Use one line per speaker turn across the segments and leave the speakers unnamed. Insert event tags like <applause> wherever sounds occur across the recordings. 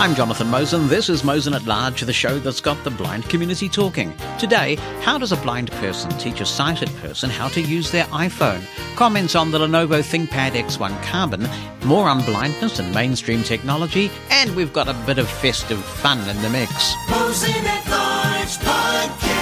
I'm Jonathan Mosen. This is Mosen at Large, the show that's got the blind community talking. Today, how does a blind person teach a sighted person how to use their iPhone? Comments on the Lenovo ThinkPad X1 Carbon, more on blindness and mainstream technology, and we've got a bit of festive fun in the mix.
Mosen at Large Podcast.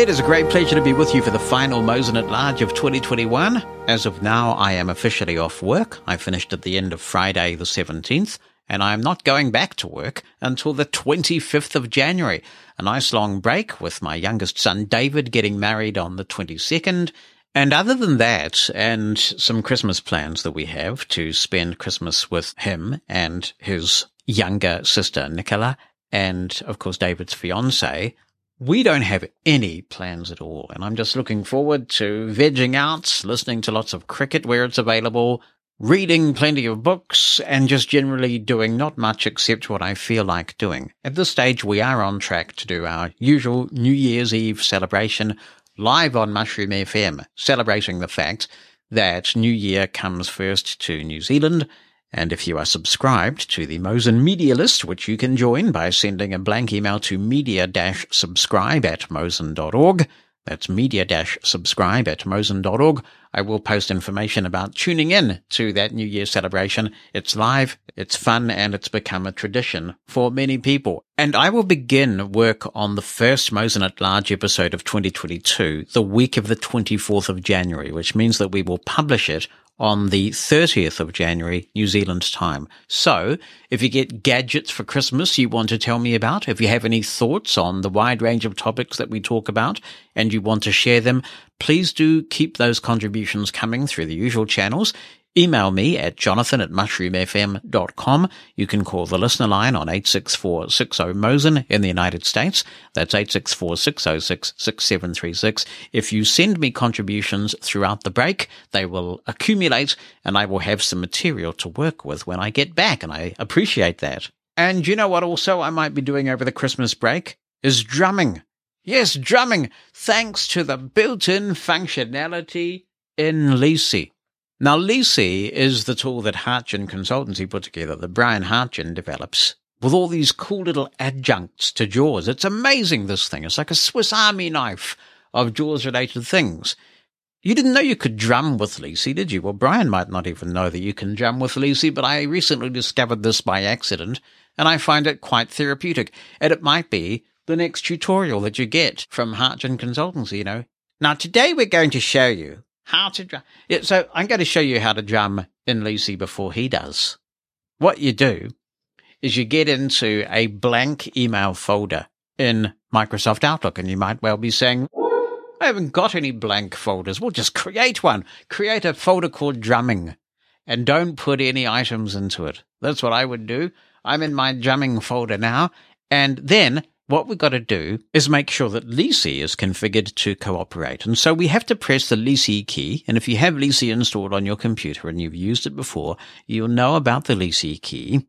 It is a great pleasure to be with you for the final Mosen at Large of 2021. As of now, I am officially off work. I finished at the end of Friday the 17th, and I am not going back to work until the 25th of January. A nice long break with my youngest son David getting married on the 22nd. And other than that, and some Christmas plans that we have to spend Christmas with him and his younger sister Nicola, and of course David's fiance, we don't have any plans at all, and I'm just looking forward to vegging out, listening to lots of cricket where it's available, reading plenty of books, and just generally doing not much except what I feel like doing. At this stage, we are on track to do our usual New Year's Eve celebration live on Mushroom FM, celebrating the fact that New Year comes first to New Zealand and if you are subscribed to the Mosen Media List, which you can join by sending a blank email to media-subscribe at mosen.org, that's media-subscribe at mosen.org, I will post information about tuning in to that New Year celebration. It's live, it's fun, and it's become a tradition for many people. And I will begin work on the first Mosen at Large episode of 2022, the week of the 24th of January, which means that we will publish it on the 30th of January, New Zealand time. So if you get gadgets for Christmas you want to tell me about, if you have any thoughts on the wide range of topics that we talk about and you want to share them, please do keep those contributions coming through the usual channels. Email me at jonathan at mushroomfm.com. You can call the listener line on 864-60-MOSEN in the United States. That's 864-606-6736. If you send me contributions throughout the break, they will accumulate and I will have some material to work with when I get back and I appreciate that. And you know what also I might be doing over the Christmas break? Is drumming. Yes, drumming, thanks to the built-in functionality in Lisi. Now, Leasey is the tool that Hartgen Consultancy put together, that Brian Hartgen develops, with all these cool little adjuncts to JAWS. It's amazing, this thing. It's like a Swiss Army knife of JAWS related things. You didn't know you could drum with Leasey, did you? Well, Brian might not even know that you can drum with Leasey, but I recently discovered this by accident, and I find it quite therapeutic. And it might be the next tutorial that you get from Hartgen Consultancy, you know. Now, today we're going to show you how to drum. Yeah, so I'm going to show you how to drum in Leasey before he does. What you do is you get into a blank email folder in Microsoft Outlook, and you might well be saying, I haven't got any blank folders. We'll just create one. Create a folder called drumming and don't put any items into it. That's what I would do. I'm in my drumming folder now. And then what we've got to do is make sure that Leasey is configured to cooperate. And so we have to press the Leasey key. And if you have Leasey installed on your computer and you've used it before, you'll know about the Leasey key.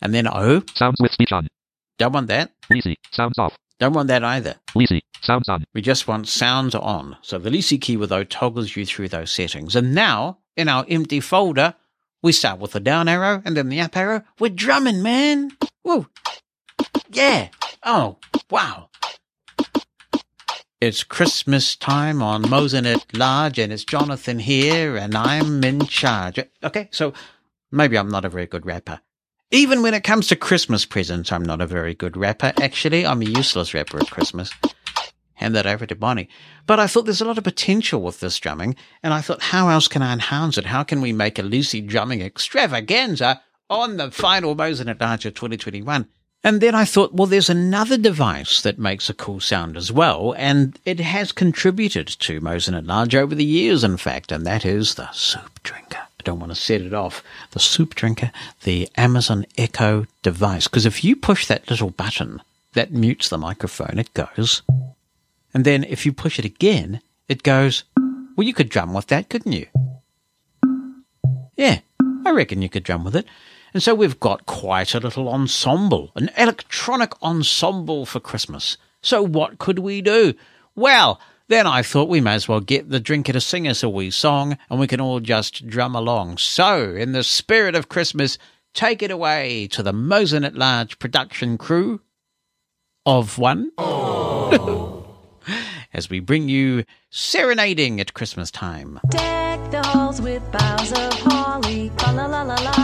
And then O.
Sounds with speech on.
Don't want that.
Leasey. Sounds off.
Don't want that either.
Leasey. Sounds on.
We just want sounds on. So the Leasey key with O toggles you through those settings. And now in our empty folder, we start with the down arrow and then the up arrow. We're drumming, man. Woo. Yeah. Oh, wow. It's Christmas time on Mosen at Large, and it's Jonathan here, and I'm in charge. Okay, so maybe I'm not a very good rapper. Even when it comes to Christmas presents, I'm not a very good rapper. Actually, I'm a useless rapper at Christmas. Hand that over to Bonnie. But I thought there's a lot of potential with this drumming, and I thought, how else can I enhance it? How can we make a Leasey drumming extravaganza on the final Mosen at Large of 2021? And then I thought, well, there's another device that makes a cool sound as well, and it has contributed to Mosen at Large over the years, in fact, and that is the soup drinker. I don't want to set it off. The soup drinker, the Amazon Echo device. Because if you push that little button, that mutes the microphone, it goes. And then if you push it again, it goes. Well, you could drum with that, couldn't you? Yeah, I reckon you could drum with it. And so we've got quite a little ensemble, an electronic ensemble for Christmas. So what could we do? Well, Then I thought we may as well get the drinker to sing us a wee song and we can all just drum along. So, in the spirit of Christmas, take it away to the Mosen at Large production crew of one. <laughs> As we bring you serenading at Christmas time.
Deck the halls with boughs of holly. Fa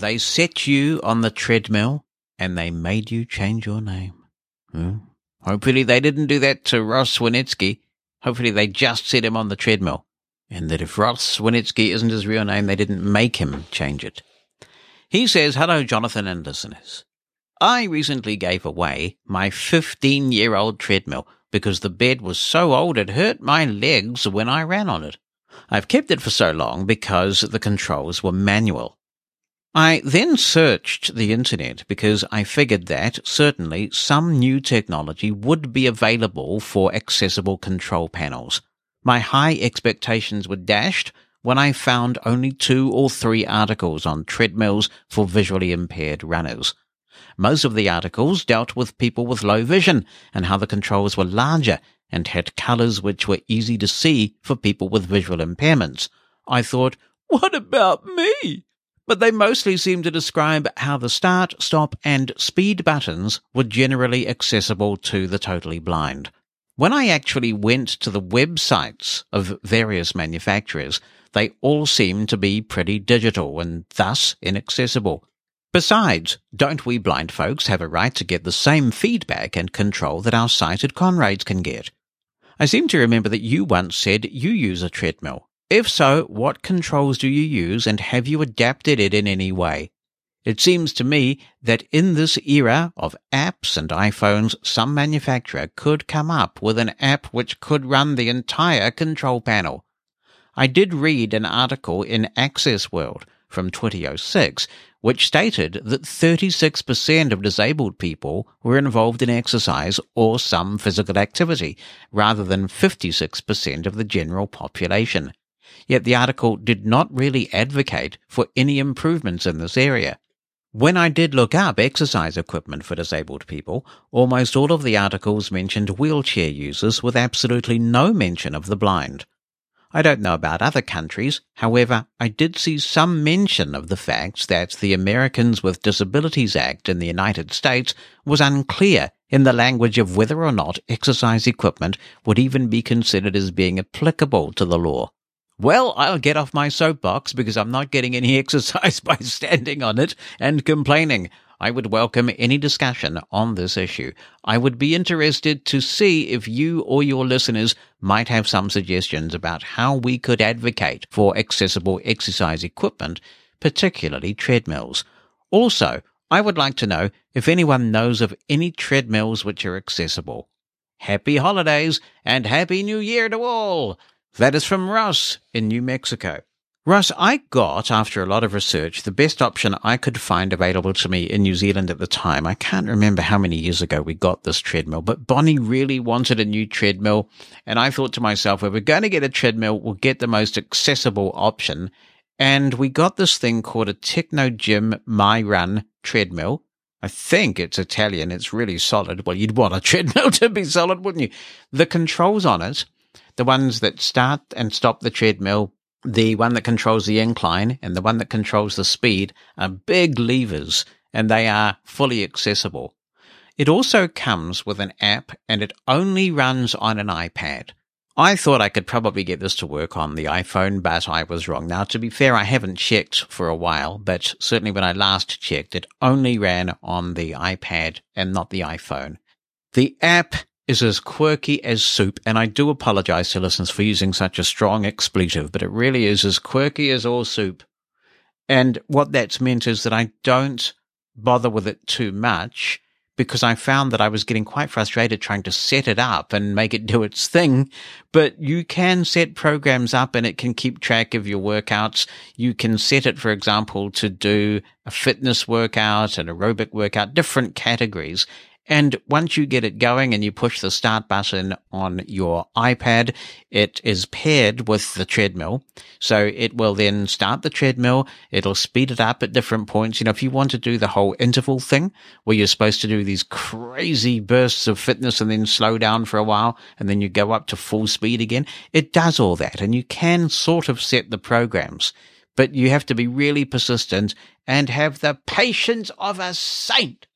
They set you on the treadmill and they made you change your name. Hmm. Hopefully they didn't do that to Ross Winitsky. Hopefully they just set him on the treadmill. And that if Ross Winitsky isn't his real name, they didn't make him change it. He says, Hello, Jonathan and listeners. I recently gave away my 15 year old treadmill because the bed was so old it hurt my legs when I ran on it. I've kept it for so long because the controls were manual. I then searched the internet because I figured that certainly some new technology would be available for accessible control panels. My high expectations were dashed when I found only two or three articles on treadmills for visually impaired runners. Most of the articles dealt with people with low vision and how the controls were larger and had colors which were easy to see for people with visual impairments. I thought, what about me? But they mostly seem to describe how the start, stop, and speed buttons were generally accessible to the totally blind. When I actually went to the websites of various manufacturers, they all seemed to be pretty digital and thus inaccessible. Besides, don't we blind folks have a right to get the same feedback and control that our sighted comrades can get? I seem to remember that you once said you use a treadmill. If so, what controls do you use and have you adapted it in any way? It seems to me that in this era of apps and iPhones, some manufacturer could come up with an app which could run the entire control panel. I did read an article in Access World from 2006 which stated that 36% of disabled people were involved in exercise or some physical activity, rather than 56% of the general population. Yet the article did not really advocate for any improvements in this area. When I did look up exercise equipment for disabled people, almost all of the articles mentioned wheelchair users with absolutely no mention of the blind. I don't know about other countries, however, I did see some mention of the fact that the Americans with Disabilities Act in the United States was unclear in the language of whether or not exercise equipment would even be considered as being applicable to the law. Well, I'll get off my soapbox because I'm not getting any <laughs> exercise by standing on it and complaining. I would welcome any discussion on this issue. I would be interested to see if you or your listeners might have some suggestions about how we could advocate for accessible exercise equipment, particularly treadmills. Also, I would like to know if anyone knows of any treadmills which are accessible. Happy holidays and Happy New Year to all! That is from Russ in New Mexico. Russ, I got, after a lot of research, the best option I could find available to me in New Zealand at the time. I can't remember how many years ago we got this treadmill, but Bonnie really wanted a new treadmill. And I thought to myself, if we're going to get a treadmill, we'll get the most accessible option. And we got this thing called a Techno Gym My Run treadmill. I think it's Italian. It's really solid. Well, you'd want a <laughs> treadmill to be solid, wouldn't you? The controls on it, the ones that start and stop the treadmill, the one that controls the incline and the one that controls the speed are big levers and they are fully accessible. It also comes with an app and it only runs on an iPad. I thought I could probably get this to work on the iPhone, but I was wrong. Now, to be fair, I haven't checked for a while, but certainly when I last checked, it only ran on the iPad and not the iPhone. The app is as quirky as soup, and I do apologize to listeners for using such a strong expletive, but it really is as quirky as all soup. And what that's meant is that I don't bother with it too much because I found that I was getting quite frustrated trying to set it up and make it <laughs> do its thing. But you can set programs up and it can keep track of your workouts. You can set it, for example, to do a fitness workout, an aerobic workout, different categories And once you get it going and you push the start button on your iPad, it is paired with the treadmill. So it will then start the treadmill. It'll speed it up at different points. You know, if you want to do the whole interval thing where you're supposed to do these crazy bursts of fitness and then slow down for a while and then you go up to full speed again, it does all that. And you can sort of set the programs, but you have to be really persistent and have the patience of a saint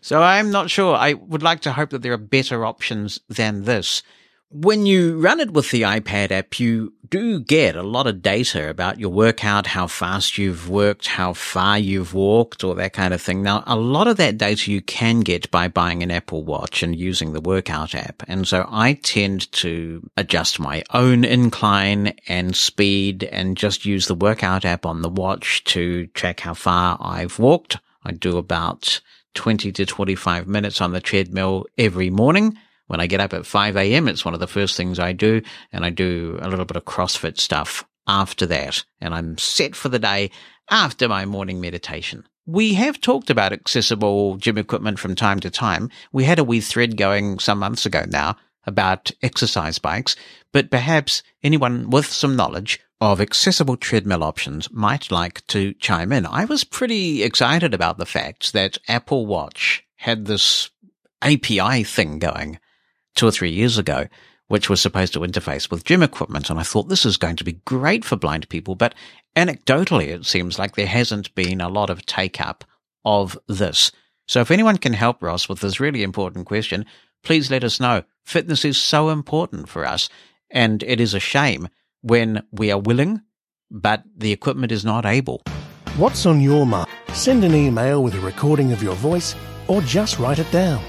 So I'm not sure. I would like to hope that there are better options than this. When you run it with the iPad app, you do get a lot of data about your workout, how fast you've worked, how far you've walked, or that kind of thing. Now, a lot of that data you can get by buying an Apple Watch and using the workout app. And so I tend to adjust my own incline and speed and just use the workout app on the watch to track how far I've walked. I do about 20 to 25 minutes on the treadmill every morning. When I get up at 5 a.m., it's one of the first things I do. And I do a little bit of CrossFit stuff after that. And I'm set for the day after my morning meditation. We have talked about accessible gym equipment from time to time. We had a wee thread going some months ago now about exercise bikes, but perhaps anyone with some knowledge of accessible treadmill options might like to chime in. I was pretty excited about the fact that Apple Watch had this API thing going two or three years ago, which was supposed to interface with gym equipment. And I thought this is going to be great for blind people. But anecdotally, it seems like there hasn't been a lot of take up of this. So if anyone can help Ross with this really important question, please let us know. Fitness is so important for us. And it is a shame when we are willing, but the equipment is not able.
What's on your mind? Send an email with a recording of your voice or just write it down.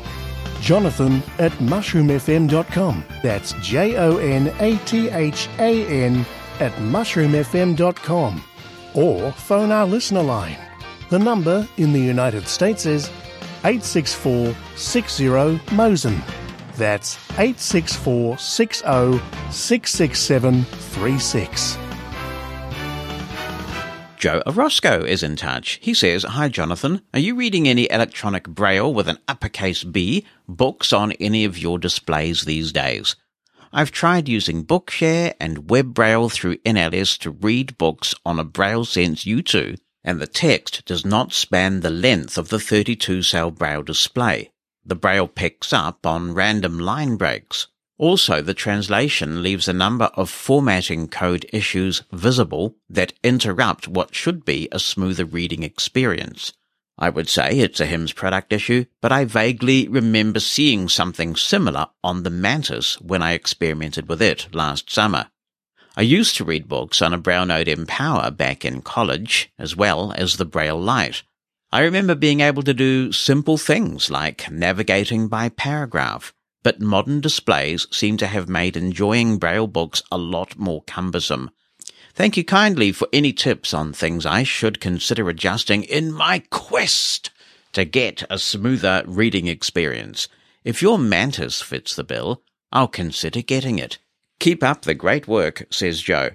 Jonathan at mushroomfm.com. That's J O N A T H A N at mushroomfm.com. Or phone our listener line. The number in the United States is 864 60 Mosen. That's 864 60 667 36.
Joe Orozco is in touch. He says, Hi, Jonathan. Are you reading any electronic braille with an uppercase B books on any of your displays these days? I've tried using Bookshare and Web Braille through NLS to read books on a Braille Sense U2, and the text does not span the length of the 32 cell Braille display. The Braille picks up on random line breaks. Also, the translation leaves a number of formatting code issues visible that interrupt what should be a smoother reading experience. I would say it's a HIMS product issue, but I vaguely remember seeing something similar on the Mantis when I experimented with it last summer. I used to read books on a Note mPower back in college, as well as the Braille Lite. I remember being able to do simple things like navigating by paragraph, but modern displays seem to have made enjoying Braille books a lot more cumbersome. Thank you kindly for any tips on things I should consider adjusting in my quest to get a smoother reading experience. If your Mantis fits the bill, I'll consider getting it. Keep up the great work, says Joe.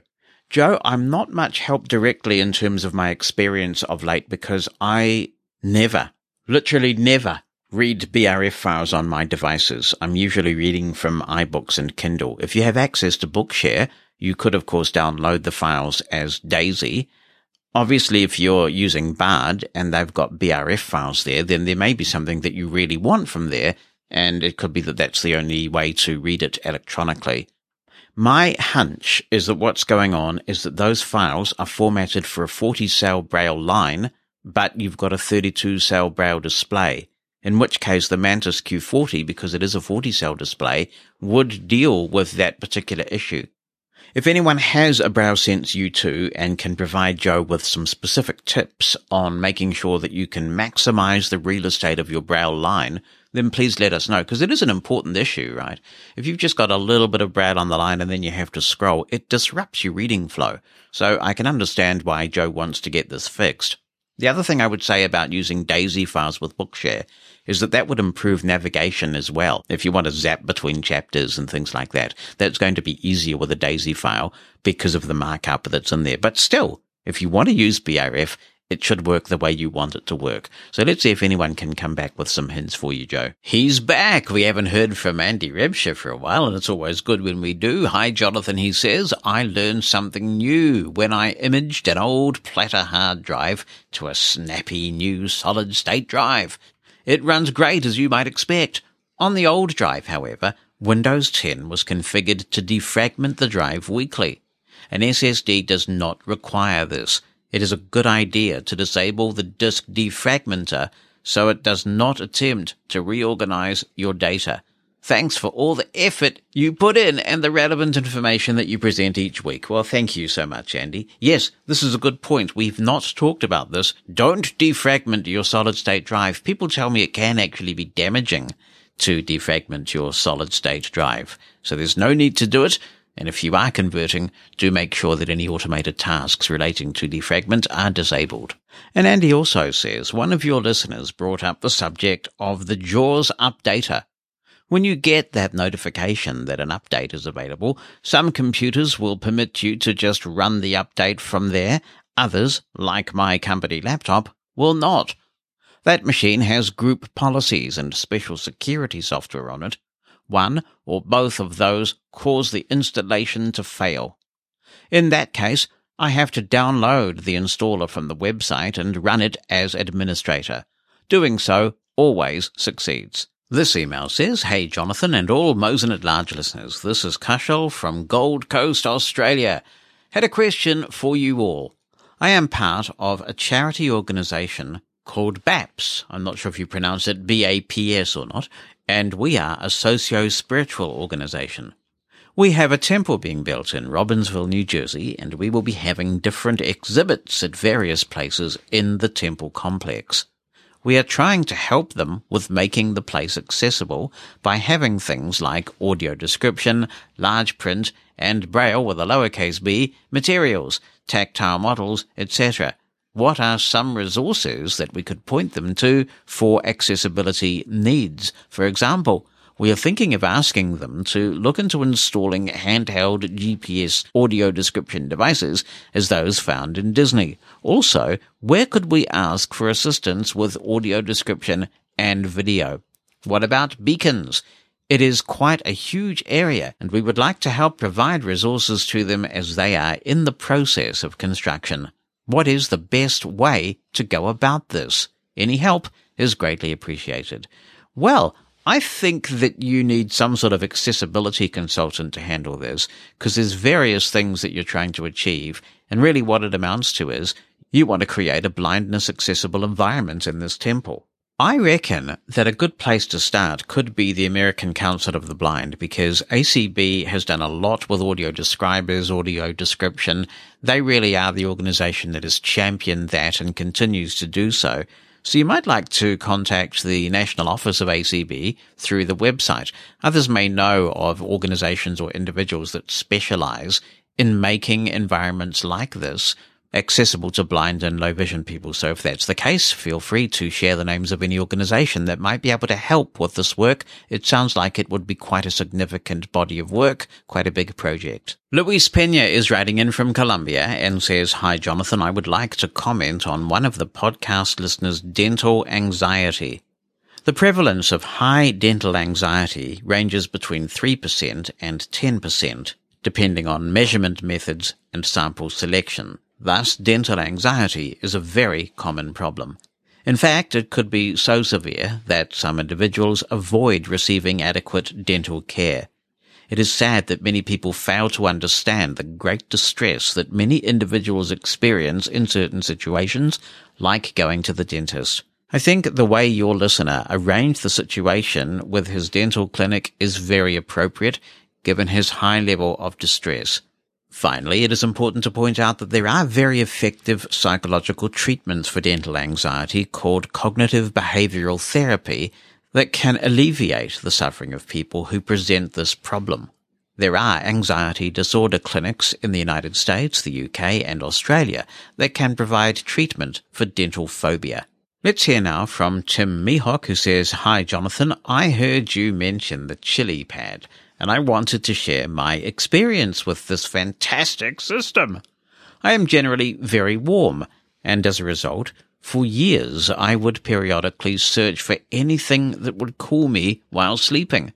Joe, I'm not much help directly in terms of my experience of late because I never, literally never read BRF files on my devices. I'm usually reading from iBooks and Kindle. If you have access to Bookshare, you could of course download the files as Daisy. Obviously, if you're using Bard and they've got BRF files there, then there may be something that you really want from there. And it could be that that's the only way to read it electronically. My hunch is that what's going on is that those files are formatted for a 40 cell braille line, but you've got a 32 cell braille display in which case the Mantis Q40, because it is a 40 cell display, would deal with that particular issue. If anyone has a BrailleSense U2 and can provide Joe with some specific tips on making sure that you can maximize the real estate of your Braille line, then please let us know because it is an important issue, right? If you've just got a little bit of Braille on the line and then you have to scroll, it disrupts your reading flow. So I can understand why Joe wants to get this fixed. The other thing I would say about using DAISY files with Bookshare is that that would improve navigation as well. If you want to zap between chapters and things like that, that's going to be easier with a DAISY file because of the markup that's in there. But still, if you want to use BRF, it should work the way you want it to work. So let's see if anyone can come back with some hints for you, Joe. He's back. We haven't heard from Andy Rebsher for a while, and it's always good when we do. Hi, Jonathan, he says. I learned something new when I imaged an old platter hard drive to a snappy new solid state drive. It runs great, as you might expect. On the old drive, however, Windows 10 was configured to defragment the drive weekly. An SSD does not require this. It is a good idea to disable the disk defragmenter so it does not attempt to reorganize your data. Thanks for all the effort you put in and the relevant information that you present each week. Well, thank you so much, Andy. Yes, this is a good point. We've not talked about this. Don't defragment your solid state drive. People tell me it can actually be damaging to defragment your solid state drive. So there's no need to do it. And if you are converting, do make sure that any automated tasks relating to the defragment are disabled. And Andy also says one of your listeners brought up the subject of the JAWS updater. When you get that notification that an update is available, some computers will permit you to just run the update from there. Others, like my company laptop, will not. That machine has group policies and special security software on it one or both of those cause the installation to fail. In that case, I have to download the installer from the website and run it as administrator. Doing so always succeeds. This email says, Hey Jonathan and all Mosen at Large listeners, this is Kushal from Gold Coast, Australia. Had a question for you all. I am part of a charity organisation called BAPS. I'm not sure if you pronounce it B-A-P-S or not and we are a socio-spiritual organization. We have a temple being built in Robbinsville, New Jersey, and we will be having different exhibits at various places in the temple complex. We are trying to help them with making the place accessible by having things like audio description, large print, and braille with a lowercase b, materials, tactile models, etc what are some resources that we could point them to for accessibility needs? For example, we are thinking of asking them to look into installing handheld GPS audio description devices as those found in Disney. Also, where could we ask for assistance with audio description and video? What about beacons? It is quite a huge area and we would like to help provide resources to them as they are in the process of construction. What is the best way to go about this? Any help is greatly appreciated. Well, I think that you need some sort of accessibility consultant to handle this because there's various things that you're trying to achieve. And really what it amounts to is you want to create a blindness accessible environment in this temple. I reckon that a good place to start could be the American Council of the Blind because ACB has done a lot with audio describers, audio description. They really are the organization that has championed that and continues to do so. So you might like to contact the national office of ACB through the website. Others may know of organizations or individuals that specialize in making environments like this accessible to blind and low vision people. So if that's the case, feel free to share the names of any organization that might be able to help with this work. It sounds like it would be quite a significant body of work, quite a big project. Luis Pena is writing in from Colombia and says, Hi, Jonathan. I would like to comment on one of the podcast listeners' dental anxiety. The prevalence of high dental anxiety ranges between 3% and 10%, depending on measurement methods and sample selection. Thus, dental anxiety is a very common problem. In fact, it could be so severe that some individuals avoid receiving adequate dental care. It is sad that many people fail to understand the great distress that many individuals experience in certain situations, like going to the dentist. I think the way your listener arranged the situation with his dental clinic is very appropriate given his high level of distress. Finally, it is important to point out that there are very effective psychological treatments for dental anxiety called cognitive behavioral therapy that can alleviate the suffering of people who present this problem. There are anxiety disorder clinics in the United States, the UK, and Australia that can provide treatment for dental phobia. Let's hear now from Tim Mihawk, who says, Hi, Jonathan. I heard you mention the chili pad and I wanted to share my experience with this fantastic system. I am generally very warm, And as a result, for years I would periodically search for anything that would cool me while sleeping.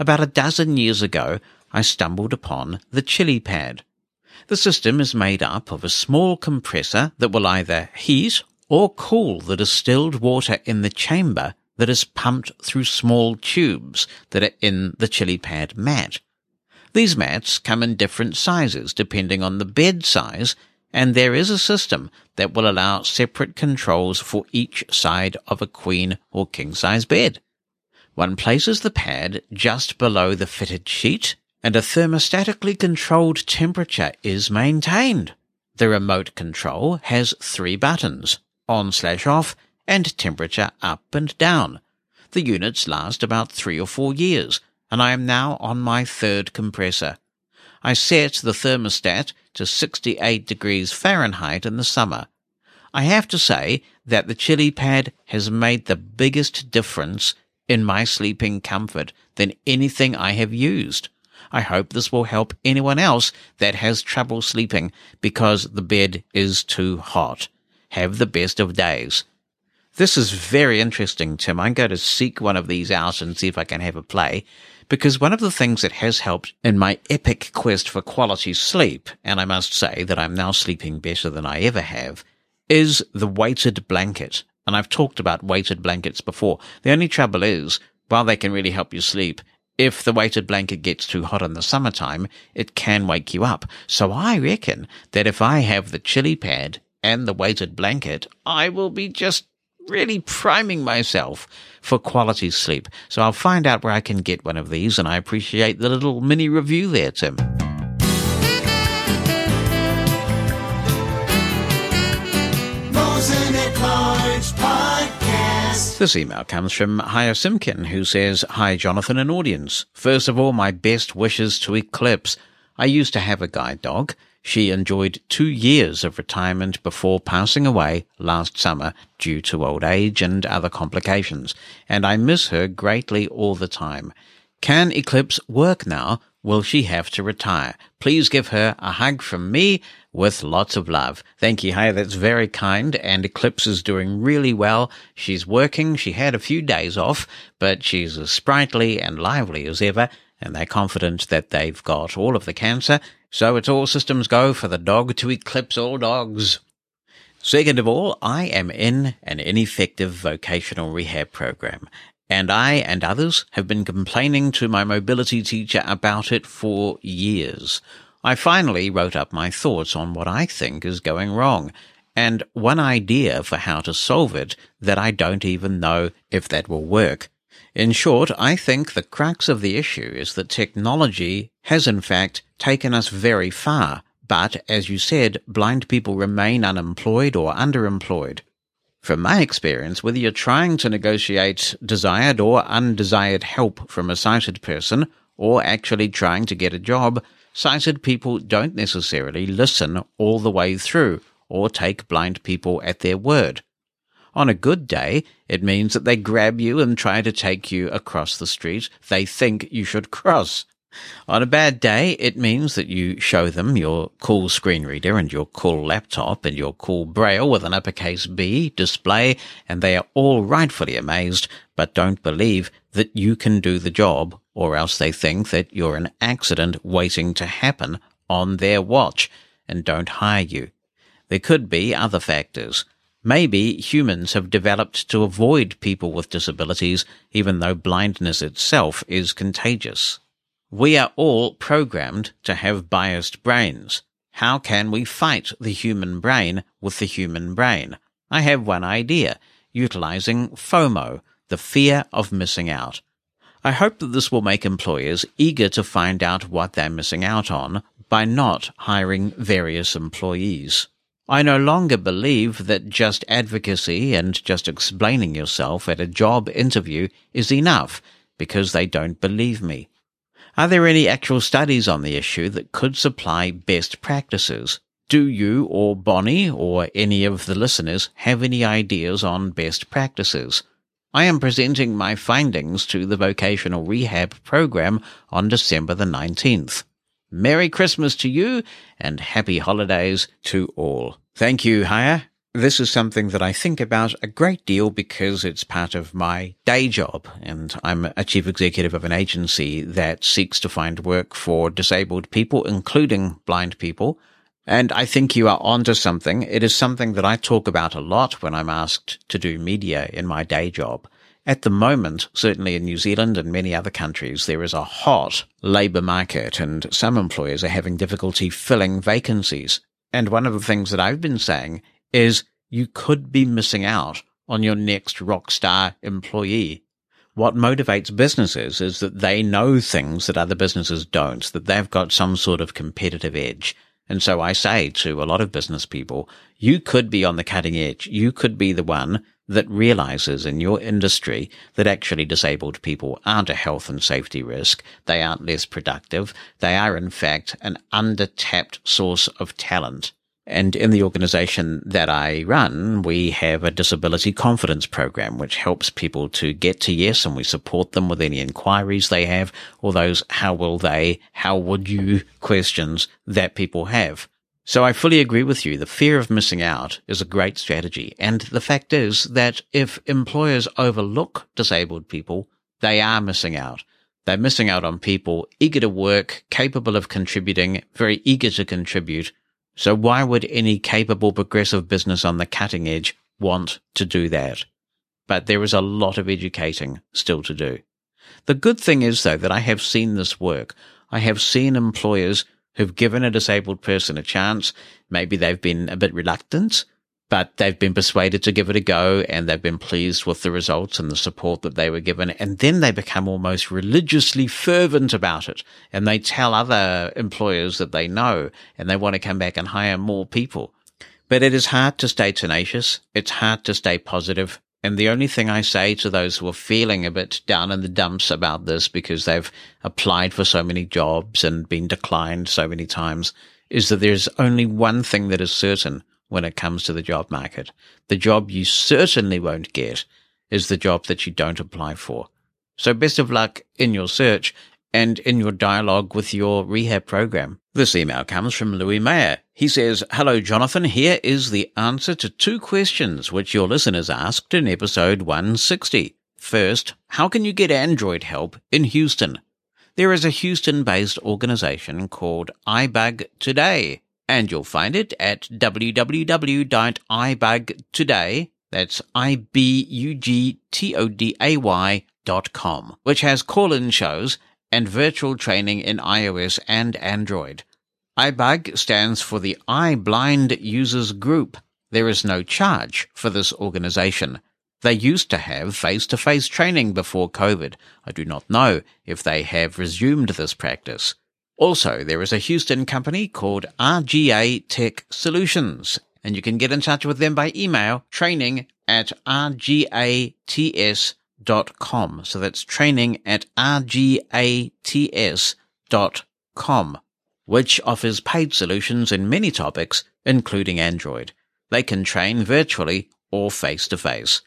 About a dozen years ago, I stumbled upon the Chili Pad. The system is made up of a small compressor that will either heat or cool the distilled water in the chamber that is pumped through small tubes that are in the chili pad mat. These mats come in different sizes depending on the bed size, and there is a system that will allow separate controls for each side of a queen or king size bed. One places the pad just below the fitted sheet, and a thermostatically controlled temperature is maintained. The remote control has three buttons on slash off and temperature up and down. The units last about three or four years, and I am now on my third compressor. I set the thermostat to 68 degrees Fahrenheit in the summer. I have to say that the chili pad has made the biggest difference in my sleeping comfort than anything I have used. I hope this will help anyone else that has trouble sleeping because the bed is too hot. Have the best of days. This is very interesting, Tim. I'm going to seek one of these out and see if I can have a play. Because one of the things that has helped in my epic quest for quality sleep, and I must say that I'm now sleeping better than I ever have, is the weighted blanket. And I've talked about weighted blankets before. The only trouble is, while they can really help you sleep, if the weighted blanket gets too hot in the summertime, it can wake you up. So I reckon that if I have the chili pad and the weighted blanket, I will be just really priming myself for quality sleep. So I'll find out where I can get one of these, and I appreciate the little mini review there, Tim.
Mosen at Large Podcast.
This email comes from Haya Simkin, who says, Hi, Jonathan and audience. First of all, my best wishes to Eclipse. I used to have a guide dog. She enjoyed two years of retirement before passing away last summer due to old age and other complications, and I miss her greatly all the time. Can Eclipse work now? Will she have to retire? Please give her a hug from me with lots of love. Thank you, Hey. That's very kind. And Eclipse is doing really well. She's working. She had a few days off, but she's as sprightly and lively as ever. And they're confident that they've got all of the cancer. So it's all systems go for the dog to eclipse all dogs. Second of all, I am in an ineffective vocational rehab program, and I and others have been complaining to my mobility teacher about it for years. I finally wrote up my thoughts on what I think is going wrong, and one idea for how to solve it that I don't even know if that will work. In short, I think the crux of the issue is that technology has in fact taken us very far, but as you said, blind people remain unemployed or underemployed. From my experience, whether you're trying to negotiate desired or undesired help from a sighted person, or actually trying to get a job, sighted people don't necessarily listen all the way through or take blind people at their word. On a good day, it means that they grab you and try to take you across the street they think you should cross. On a bad day, it means that you show them your cool screen reader and your cool laptop and your cool braille with an uppercase B display, and they are all rightfully amazed, but don't believe that you can do the job, or else they think that you're an accident waiting to happen on their watch and don't hire you. There could be other factors. Maybe humans have developed to avoid people with disabilities, even though blindness itself is contagious. We are all programmed to have biased brains. How can we fight the human brain with the human brain? I have one idea, utilizing FOMO, the fear of missing out. I hope that this will make employers eager to find out what they're missing out on by not hiring various employees. I no longer believe that just advocacy and just explaining yourself at a job interview is enough because they don't believe me. Are there any actual studies on the issue that could supply best practices? Do you or Bonnie or any of the listeners have any ideas on best practices? I am presenting my findings to the vocational rehab program on December the 19th. Merry Christmas to you and happy holidays to all. Thank you, Haya. this is something that I think about a great deal because it's part of my day job. And I'm a chief executive of an agency that seeks to find work for disabled people, including blind people. And I think you are onto something. It is something that I talk about a lot when I'm asked to do media in my day job. At the moment, certainly in New Zealand and many other countries, there is a hot labour market and some employers are having difficulty filling vacancies. And one of the things that I've been saying is you could be missing out on your next rock star employee. What motivates businesses is that they know things that other businesses don't, that they've got some sort of competitive edge. And so I say to a lot of business people, you could be on the cutting edge. You could be the one that realizes in your industry that actually disabled people aren't a health and safety risk. They aren't less productive. They are in fact an undertapped source of talent. And in the organization that I run, we have a disability confidence program, which helps people to get to yes, and we support them with any inquiries they have or those how will they, how would you questions that people have. So I fully agree with you. The fear of missing out is a great strategy. And the fact is that if employers overlook disabled people, they are missing out. They're missing out on people eager to work, capable of contributing, very eager to contribute, so why would any capable progressive business on the cutting edge want to do that? But there is a lot of educating still to do. The good thing is though that I have seen this work. I have seen employers who've given a disabled person a chance. Maybe they've been a bit reluctant, but they've been persuaded to give it a go and they've been pleased with the results and the support that they were given. And then they become almost religiously fervent about it and they tell other employers that they know and they want to come back and hire more people. But it is hard to stay tenacious. It's hard to stay positive. And the only thing I say to those who are feeling a bit down in the dumps about this because they've applied for so many jobs and been declined so many times is that there's only one thing that is certain when it comes to the job market. The job you certainly won't get is the job that you don't apply for. So best of luck in your search and in your dialogue with your rehab program. This email comes from Louis Mayer. He says, Hello, Jonathan. Here is the answer to two questions which your listeners asked in episode 160. First, how can you get Android help in Houston? There is a Houston based organization called iBug Today and you'll find it at www.ibugtoday, that's I-B-U-G-T-O-D-A-Y dot com, which has call-in shows and virtual training in iOS and Android. iBug stands for the Eye Blind Users Group. There is no charge for this organization. They used to have face-to-face training before COVID. I do not know if they have resumed this practice. Also, there is a Houston company called RGA Tech Solutions, and you can get in touch with them by email training at rgats.com. So that's training at rgats.com, which offers paid solutions in many topics, including Android. They can train virtually or face to face.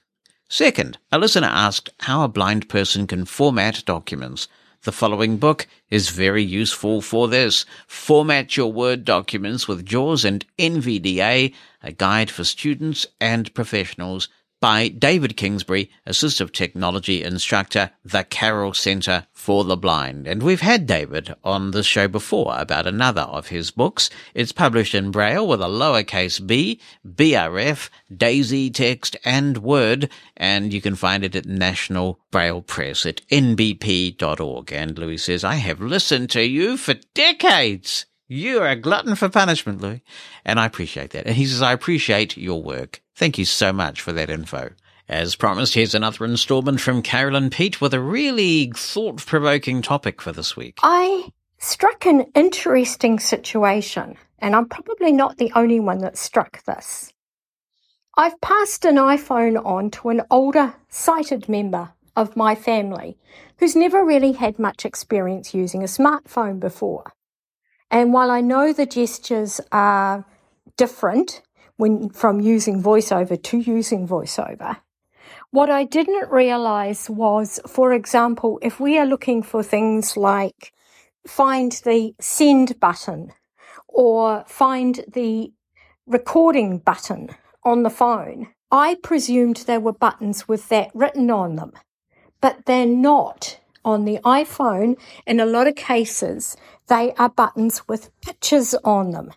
Second, a listener asked how a blind person can format documents. The following book is very useful for this. Format your Word documents with JAWS and NVDA, a guide for students and professionals by David Kingsbury, Assistive Technology Instructor, the Carroll Center for the Blind. And we've had David on this show before about another of his books. It's published in Braille with a lowercase b, BRF, Daisy text, and Word, and you can find it at National Braille Press at nbp.org. And Louis says, I have listened to you for decades. You're a glutton for punishment, Louis. And I appreciate that. And he says, I appreciate your work. Thank you so much for that info. As promised, here's another installment from Carolyn Pete with a really thought provoking topic for this week.
I struck an interesting situation, and I'm probably not the only one that struck this. I've passed an iPhone on to an older sighted member of my family who's never really had much experience using a smartphone before. And while I know the gestures are different when from using voiceover to using voiceover, what I didn't realize was, for example, if we are looking for things like find the send button or find the recording button on the phone, I presumed there were buttons with that written on them, but they're not. On the iPhone, in a lot of cases, they are buttons with pictures on them.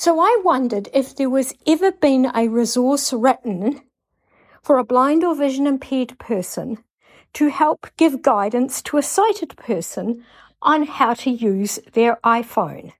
So I wondered if there was ever been a resource written for a blind or vision impaired person to help give guidance to a sighted person on how to use their iPhone.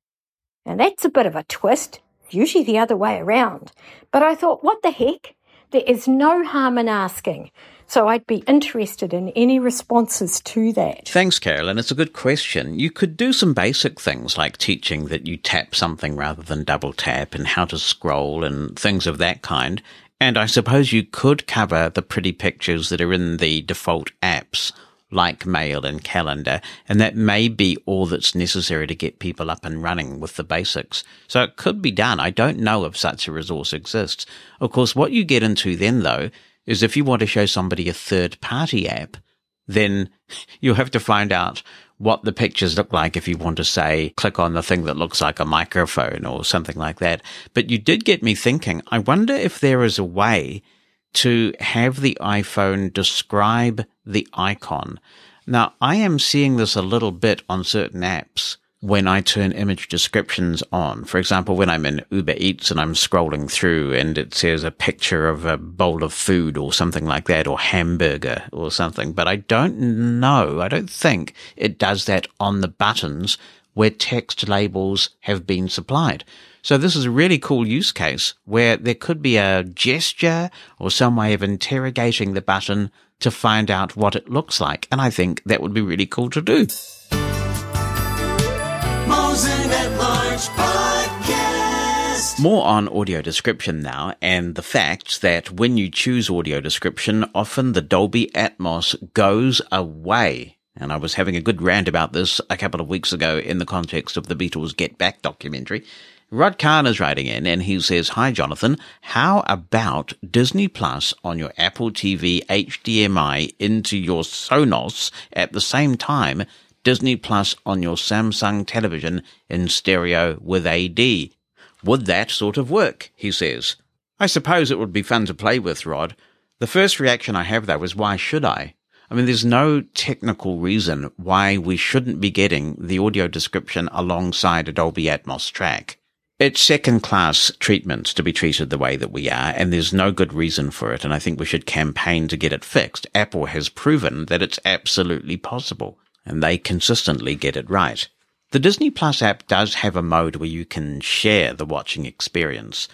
And that's a bit of a twist, usually the other way around. But I thought, what the heck? There is no harm in asking. So I'd be interested in any responses to that.
Thanks, Carolyn. It's a good question. You could do some basic things like teaching that you tap something rather than double tap and how to scroll and things of that kind. And I suppose you could cover the pretty pictures that are in the default apps like mail and calendar, and that may be all that's necessary to get people up and running with the basics. So it could be done. I don't know if such a resource exists. Of course, what you get into then though is if you want to show somebody a third party app, then <laughs> you'll have to find out what the pictures look like if you want to say, click on the thing that looks like a microphone or something like that. But you did get me thinking, I wonder if there is a way to have the iPhone describe the icon. Now, I am seeing this a little bit on certain apps when I turn image descriptions on. For example, when I'm in Uber Eats and I'm scrolling through and it says a picture of a bowl of food or something like that, or hamburger or something. But I don't know, I don't think it does that on the buttons where text labels have been supplied. So this is a really cool use case where there could be a gesture or some way of interrogating the button to find out what it looks like. And I think that would be really cool to do.
At Large Podcast.
More on audio description now, and the fact that when you choose audio description, often the Dolby Atmos goes away. And I was having a good rant about this a couple of weeks ago in the context of the Beatles Get Back documentary. Rod Khan is writing in and he says, Hi Jonathan, how about Disney Plus on your Apple TV HDMI into your Sonos at the same time Disney Plus on your Samsung television in stereo with AD. Would that sort of work? He says. I suppose it would be fun to play with, Rod. The first reaction I have though is why should I? I mean, there's no technical reason why we shouldn't be getting the audio description alongside a Dolby Atmos track. It's second class treatment to be treated the way that we are, and there's no good reason for it, and I think we should campaign to get it fixed. Apple has proven that it's absolutely possible and they consistently get it right. The Disney Plus app does have a mode where you can share the watching experience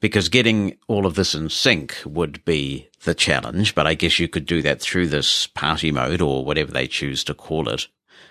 because getting all of this in sync would be the challenge, but I guess you could do that through this party mode or whatever they choose to call it.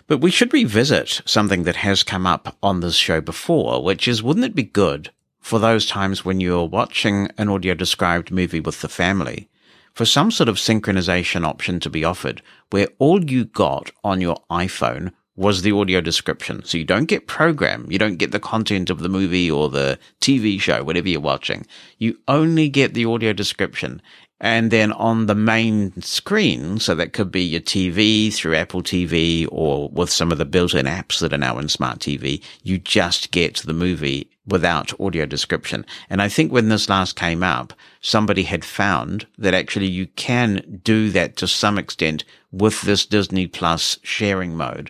But we should revisit something that has come up on this show before, which is wouldn't it be good for those times when you're watching an audio described movie with the family for some sort of synchronization option to be offered where all you got on your iPhone was the audio description. So you don't get program, you don't get the content of the movie or the TV show, whatever you're watching. You only get the audio description. And then on the main screen, so that could be your TV through Apple TV or with some of the built-in apps that are now in Smart TV, you just get the movie without audio description. And I think when this last came up, somebody had found that actually you can do that to some extent with this Disney Plus sharing mode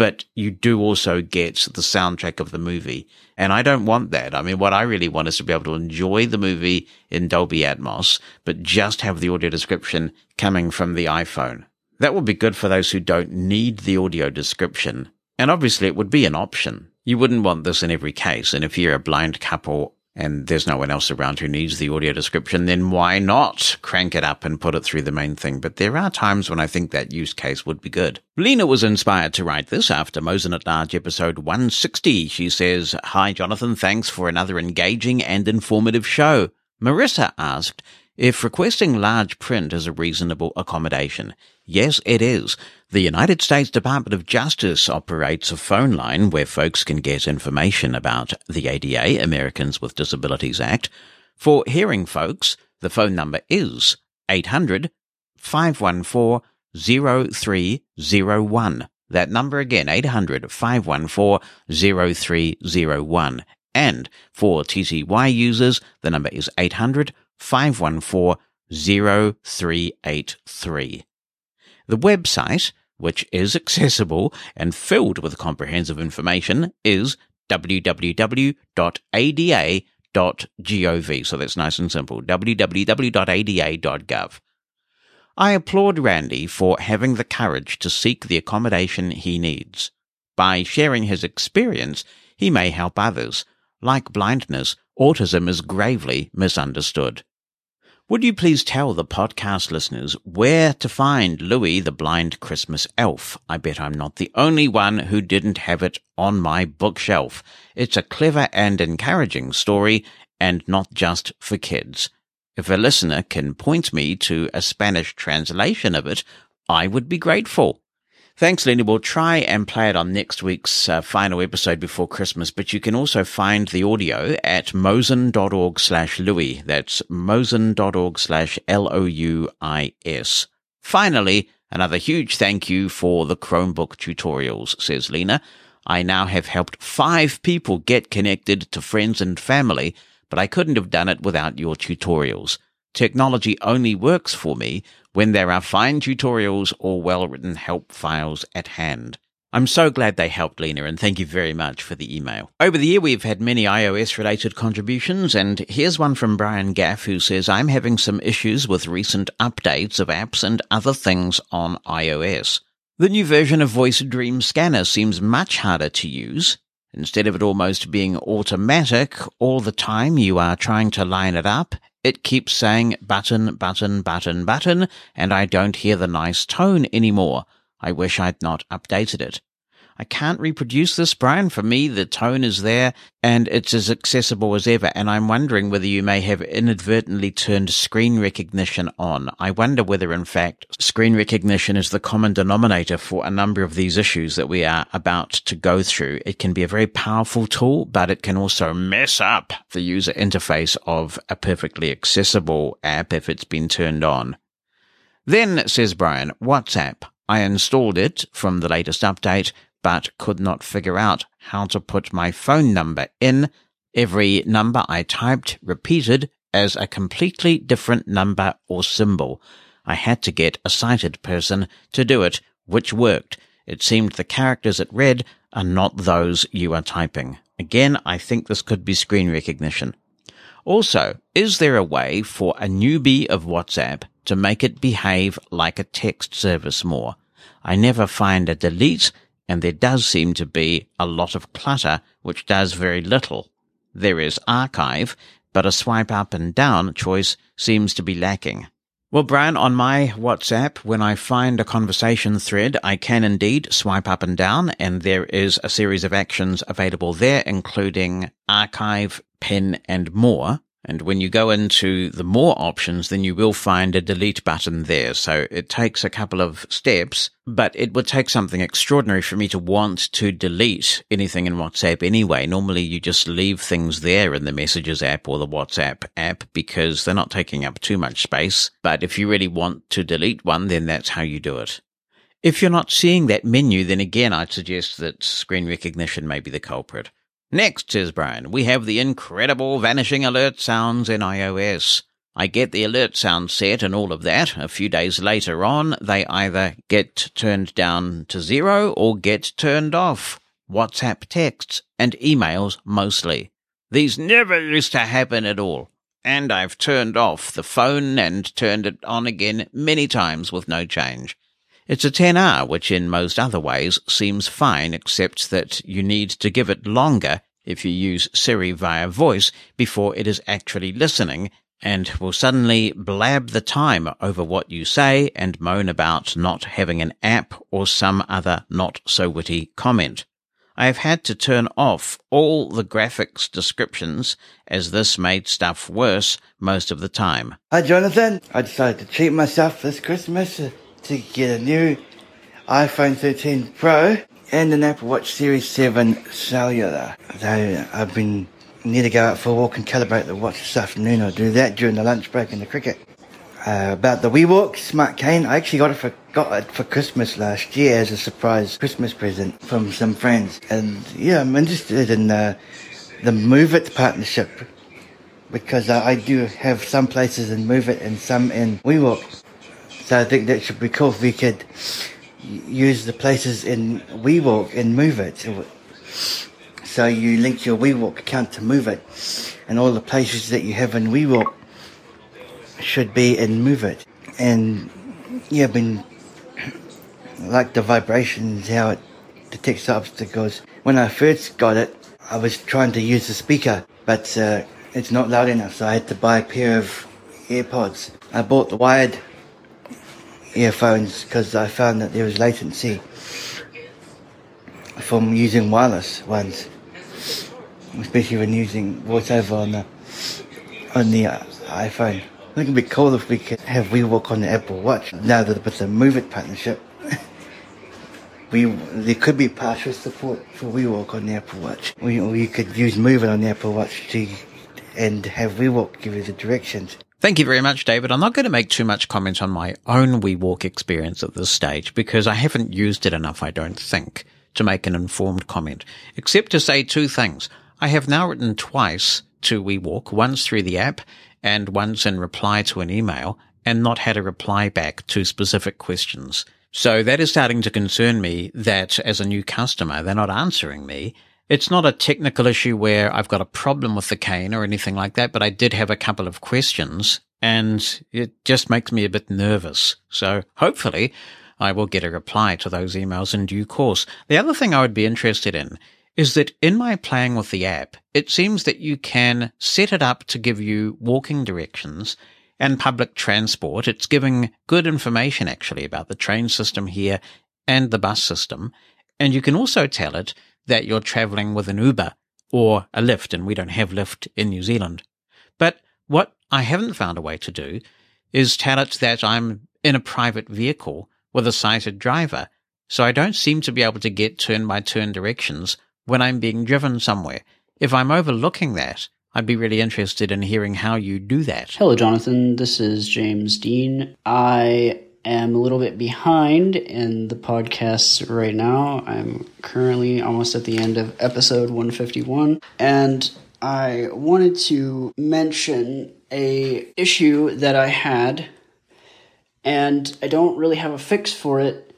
but you do also get the soundtrack of the movie. And I don't want that. I mean, what I really want is to be able to enjoy the movie in Dolby Atmos, but just have the audio description coming from the iPhone. That would be good for those who don't need the audio description. And obviously it would be an option. You wouldn't want this in every case. And if you're a blind couple and there's no one else around who needs the audio description, then why not crank it up and put it through the main thing? But there are times when I think that use case would be good. Lena was inspired to write this after Mosen at Large episode 160. She says, Hi Jonathan, thanks for another engaging and informative show. Marissa asked, if requesting large print is a reasonable accommodation, yes, it is. The United States Department of Justice operates a phone line where folks can get information about the ADA, Americans with Disabilities Act. For hearing folks, the phone number is 800 514 0301. That number again, 800 514 0301. And for TTY users, the number is 800 514 0383. The website, which is accessible and filled with comprehensive information, is www.ada.gov. So that's nice and simple. www.ada.gov. I applaud Randy for having the courage to seek the accommodation he needs. By sharing his experience, he may help others. Like blindness, autism is gravely misunderstood. Would you please tell the podcast listeners where to find Louis the Blind Christmas Elf? I bet I'm not the only one who didn't have it on my bookshelf. It's a clever and encouraging story and not just for kids. If a listener can point me to a Spanish translation of it, I would be grateful. Thanks, Lenny. We'll try and play it on next week's uh, final episode before Christmas, but you can also find the audio at mosen.org slash Louis. That's mosen.org slash L-O-U-I-S. Finally, another huge thank you for the Chromebook tutorials, says Lena. I now have helped five people get connected to friends and family, but I couldn't have done it without your tutorials. Technology only works for me when there are fine tutorials or well-written help files at hand. I'm so glad they helped Lena and thank you very much for the email. Over the year we've had many iOS related contributions and here's one from Brian Gaff who says I'm having some issues with recent updates of apps and other things on iOS. The new version of Voice Dream Scanner seems much harder to use. Instead of it almost being automatic all the time you are trying to line it up, it keeps saying button, button, button, button, and I don't hear the nice tone anymore. I wish I'd not updated it. I can't reproduce this, Brian. For me, the tone is there and it's as accessible as ever. And I'm wondering whether you may have inadvertently turned screen recognition on. I wonder whether, in fact, screen recognition is the common denominator for a number of these issues that we are about to go through. It can be a very powerful tool, but it can also mess up the user interface of a perfectly accessible app if it's been turned on. Then, says Brian, WhatsApp. I installed it from the latest update, but could not figure out how to put my phone number in. Every number I typed repeated as a completely different number or symbol. I had to get a sighted person to do it, which worked. It seemed the characters it read are not those you are typing. Again, I think this could be screen recognition. Also, is there a way for a newbie of WhatsApp to make it behave like a text service more? I never find a delete and there does seem to be a lot of clutter which does very little. There is archive, but a swipe up and down choice seems to be lacking. Well, Brian, on my WhatsApp, when I find a conversation thread, I can indeed swipe up and down, and there is a series of actions available there, including archive, pin, and more. And when you go into the more options, then you will find a delete button there. So it takes a couple of steps, but it would take something extraordinary for me to want to delete anything in WhatsApp anyway. Normally you just leave things there in the messages app or the WhatsApp app because they're not taking up too much space. But if you really want to delete one, then that's how you do it. If you're not seeing that menu, then again, I'd suggest that screen recognition may be the culprit. Next, says Brian, we have the incredible vanishing alert sounds in iOS. I get the alert sound set and all of that. A few days later on, they either get turned down to zero or get turned off. WhatsApp texts and emails mostly. These never used to happen at all. And I've turned off the phone and turned it on again many times with no change. It's a XR, which in most other ways seems fine, except that you need to give it longer if you use Siri via voice before it is actually listening and will suddenly blab the time over what you say and moan about not having an app or some other not so witty comment. I have had to turn off all the graphics descriptions as this made stuff worse most of the time.
Hi, Jonathan. I decided to treat myself this Christmas to get a new iPhone 13 Pro and an Apple Watch Series 7 Cellular. Though I've been need to go out for a walk and calibrate the watch this afternoon. I'll do that during the lunch break in the cricket. Uh, about the WeWalk Smart Cane, I actually got it for got it for Christmas last year as a surprise Christmas present from some friends, and yeah, I'm interested in uh, the Moovit partnership because I, I do have some places in Moovit and some in WeWalk. So I think that should be cool if we could use the places in WeWalk and Moovit. So you link your WeWalk account to Moovit, and all the places that you have in WeWalk should be in Moovit. And yeah, I've been like the vibrations, how it detects obstacles. When I first got it, I was trying to use the speaker, but uh, it's not loud enough, so I had to buy a pair of AirPods. I bought the wired earphones because I found that there was latency from using wireless ones, especially when using voiceover on the on the uh, iPhone. I think it'd be cool if we could have WeWalk on the Apple Watch. Now that with the Moovit partnership, <laughs> we there could be partial support for WeWalk on the Apple Watch. We, or you could use Moovit on the Apple Watch to and have WeWalk give you the directions.
Thank you very much, David. I'm not going to make too much comment on my own WeWalk experience at this stage because I haven't used it enough, I don't think, to make an informed comment, except to say two things. I have now written twice to WeWalk, once through the app and once in reply to an email, and not had a reply back to specific questions. So that is starting to concern me that as a new customer, they're not answering me. It's not a technical issue where I've got a problem with the cane or anything like that, but I did have a couple of questions and it just makes me a bit nervous. So hopefully I will get a reply to those emails in due course. The other thing I would be interested in is that in my playing with the app, it seems that you can set it up to give you walking directions and public transport. It's giving good information actually about the train system here and the bus system. And you can also tell it that you're traveling with an Uber or a Lyft, and we don't have Lyft in New Zealand. But what I haven't found a way to do is tell it that I'm in a private vehicle with a sighted driver. So I don't seem to be able to get turn by turn directions when I'm being driven somewhere. If I'm overlooking that, I'd be really interested in hearing how you do that.
Hello, Jonathan. This is James Dean. I am a little bit behind in the podcast right now. I'm currently almost at the end of episode 151, and I wanted to mention a issue that I had, and I don't really have a fix for it.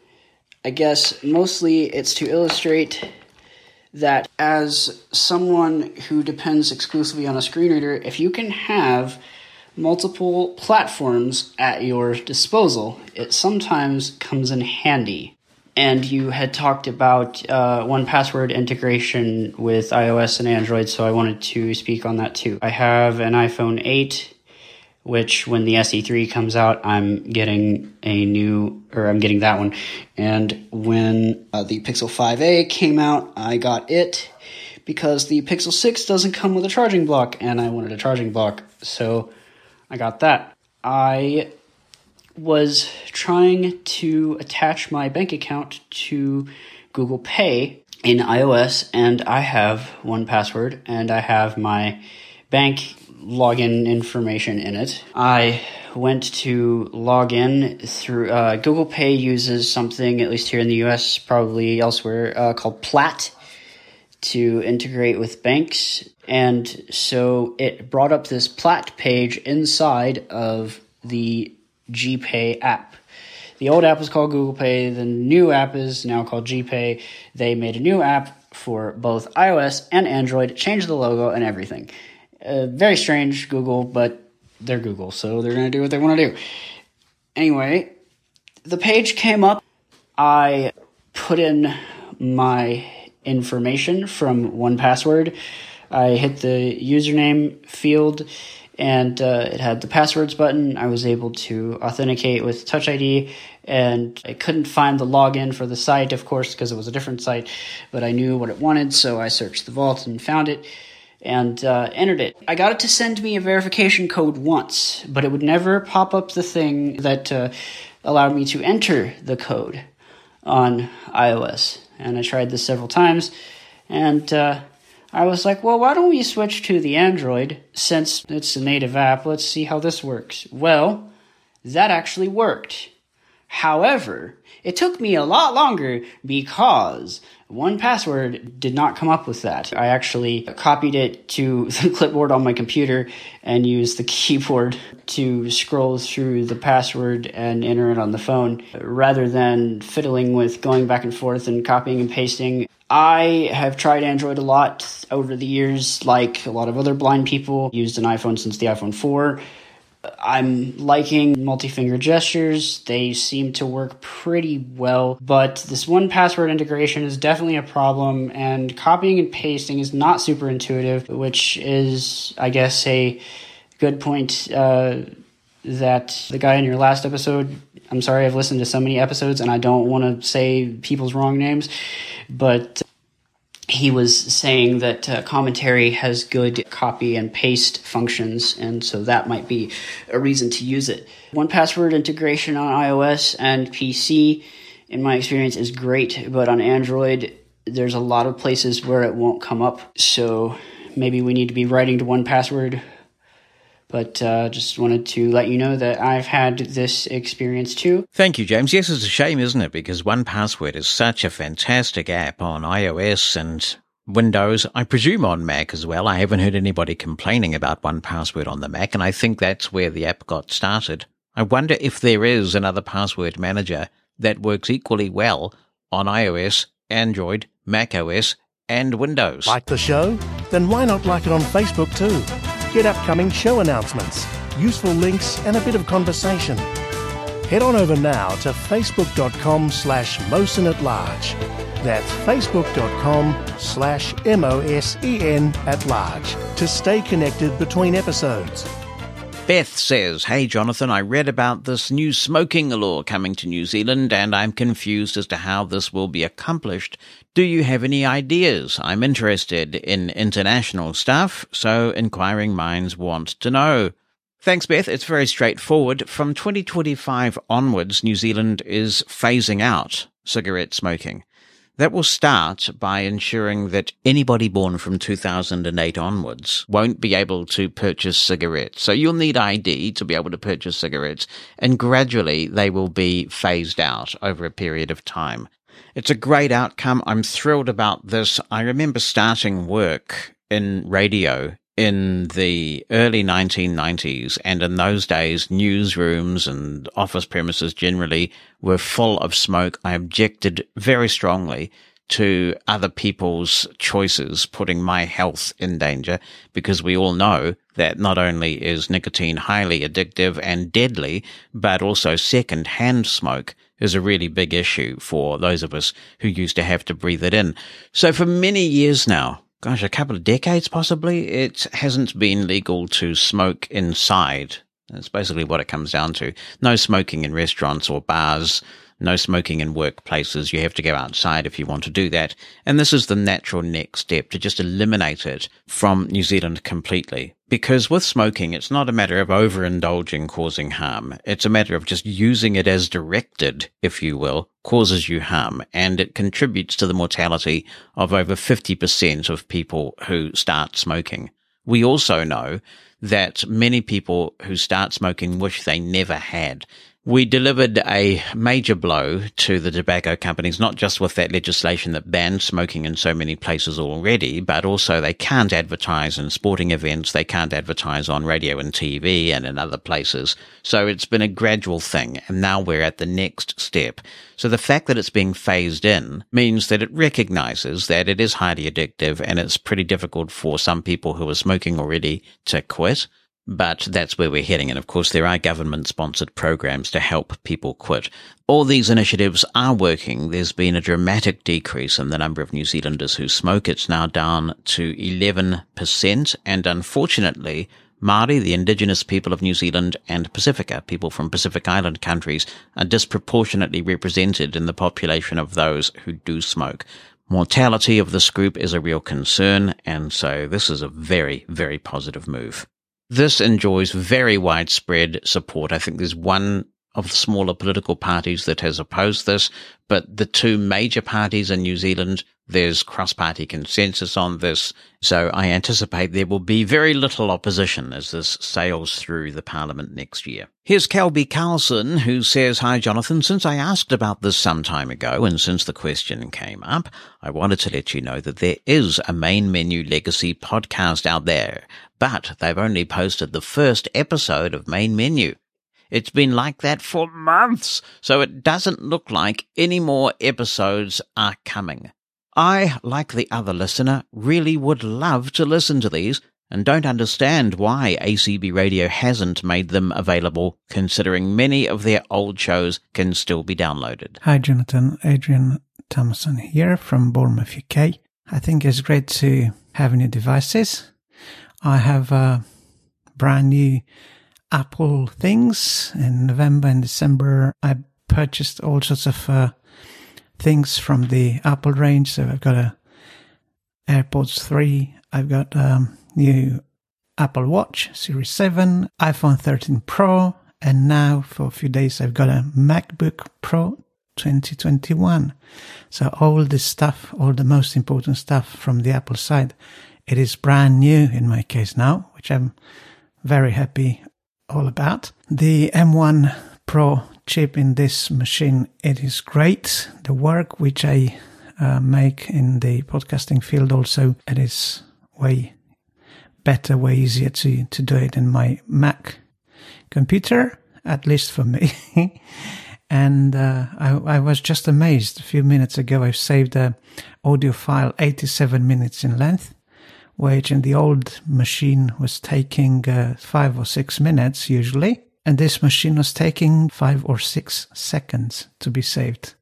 I guess mostly it's to illustrate that as someone who depends exclusively on a screen reader, if you can have multiple platforms at your disposal, it sometimes comes in handy. And you had talked about uh, 1Password integration with iOS and Android, so I wanted to speak on that too. I have an iPhone 8, which when the SE3 comes out, I'm getting a new, or I'm getting that one. And when uh, the Pixel 5a came out, I got it because the Pixel 6 doesn't come with a charging block, and I wanted a charging block, so I got that. I was trying to attach my bank account to Google Pay in iOS, and I have 1Password, and I have my bank login information in it. I went to log in through uh, Google Pay uses something, at least here in the US, probably elsewhere, uh, called Plaid to integrate with banks. And so it brought up this Plaid page inside of the GPay app. The old app was called Google Pay, the new app is now called GPay. They made a new app for both iOS and Android, changed the logo and everything. Uh, very strange, Google, but they're Google, so they're going to do what they want to do. Anyway, the page came up. I put in my information from 1Password. I hit the username field and uh, it had the passwords button. I was able to authenticate with Touch ID and I couldn't find the login for the site, of course, because it was a different site, but I knew what it wanted, so I searched the vault and found it and uh, entered it. I got it to send me a verification code once, but it would never pop up the thing that uh, allowed me to enter the code on iOS. And I tried this several times, and uh, I was like, well, why don't we switch to the Android since it's a native app? Let's see how this works. Well, that actually worked. However, it took me a lot longer because 1Password did not come up with that. I actually copied it to <laughs> the clipboard on my computer and used the <laughs> keyboard to scroll through the password and enter it on the phone rather than fiddling with going back and forth and copying and pasting. I have tried Android a lot over the years, like a lot of other blind people, used an iPhone since the iPhone 4. I'm liking multi finger gestures. They seem to work pretty well, but this 1Password integration is definitely a problem, and copying and pasting is not super intuitive, which is, I guess, a good point uh, that the guy in your last episode. I'm sorry, I've listened to so many episodes and I don't want to say people's wrong names, but he was saying that uh, commentary has good copy and paste functions, and so that might be a reason to use it. 1Password integration on iOS and PC, in my experience, is great, but on Android, there's a lot of places where it won't come up. So maybe we need to be writing to 1Password. But uh, just wanted to let you know that I've had this experience too.
Thank you, James. Yes, it's a shame, isn't it? Because 1Password is such a fantastic app on iOS and Windows. I presume on Mac as well. I haven't heard anybody complaining about 1Password on the Mac, and I think that's where the app got started. I wonder if there is another password manager that works equally well on iOS, Android, Mac OS, and Windows.
Like the show? Then why not like it on Facebook too? Get upcoming show announcements, useful links, and a bit of conversation. Head on over now to facebook.com slash Mosen at large. That's facebook.com slash M-O-S-E-N at large to stay connected between episodes.
Beth says, Hey Jonathan, I read about this new smoking law coming to New Zealand and I'm confused as to how this will be accomplished. Do you have any ideas? I'm interested in international stuff, so inquiring minds want to know. Thanks, Beth. It's very straightforward. From 2025 onwards, New Zealand is phasing out cigarette smoking. That will start by ensuring that anybody born from 2008 onwards won't be able to purchase cigarettes. So you'll need ID to be able to purchase cigarettes and gradually they will be phased out over a period of time. It's a great outcome. I'm thrilled about this. I remember starting work in radio in the early 1990s, and in those days, newsrooms and office premises generally were full of smoke. I objected very strongly to other people's choices putting my health in danger because we all know that not only is nicotine highly addictive and deadly, but also secondhand smoke is a really big issue for those of us who used to have to breathe it in. So for many years now, gosh, a couple of decades possibly, it hasn't been legal to smoke inside. That's basically what it comes down to. No smoking in restaurants or bars, no smoking in workplaces. You have to go outside if you want to do that. And this is the natural next step to just eliminate it from New Zealand completely. Because with smoking, it's not a matter of overindulging causing harm. It's a matter of just using it as directed, if you will, causes you harm. And it contributes to the mortality of over 50% of people who start smoking. We also know that many people who start smoking wish they never had. We delivered a major blow to the tobacco companies, not just with that legislation that banned smoking in so many places already, but also they can't advertise in sporting events, they can't advertise on radio and TV and in other places. So it's been a gradual thing, and now we're at the next step. So the fact that it's being phased in means that it recognizes that it is highly addictive and it's pretty difficult for some people who are smoking already to quit. But that's where we're heading. And of course, there are government sponsored programs to help people quit. All these initiatives are working. There's been a dramatic decrease in the number of New Zealanders who smoke. It's now down to 11%. And unfortunately, Māori, the indigenous people of New Zealand, and Pasifika, people from Pacific Island countries, are disproportionately represented in the population of those who do smoke. Mortality of this group is a real concern, and so this is a very, very positive move. This enjoys very widespread support. I think there's one of the smaller political parties that has opposed this, but the two major parties in New Zealand, there's cross-party consensus on this. So I anticipate there will be very little opposition as this sails through the parliament next year. Here's Kelby Carlson who says, Hi Jonathan, since I asked about this some time ago and since the question came up, I wanted to let you know that there is a main menu legacy podcast out there, but they've only posted the first episode of main menu. It's been like that for months, so it doesn't look like any more episodes are coming. I, like the other listener, really would love to listen to these and don't understand why ACB Radio hasn't made them available, considering many of their old shows can still be downloaded.
Hi, Jonathan. Adrian Thomason here from Bournemouth, UK. I think it's great to have new devices. I have a brand new Apple things in November and December. I purchased all sorts of uh, things from the Apple range. So I've got a AirPods 3. I've got um, new Apple Watch Series 7, iPhone 13 Pro, and now for a few days I've got a MacBook Pro 2021. So all this stuff, all the most important stuff from the Apple side, it is brand new in my case now, which I'm very happy all about. The M1 Pro chip in this machine, it is great. The work which I uh, make in the podcasting field also, it is way better, way easier to, to do it in my Mac computer, at least for me. <laughs> and uh, I, I, was just amazed. A few minutes ago, I saved a audio file 87 minutes in length which in the old machine was taking uh, five or six minutes usually. And this machine was taking five or six seconds to be saved.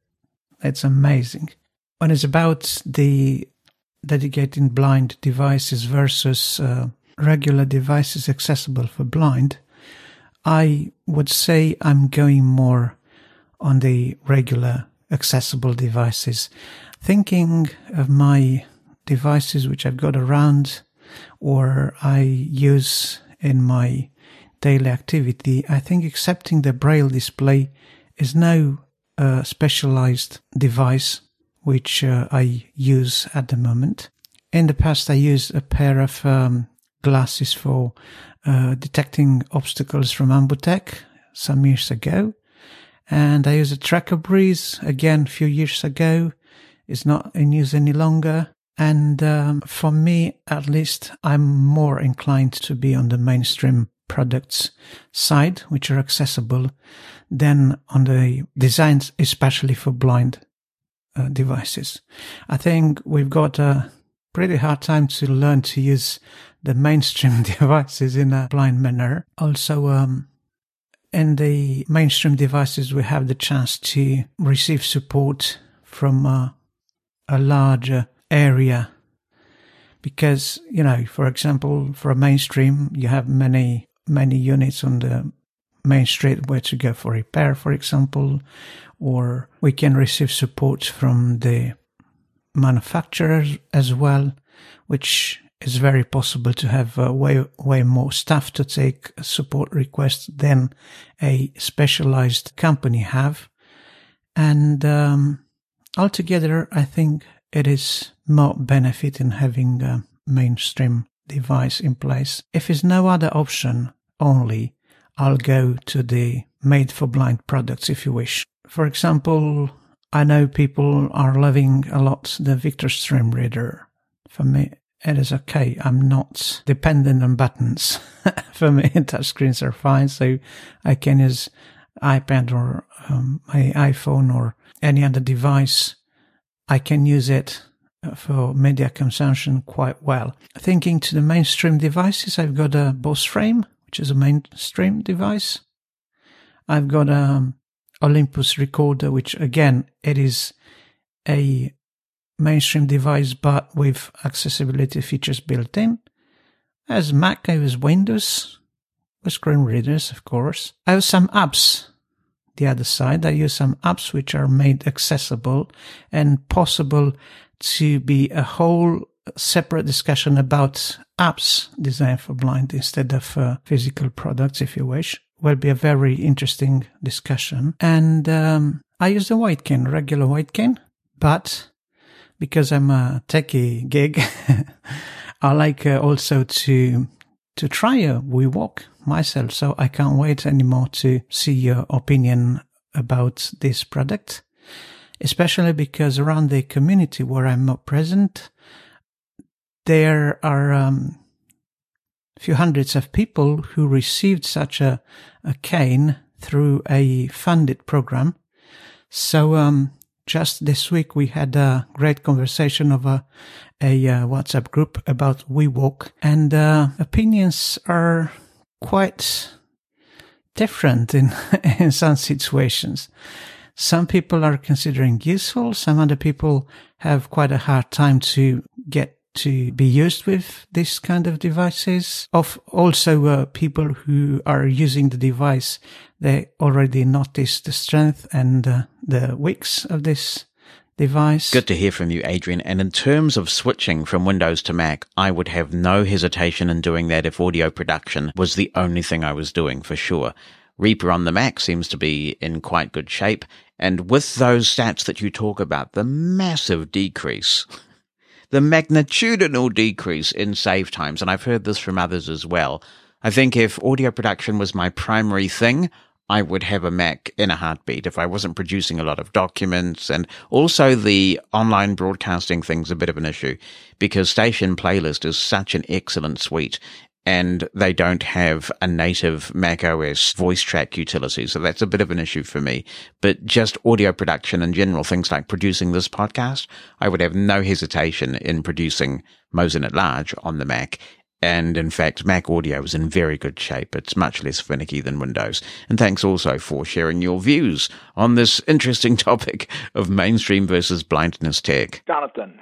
It's amazing. When it's about the dedicating blind devices versus uh, regular devices accessible for blind, I would say I'm going more on the regular accessible devices. Thinking of my devices which I've got around or I use in my daily activity, I think accepting the braille display is now a specialized device which uh, I use at the moment. In the past, I used a pair of um, glasses for uh, detecting obstacles from Ambutech some years ago. And I used a Trekker Breeze again a few years ago. It's not in use any longer. And um, for me, at least, I'm more inclined to be on the mainstream products side, which are accessible, than on the designs, especially for blind uh, devices. I think we've got a pretty hard time to learn to use the mainstream <laughs> devices in a blind manner. Also, um, in the mainstream devices, we have the chance to receive support from uh, a larger area. Because you know for example for a mainstream you have many many units on the main street where to go for repair for example or we can receive support from the manufacturers as well which is very possible to have uh, way way more staff to take support requests than a specialized company have. And um, altogether i think it is more benefit in having a mainstream device in place. If there's no other option, only I'll go to the made for blind products if you wish. For example, I know people are loving a lot the Victor Stream Reader. For me, it is okay. I'm not dependent on buttons. <laughs> For me, <laughs> touchscreens are fine, so I can use iPad or um, my iPhone or any other device I can use it for media consumption quite well. Thinking to the mainstream devices, I've got a Bose Frame, which is a mainstream device. I've got a Olympus recorder, which again, it is a mainstream device, but with accessibility features built in. As Mac, I use Windows with screen readers, of course. I have some apps the other side. I use some apps which are made accessible and possible to be a whole separate discussion about apps designed for blind instead of uh, physical products, if you wish. will be a very interesting discussion. And um, I use a white cane, regular white cane, but because I'm a techie gig, <laughs> I like uh, also to to try a WeWalk myself. So I can't wait anymore to see your opinion about this product, especially because around the community where I'm not present, there are um, a few hundreds of people who received such a, a cane through a funded program. So um, just this week we had a great conversation of a, uh, WhatsApp group about WeWalk, and uh, opinions are quite different in <laughs> in some situations. Some people are considering useful. Some other people have quite a hard time to get to be used with this kind of devices. Of also uh, people who are using the device, they already notice the strength and uh, the weaks of this device.
Good to hear from you, Adrian. And in terms of switching from Windows to Mac, I would have no hesitation in doing that if audio production was the only thing I was doing for sure. Reaper on the Mac seems to be in quite good shape. And with those stats that you talk about, the massive decrease, the magnitudinal decrease in save times, and I've heard this from others as well. I think if audio production was my primary thing, I would have a Mac in a heartbeat if I wasn't producing a lot of documents. And also the online broadcasting thing's a bit of an issue because Station Playlist is such an excellent suite and they don't have a native Mac OS voice track utility. So that's a bit of an issue for me. But just audio production in general, things like producing this podcast, I would have no hesitation in producing Mosen at large on the Mac. And in fact, Mac Audio is in very good shape. It's much less finicky than Windows. And thanks also for sharing your views on this interesting <laughs> topic of mainstream versus blindness tech.
Jonathan,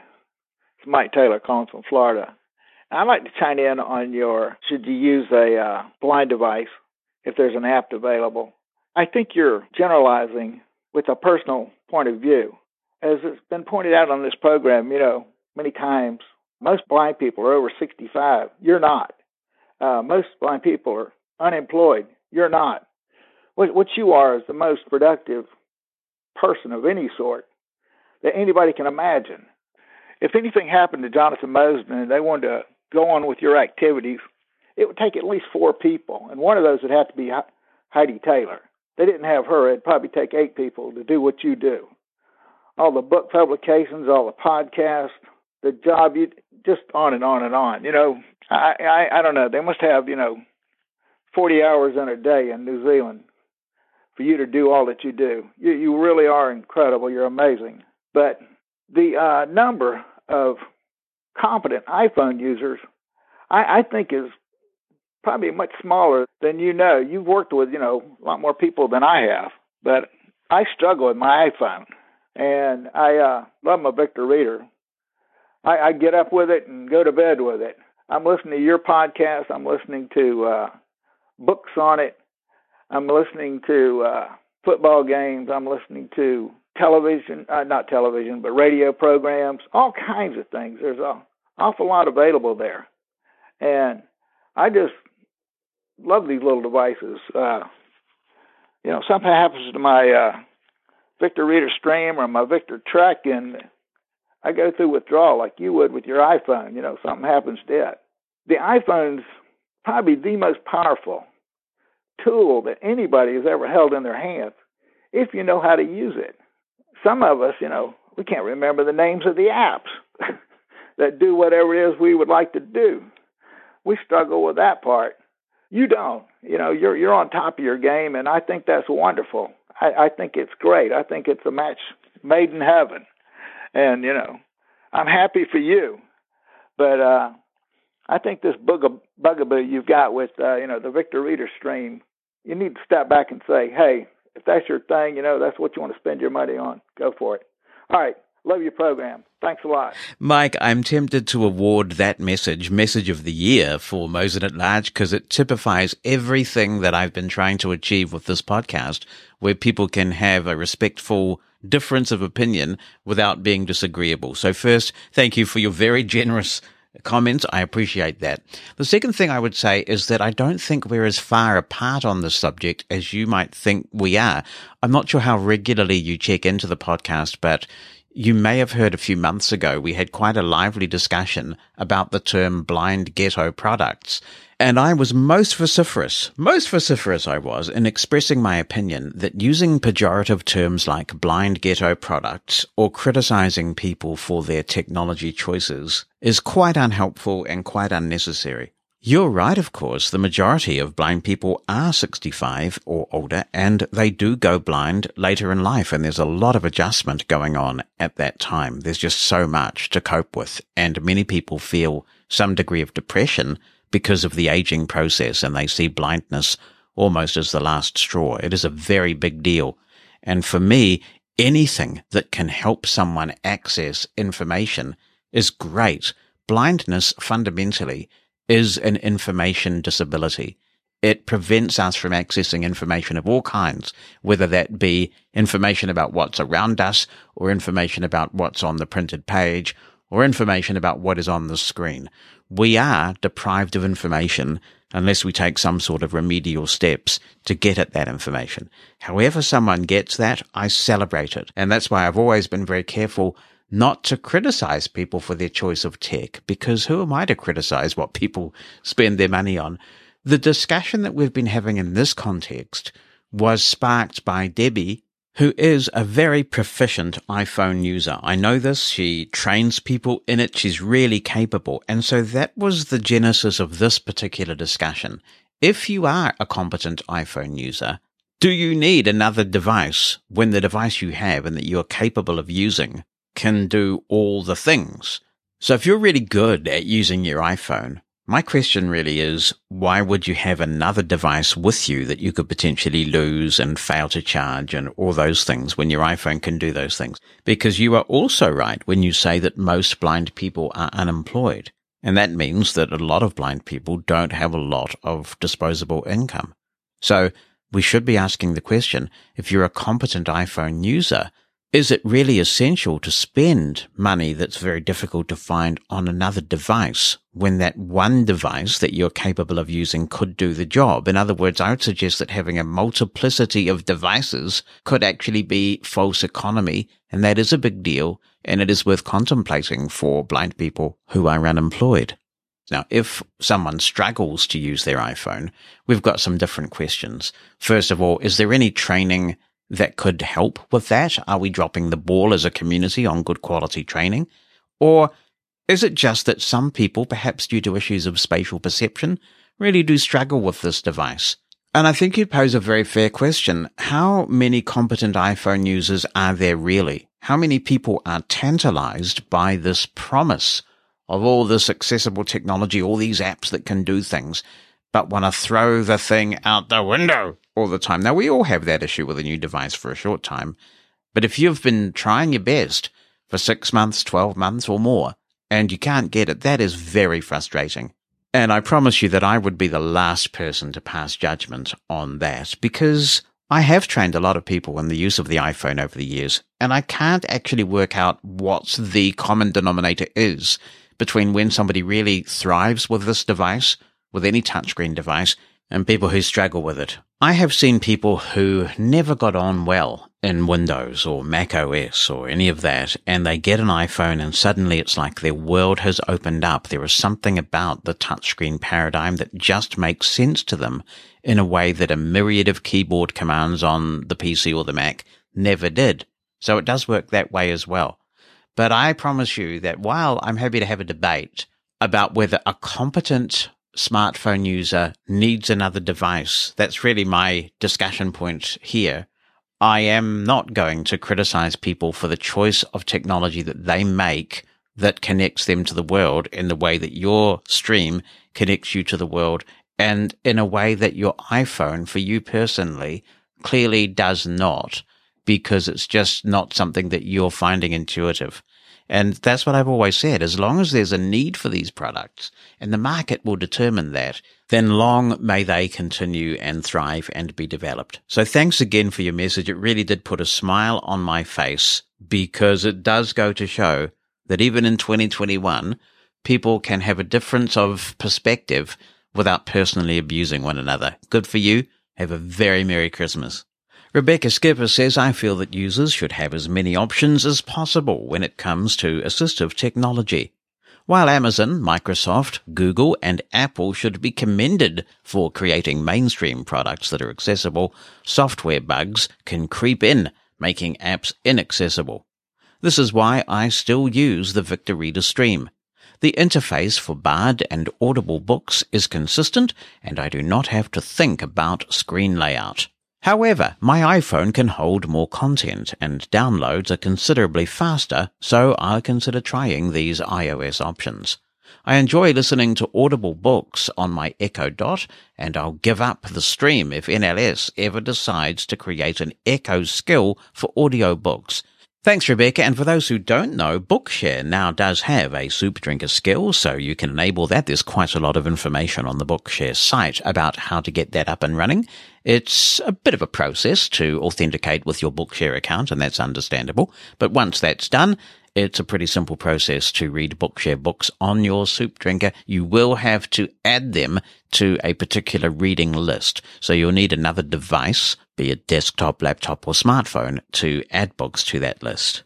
it's Mike Taylor calling from Florida. I'd like to chime in on your should you use a uh, blind device if there's an app available. I think you're generalizing with a personal point of view. As it's been pointed out on this program, you know, many times, most blind people are over 65. You're not. Uh, most blind people are unemployed. You're not. What, what you are is the most productive person of any sort that anybody can imagine. If anything happened to Jonathan Mosen and they wanted to go on with your activities, it would take at least four people, and one of those would have to be Heidi Taylor. They didn't have her; it'd probably take eight people to do what you do. All the book publications, all the podcasts, the job, you just on and on and on. You know, I I, I don't know. They must have you know, forty hours in a day in New Zealand for you to do all that you do. You you really are incredible. You're amazing. But the uh, number of competent iPhone users, I, I think is probably much smaller than you know. You've worked with, you know, a lot more people than I have, but I struggle with my iPhone. And I uh, love my Victor Reader. I, I get up with it and go to bed with it. I'm listening to your podcast. I'm listening to uh, books on it. I'm listening to uh, football games. I'm listening to television, uh, not television, but radio programs, all kinds of things. There's an awful lot available there. And I just love these little devices. Uh, you know, something happens to my uh, Victor Reader Stream or my Victor Trek, and I go through withdrawal like you would with your iPhone. You know, something happens it. The iPhone's probably the most powerful tool that anybody has ever held in their hands if you know how to use it some of us, you know, we can't remember the names of the apps <laughs> that do whatever it is we would like to do. We struggle with that part. You don't. You know, you're you're on top of your game, and I think that's wonderful. I, I think it's great. I think it's a match made in heaven, and you know, I'm happy for you. But uh, I think this bug- bugaboo you've got with uh, you know the Victor Reader stream, you need to step back and say, hey, if that's your thing, you know, that's what you want to spend your money on, go for it. All right. Love your program. Thanks a lot.
Mike, I'm tempted to award that message Message of the Year for Mosen at Large because it typifies everything that I've been trying to achieve with this podcast, where people can have a respectful difference of opinion without being disagreeable. So first, thank you for your very generous comments. I appreciate that. The second thing I would say is that I don't think we're as far apart on this subject as you might think we are. I'm not sure how regularly you check into the podcast, but you may have heard a few months ago we had quite a lively discussion about the term blind ghetto products. And I was most vociferous, most vociferous I was in expressing my opinion that using pejorative terms like blind ghetto products or criticizing people for their technology choices is quite unhelpful and quite unnecessary. You're right, of course. The majority of blind people are 65 or older and they do go blind later in life. And there's a lot of adjustment going on at that time. There's just so much to cope with. And many people feel some degree of depression because of the aging process and they see blindness almost as the last straw. It is a very big deal. And for me, anything that can help someone access information is great. Blindness fundamentally is an information disability. It prevents us from accessing information of all kinds, whether that be information about what's around us or information about what's on the printed page or information about what is on the screen. We are deprived of information unless we take some sort of remedial steps to get at that information. However someone gets that, I celebrate it. And that's why I've always been very careful not to criticize people for their choice of tech, because who am I to criticize what people spend their money on? The discussion that we've been having in this context was sparked by Debbie, who is a very proficient iPhone user. I know this. She trains people in it. She's really capable. And so that was the genesis of this particular discussion. If you are a competent iPhone user, do you need another device when the device you have and that you're capable of using can do all the things? So if you're really good at using your iPhone, my question really is, why would you have another device with you that you could potentially lose and fail to charge and all those things when your iPhone can do those things? Because you are also right when you say that most blind people are unemployed. And that means that a lot of blind people don't have a lot of disposable income. So we should be asking the question, if you're a competent iPhone user, is it really essential to spend money that's very difficult to find on another device when that one device that you're capable of using could do the job? In other words, I would suggest that having a multiplicity of devices could actually be false economy. And that is a big deal. And it is worth contemplating for blind people who are unemployed. Now, if someone struggles to use their iPhone, we've got some different questions. First of all, is there any training that could help with that? Are we dropping the ball as a community on good quality training? Or is it just that some people, perhaps due to issues of spatial perception, really do struggle with this device? And I think you pose a very fair question. How many competent iPhone users are there really? How many people are tantalized by this promise of all this accessible technology, all these apps that can do things, but want to throw the thing out the window all the time. Now, we all have that issue with a new device for a short time, but if you've been trying your best for six months, 12 months or more, and you can't get it, that is very frustrating. And I promise you that I would be the last person to pass judgment on that because I have trained a lot of people in the use of the iPhone over the years, and I can't actually work out what the common denominator is between when somebody really thrives with this device, with any touchscreen device, and people who struggle with it. I have seen people who never got on well in Windows or Mac OS or any of that, and they get an iPhone and suddenly it's like their world has opened up. There is something about the touchscreen paradigm that just makes sense to them in a way that a myriad of keyboard commands on the PC or the Mac never did. So it does work that way as well. But I promise you that while I'm happy to have a debate about whether a competent smartphone user needs another device. That's really my discussion point here. I am not going to criticize people for the choice of technology that they make that connects them to the world in the way that your stream connects you to the world and in a way that your iPhone for you personally clearly does not because it's just not something that you're finding intuitive. And that's what I've always said. As long as there's a need for these products and the market will determine that, then long may they continue and thrive and be developed. So thanks again for your message. It really did put a smile on my face because it does go to show that even in 2021, people can have a difference of perspective without personally abusing one another. Good for you. Have a very Merry Christmas. Rebecca Skipper says, I feel that users should have as many options as possible when it comes to assistive technology. While Amazon, Microsoft, Google, and Apple should be commended for creating mainstream products that are accessible, software bugs can creep in, making apps inaccessible. This is why I still use the Victor Reader Stream. The interface for Bard and Audible books is consistent, and I do not have to think about screen layout. However, my iPhone can hold more content and downloads are considerably faster, so I'll consider trying these iOS options. I enjoy listening to Audible books on my Echo Dot, and I'll give up the stream if NLS ever decides to create an Echo skill for audiobooks. Thanks, Rebecca. And for those who don't know, Bookshare now does have a soup drinker skill, so you can enable that. There's quite a lot of information on the Bookshare site about how to get that up and running. It's a bit of a process to authenticate with your Bookshare account, and that's understandable. But once that's done, it's a pretty simple process to read Bookshare books on your soup drinker. You will have to add them to a particular reading list. So you'll need another device, be it desktop, laptop, or smartphone, to add books to that list.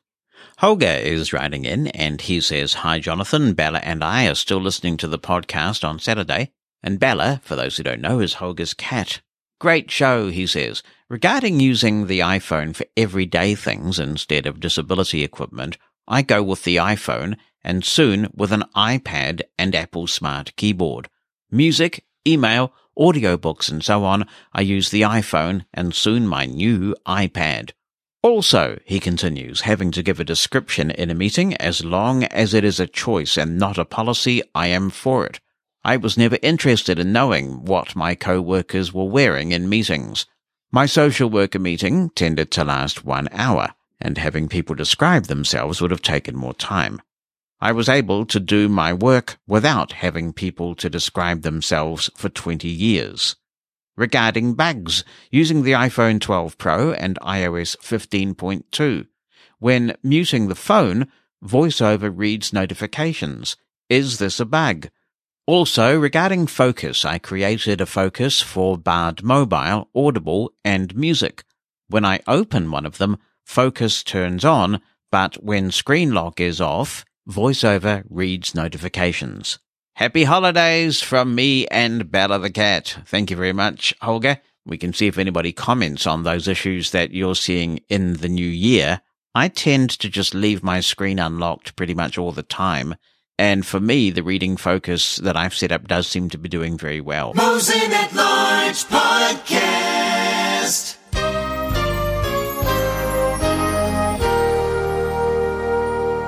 Holger is writing in and he says, Hi, Jonathan. Bella and I are still listening to the podcast on Saturday. And Bella, for those who don't know, is Holger's cat. Great show, he says. Regarding using the iPhone for everyday things instead of disability equipment, I go with the iPhone and soon with an iPad and Apple Smart Keyboard. Music, email, audiobooks and so on, I use the iPhone and soon my new iPad. Also, he continues, having to give a description in a meeting, as long as it is a choice and not a policy, I am for it. I was never interested in knowing what my co-workers were wearing in meetings. My social worker meeting tended to last one hour, and having people describe themselves would have taken more time. I was able to do my work without having people to describe themselves for 20 years. Regarding bugs, using the iPhone 12 Pro and iOS 15.2. When muting the phone, VoiceOver reads notifications. Is this a bug? Also, regarding focus, I created a focus for Bard Mobile, Audible, and Music. When I open one of them, focus turns on, but when screen lock is off, VoiceOver reads notifications. Happy holidays from me and Bella the cat. Thank you very much, Holger. We can see if anybody comments on those issues that you're seeing in the new year. I tend to just leave my screen unlocked pretty much all the time. And for me, the reading focus that I've set up does seem to be doing very well.
Mosen at Large Podcast.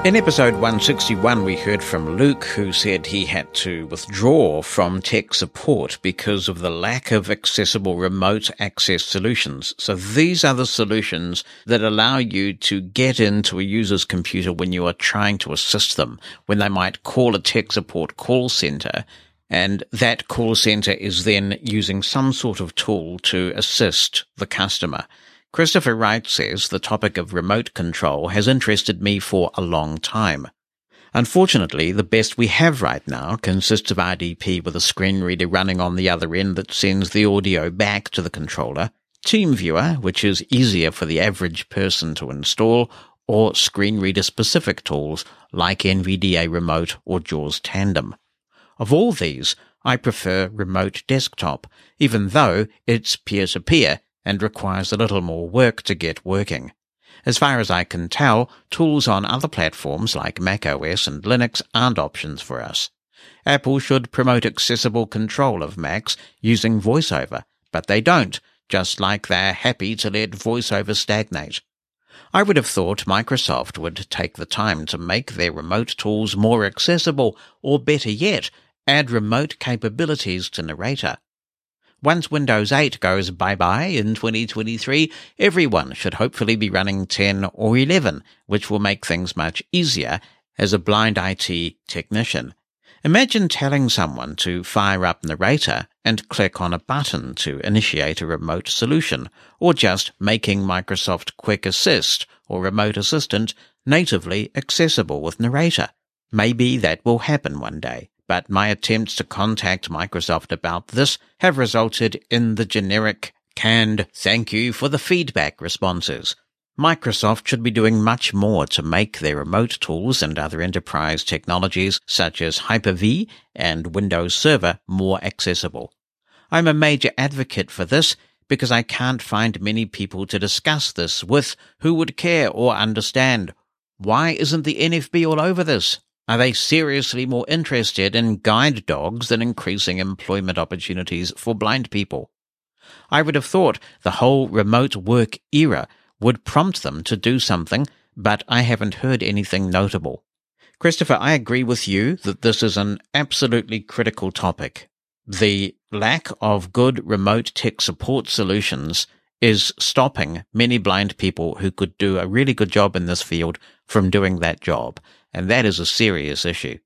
In episode 161, we heard from Luke, who said he had to withdraw from tech support because of the lack of accessible remote access solutions. So these are the solutions that allow you to get into a user's computer when you are trying to assist them, when they might call a tech support call center. And that call center is then using some sort of tool to assist the customer. Christopher Wright says the topic of remote control has interested me for a long time. Unfortunately, the best we have right now consists of RDP with a screen reader running on the other end that sends the audio back to the controller, TeamViewer, which is easier for the average person to install, or screen reader specific tools like NVDA Remote or JAWS Tandem. Of all these, I prefer Remote Desktop, even though it's peer to peer and requires a little more work to get working. As far as I can tell, tools on other platforms like macOS and Linux aren't options for us. Apple should promote accessible control of Macs using VoiceOver, but they don't, just like they're happy to let VoiceOver stagnate. I would have thought Microsoft would take the time to make their remote tools more accessible, or better yet, add remote capabilities to Narrator. Once Windows 8 goes bye-bye in 2023, everyone should hopefully be running 10 or 11, which will make things much easier as a blind IT technician. Imagine telling someone to fire up Narrator and click on a button to initiate a remote solution, or just making Microsoft Quick Assist or Remote Assistant natively accessible with Narrator. Maybe that will happen one day, but my attempts to contact Microsoft about this have resulted in the generic canned thank you for the feedback responses. Microsoft should be doing much more to make their remote tools and other enterprise technologies such as Hyper-V and Windows Server more accessible. I'm a major advocate for this because I can't find many people to discuss this with who would care or understand. Why isn't the NFB all over this? Are they seriously more interested in guide dogs than increasing employment opportunities for blind people? I would have thought the whole remote work era would prompt them to do something, but I haven't heard anything notable. Christopher, I agree with you that this is an absolutely critical topic. The lack of good remote tech support solutions is stopping many blind people who could do a really good job in this field from doing that job, and that is a serious issue.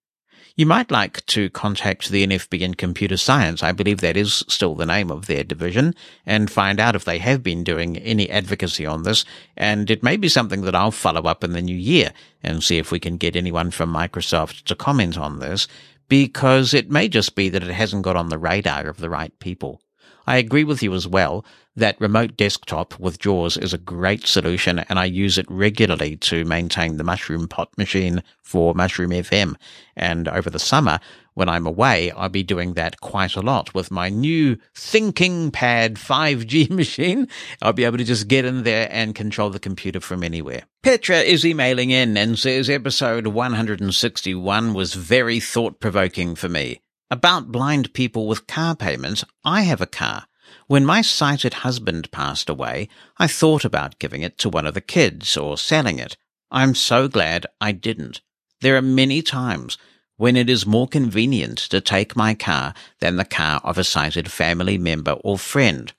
You might like to contact the NFB in computer science, I believe that is still the name of their division, and find out if they have been doing any advocacy on this. And it may be something that I'll follow up in the new year and see if we can get anyone from Microsoft to comment on this, because it may just be that it hasn't got on the radar of the right people. I agree with you as well that remote desktop with JAWS is a great solution and I use it regularly to maintain the Mushroom Pot machine for Mushroom FM. And over the summer, when I'm away, I'll be doing that quite a lot with my new Thinking Pad 5G <laughs> machine. I'll be able to just get in there and control the computer from anywhere. Petra is emailing in and says episode 161 was very thought provoking for me. About blind people with car payments, I have a car. When my sighted husband passed away, I thought about giving it to one of the kids or selling it. I'm so glad I didn't. There are many times when it is more convenient to take my car than the car of a sighted family member or friend.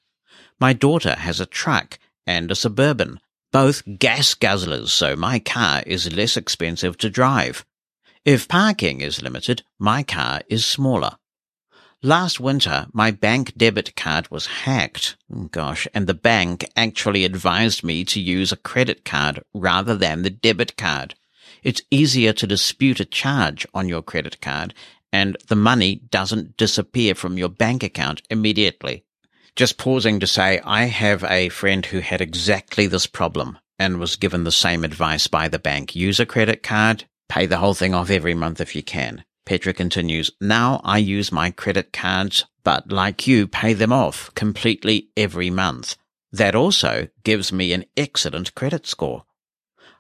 My daughter has a truck and a suburban, both gas guzzlers, so my car is less expensive to drive. If parking is limited, my car is smaller. Last winter, my bank debit card was hacked. Oh, gosh, and the bank actually advised me to use a credit card rather than the debit card. It's easier to dispute a charge on your credit card and the money doesn't disappear from your bank account immediately. Just pausing to say, I have a friend who had exactly this problem and was given the same advice by the bank. Use a credit card, Pay the whole thing off every month if you can. Petra continues, Now I use my credit cards, but like you, pay them off completely every month. That also gives me an excellent credit score.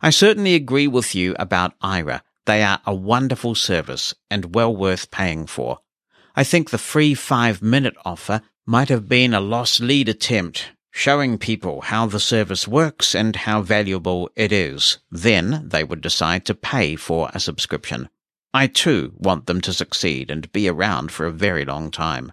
I certainly agree with you about Aira. They are a wonderful service and well worth paying for. I think the free five minute offer might have been a lost lead attempt showing people how the service works and how valuable it is. Then they would decide to pay for a subscription. I too want them to succeed and be around for a very long time.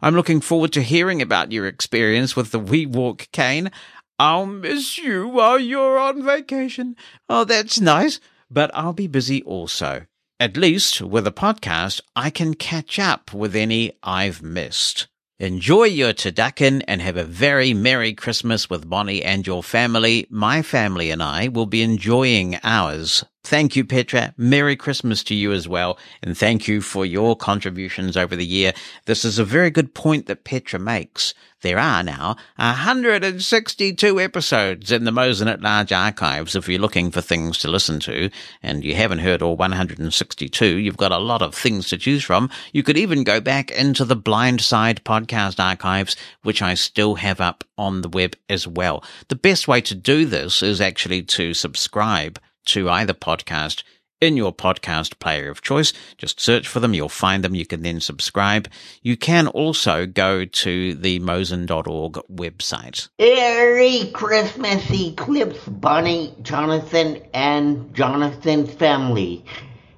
I'm looking forward to hearing about your experience with the WeWalk cane. I'll miss you while you're on vacation. Oh, that's nice. But I'll be busy also. At least with a podcast, I can catch up with any I've missed. Enjoy your turducken and have a very Merry Christmas with Bonnie and your family. My family and I will be enjoying ours. Thank you, Petra. Merry Christmas to you as well. And thank you for your contributions over the year. This is a very good point that Petra makes. There are now 162 episodes in the Mosen at Large archives if you're looking for things to listen to, and you haven't heard all 162. You've got a lot of things to choose from. You could even go back into the Blind Side podcast archives, which I still have up on the web as well. The best way to do this is actually to subscribe to either podcast in your podcast player of choice. Just search for them. You'll find them. You can then subscribe. You can also go to the mosen.org website.
Merry Christmas Eclipse, Bonnie, Jonathan, and Jonathan's family.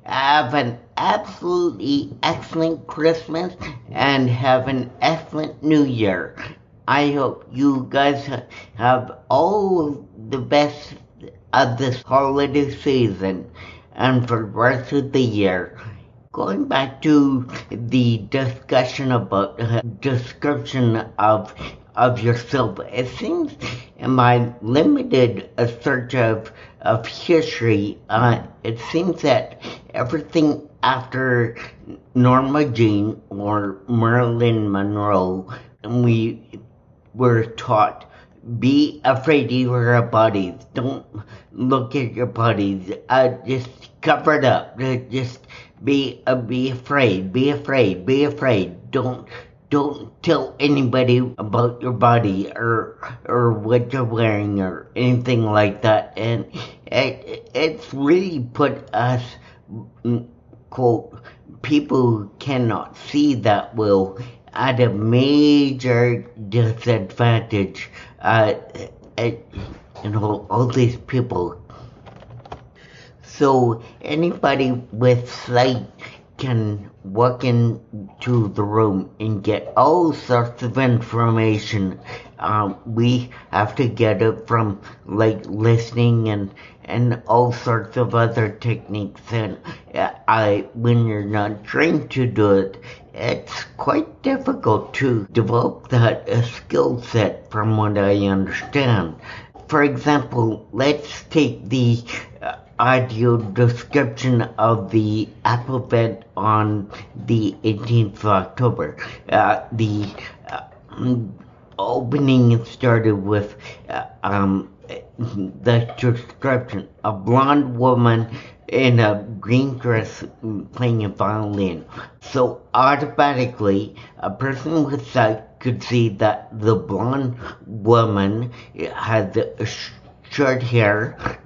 Have an absolutely excellent Christmas and have an excellent New Year. I hope you guys have all the best of this holiday season and for the rest of the year. Going back to the discussion about uh, description of of yourself, it seems in my limited search of of history, uh, it seems that everything after Norma Jean or Marilyn Monroe, we were taught be afraid of your bodies. Don't look at your bodies. Uh, just cover it up. Just be uh, be afraid. Be afraid. Be afraid. Don't don't tell anybody about your body or or what you're wearing or anything like that. And it it's really put us mm, quote people who cannot see that will at a major disadvantage. Uh, uh, you know, all these people. So anybody with sight can walk into the room and get all sorts of information. Um, we have to get it from like listening and and all sorts of other techniques. And uh, I, when you're not trained to do it, it's quite difficult to develop that uh, skill set, from what I understand. For example, let's take the uh, audio description of the alphabet on the 18th of October. Uh, the uh, opening started with uh, um, the description a blonde woman in a green dress playing a violin. So automatically, a person with sight could see that the blonde woman had sh- short hair,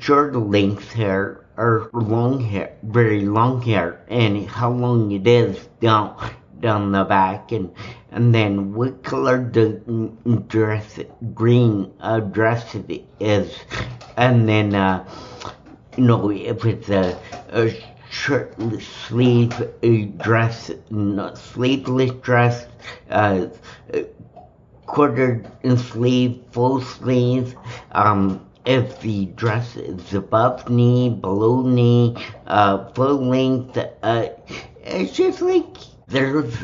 short length hair, or long hair, very long hair, and how long it is down down the back, and and then what color the dress green uh, dress it is, and then uh, you know if it's a, a shirtless sleeve uh, dress, not sleeveless dress, uh, quarter sleeve, full sleeve. Um, if the dress is above knee, below knee, uh, full length, uh, it's just like there's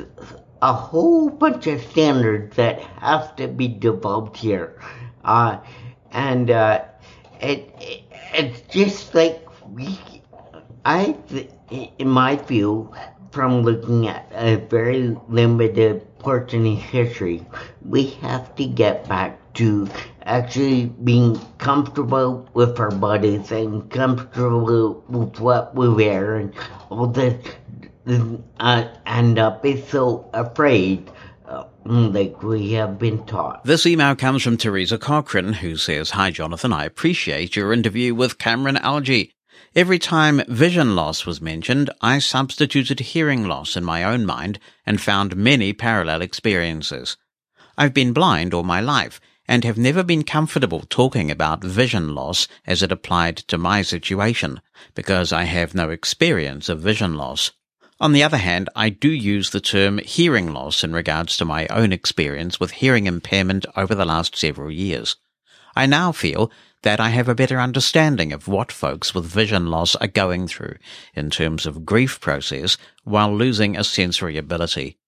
a whole bunch of standards that have to be developed here. Uh, and, uh, it, it, it's just like we, I, th- in my view, from looking at a very limited portion of history, we have to get back to actually being comfortable with our bodies and comfortable with what we wear and all this, uh, and not be so afraid uh, like we have been taught.
This email comes from Teresa Cochran, who says, Hi, Jonathan. I appreciate your interview with Cameron Algie. Every time vision loss was mentioned, I substituted hearing loss in my own mind and found many parallel experiences. I've been blind all my life and have never been comfortable talking about vision loss as it applied to my situation because I have no experience of vision loss. On the other hand, I do use the term hearing loss in regards to my own experience with hearing impairment over the last several years. I now feel that I have a better understanding of what folks with vision loss are going through in terms of grief process while losing a sensory ability.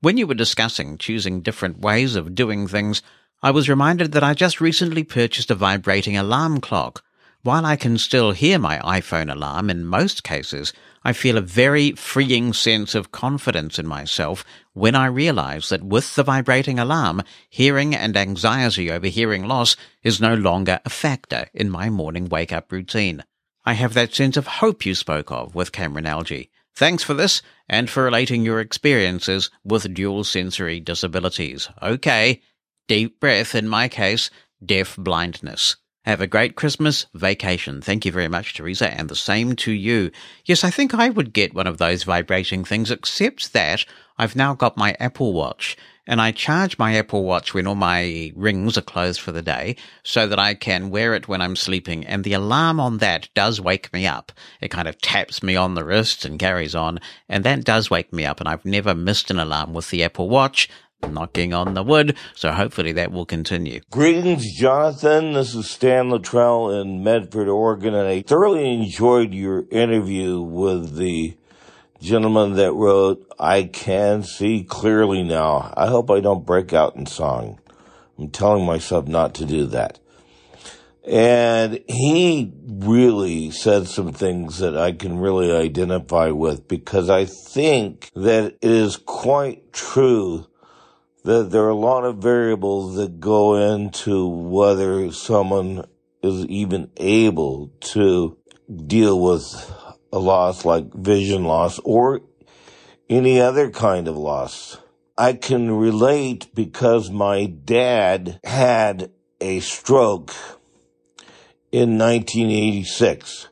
When you were discussing choosing different ways of doing things, I was reminded that I just recently purchased a vibrating alarm clock. While I can still hear my iPhone alarm in most cases, I feel a very freeing sense of confidence in myself when I realize that with the vibrating alarm, hearing and anxiety over hearing loss is no longer a factor in my morning wake up routine. I have that sense of hope you spoke of with Cameron Algie. Thanks for this and for relating your experiences with dual sensory disabilities. Okay. Deep breath in my case, deaf blindness. Have a great Christmas vacation. Thank you very much, Teresa, and the same to you. Yes, I think I would get one of those vibrating things, except that I've now got my Apple Watch, and I charge my Apple Watch when all my rings are closed for the day so that I can wear it when I'm sleeping, and the alarm on that does wake me up. It kind of taps me on the wrist and carries on, and that does wake me up, and I've never missed an alarm with the Apple Watch knocking on the wood, so hopefully that will continue.
Greetings, Jonathan. This is Stan Luttrell in Medford, Oregon, and I thoroughly enjoyed your interview with the gentleman that wrote, I can see clearly now. I hope I don't break out in song. I'm telling myself not to do that. And he really said some things that I can really identify with because I think that it is quite true that there are a lot of variables that go into whether someone is even able to deal with a loss like vision loss or any other kind of loss. I can relate because my dad had a stroke in 1986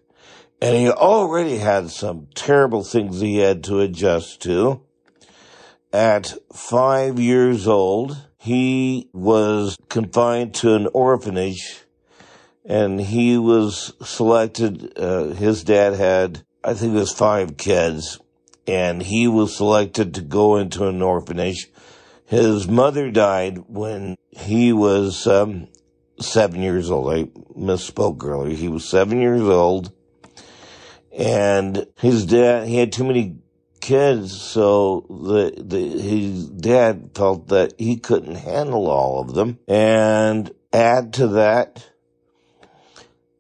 and he already had some terrible things he had to adjust to. At five years old, he was confined to an orphanage and he was selected. Uh, his dad had, I think it was five kids and he was selected to go into an orphanage. His mother died when he was um, seven years old. I misspoke earlier. He was seven years old, and his dad he had too many kids, so the the his dad felt that he couldn't handle all of them, and add to that,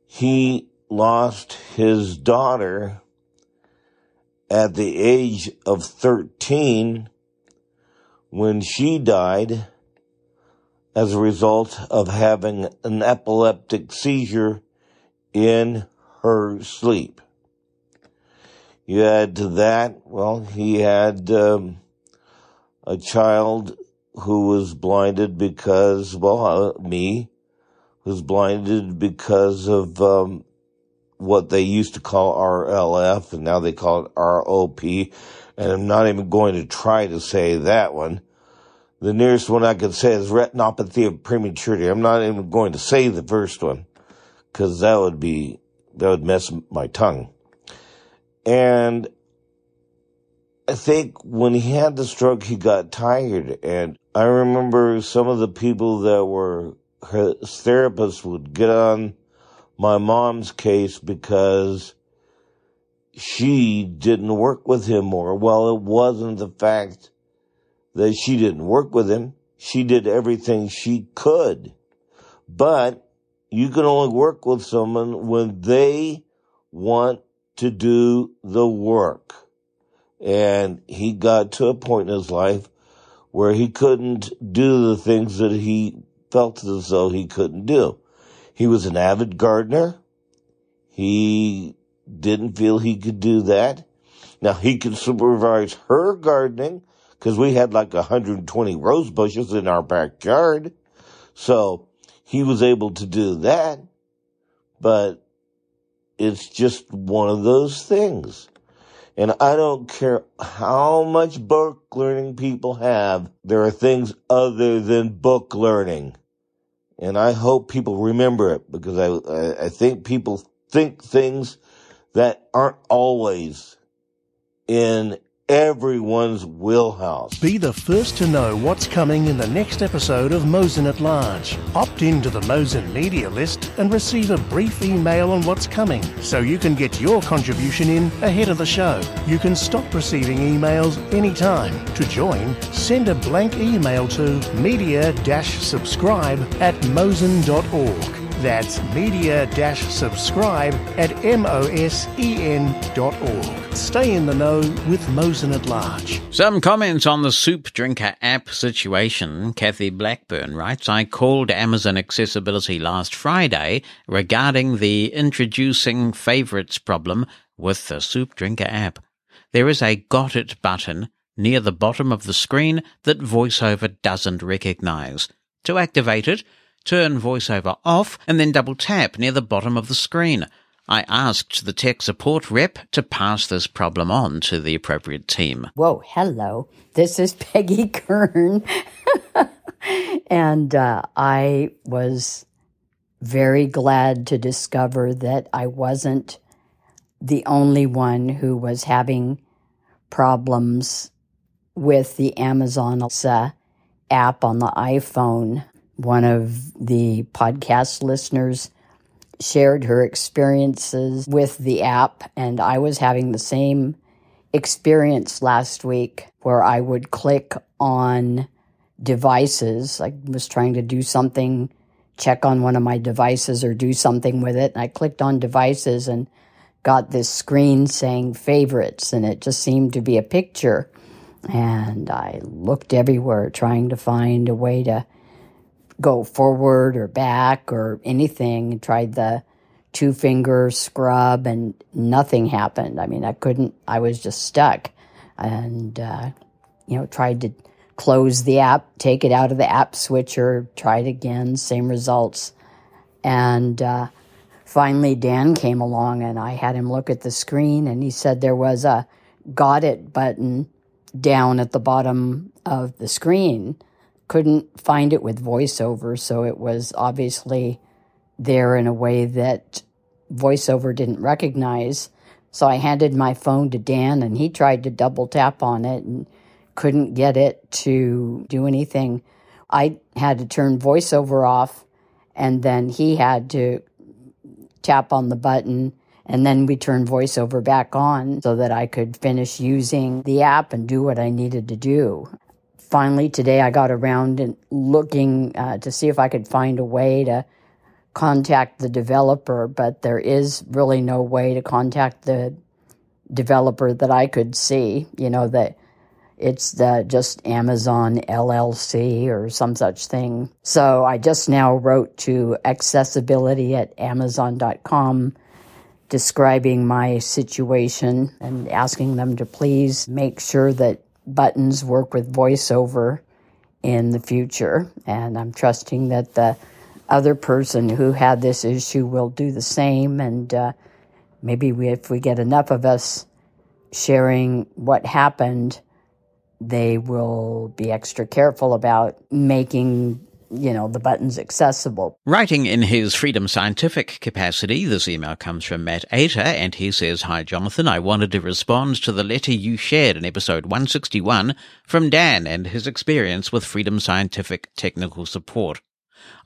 he lost his daughter at the age of 13 when she died as a result of having an epileptic seizure in her sleep. You add to that, well, he had um, a child who was blinded because, well, uh, me, was blinded because of um, what they used to call RLF, and now they call it ROP. And I'm not even going to try to say that one. The nearest one I could say is retinopathy of prematurity. I'm not even going to say the first one because that would be, that would mess my tongue. And I think when he had the stroke, he got tired. And I remember some of the people that were his therapists would get on my mom's case because she didn't work with him more. Well, it wasn't the fact that she didn't work with him. She did everything she could. But you can only work with someone when they want to do the work. And he got to a point in his life where he couldn't do the things that he felt as though he couldn't do. He was an avid gardener. He didn't feel he could do that. Now he could supervise her gardening because we had like 120 rose bushes in our backyard. So he was able to do that, but it's just one of those things. And I don't care how much book learning people have, there are things other than book learning. And I hope people remember it because I, I think people think things that aren't always in everyone's wheelhouse.
Be the first to know what's coming in the next episode of Mosen at Large. Opt into the Mosen media list and receive a brief email on what's coming so you can get your contribution in ahead of the show. You can stop receiving emails anytime. To join, send a blank email to media-subscribe at mosen.org. That's media-subscribe at mosen.org. Stay in the know with Mosen at Large.
Some comments on the Soup Drinker app situation. Kathy Blackburn writes, I called Amazon Accessibility last Friday regarding the introducing favorites problem with the Soup Drinker app. There is a Got It button near the bottom of the screen that VoiceOver doesn't recognize. To activate it, turn VoiceOver off and then double tap near the bottom of the screen. I asked the tech support rep to pass this problem on to the appropriate team.
Whoa, hello. This is <laughs> Peggy Kern. <laughs> and uh, I was very glad to discover that I wasn't the only one who was having problems with the Amazon Alexa app on the iPhone. One of the podcast listeners shared her experiences with the app, and I was having the same experience last week where I would click on devices. I was trying to do something check on one of my devices or do something with it. And I clicked on devices and got this screen saying favorites, and it just seemed to be a picture. And I looked everywhere trying to find a way to go forward or back or anything. Tried the two finger scrub and nothing happened. I mean, I couldn't, I was just stuck. And, uh, you know, tried to close the app, take it out of the app switcher, tried again, same results. And uh, finally, Dan came along and I had him look at the screen and he said there was a got it button down at the bottom of the screen. Couldn't find it with voiceover, so it was obviously there in a way that voiceover didn't recognize. So I handed my phone to Dan and he tried to double tap on it and couldn't get it to do anything. I had to turn voiceover off and then he had to tap on the button and then we turned voiceover back on so that I could finish using the app and do what I needed to do. Finally, today I got around and looking uh, to see if I could find a way to contact the developer, but there is really no way to contact the developer that I could see. You know, that it's the just Amazon LLC or some such thing. So I just now wrote to accessibility at amazon.com describing my situation and asking them to please make sure that buttons work with voiceover in the future. And I'm trusting that the other person who had this issue will do the same. And uh, maybe we, if we get enough of us sharing what happened, they will be extra careful about making you know the buttons accessible.
Writing in his Freedom Scientific capacity, this email comes from Matt Ater, and he says, Hi Jonathan, I wanted to respond to the letter you shared in episode 161 from Dan and his experience with Freedom Scientific technical support.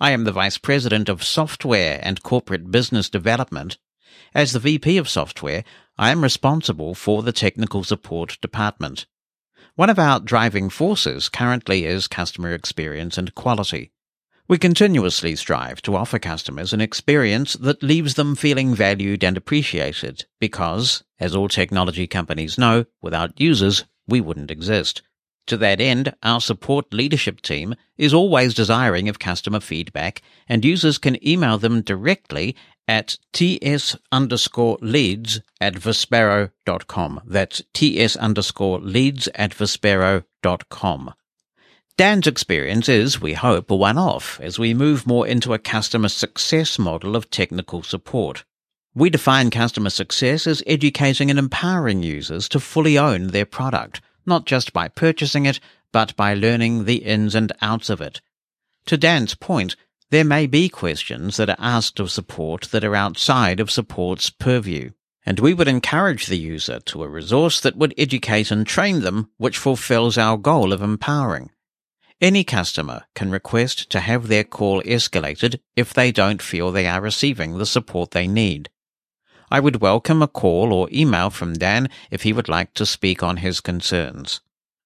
I am the Vice President of Software and Corporate Business Development. As the VP of Software, I am responsible for the Technical Support Department. One of our driving forces currently is customer experience and quality. We continuously strive to offer customers an experience that leaves them feeling valued and appreciated because, as all technology companies know, without users, we wouldn't exist. To that end, our support leadership team is always desiring of customer feedback, and users can email them directly at ts underscore leads at vispero.com. That's ts underscore leads at vispero.com. Dan's experience is, we hope, a one-off as we move more into a customer success model of technical support. We define customer success as educating and empowering users to fully own their product, not just by purchasing it, but by learning the ins and outs of it. To Dan's point, there may be questions that are asked of support that are outside of support's purview, and we would encourage the user to a resource that would educate and train them, which fulfills our goal of empowering. Any customer can request to have their call escalated if they don't feel they are receiving the support they need. I would welcome a call or email from Dan if he would like to speak on his concerns.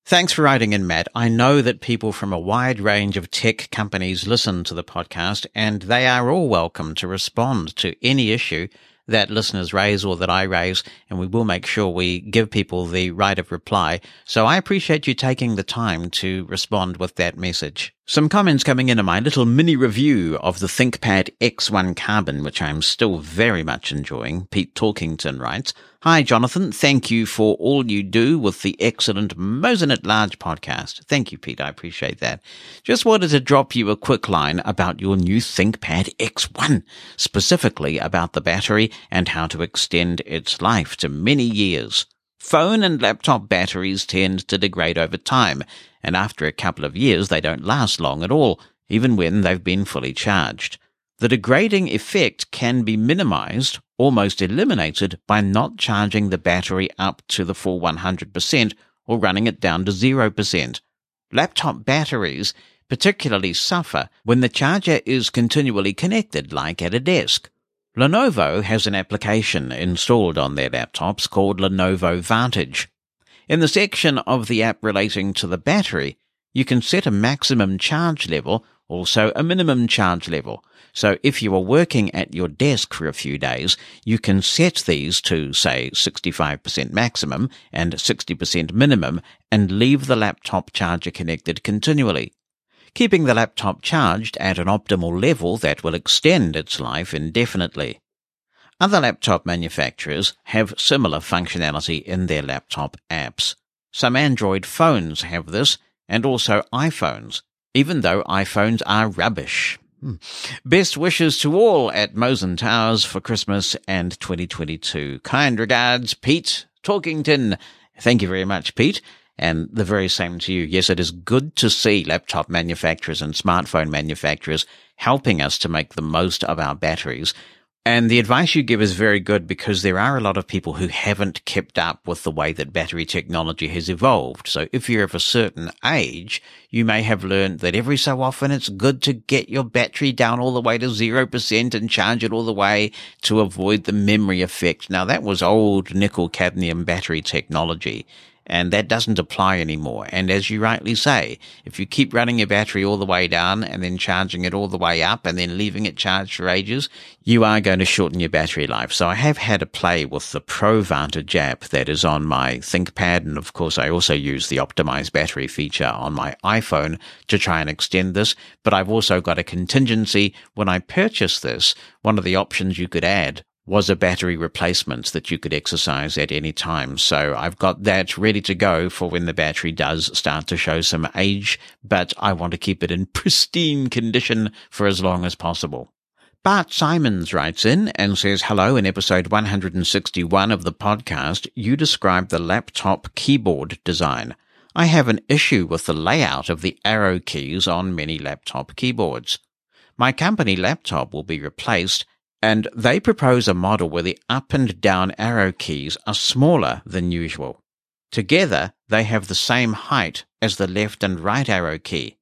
Thanks for writing in, Matt. I know that people from a wide range of tech companies listen to the podcast, and they are all welcome to respond to any issue that listeners raise or that I raise, and we will make sure we give people the right of reply. So I appreciate you taking the time to respond with that message. Some comments coming in on my little mini review of the ThinkPad X1 Carbon, which I'm still very much enjoying. Pete Talkington writes, Hi, Jonathan. Thank you for all you do with the excellent Mosen at Large podcast. Thank you, Pete. I appreciate that. Just wanted to drop you a quick line about your new ThinkPad X1, specifically about the battery and how to extend its life to many years. Phone and laptop batteries tend to degrade over time, and after a couple of years they don't last long at all, even when they've been fully charged. The degrading effect can be minimized, almost eliminated, by not charging the battery up to the full 100% or running it down to 0%. Laptop batteries particularly suffer when the charger is continually connected, like at a desk. Lenovo has an application installed on their laptops called Lenovo Vantage. In the section of the app relating to the battery, you can set a maximum charge level also a minimum charge level. So if you are working at your desk for a few days, you can set these to, say, 65% maximum and 60% minimum and leave the laptop charger connected continually, keeping the laptop charged at an optimal level that will extend its life indefinitely. Other laptop manufacturers have similar functionality in their laptop apps. Some Android phones have this, and also iPhones, even though iPhones are rubbish. Hmm. Best wishes to all at Mosen Towers for Christmas and 2022. Kind regards, Pete Talkington. Thank you very much, Pete. And the very same to you. Yes, it is good to see laptop manufacturers and smartphone manufacturers helping us to make the most of our batteries. And the advice you give is very good because there are a lot of people who haven't kept up with the way that battery technology has evolved. So if you're of a certain age, you may have learned that every so often it's good to get your battery down all the way to 0% and charge it all the way to avoid the memory effect. Now that was old nickel cadmium battery technology and that doesn't apply anymore. And as you rightly say, if you keep running your battery all the way down and then charging it all the way up and then leaving it charged for ages, you are going to shorten your battery life. So I have had a play with the Pro Vantage app that is on my ThinkPad. And of course, I also use the optimized battery feature on my iPhone to try and extend this. But I've also got a contingency when I purchase this. One of the options you could add was a battery replacement that you could exercise at any time. So I've got that ready to go for when the battery does start to show some age, but I want to keep it in <laughs> pristine condition for as long as possible. Bart Simons writes in and says, Hello, in episode 161 of the podcast, you described the laptop keyboard design. I have an issue with the layout of the arrow keys on many laptop keyboards. My company laptop will be replaced and they propose a model where the up and down arrow keys are smaller than usual. Together, they have the same height as the left and right arrow key.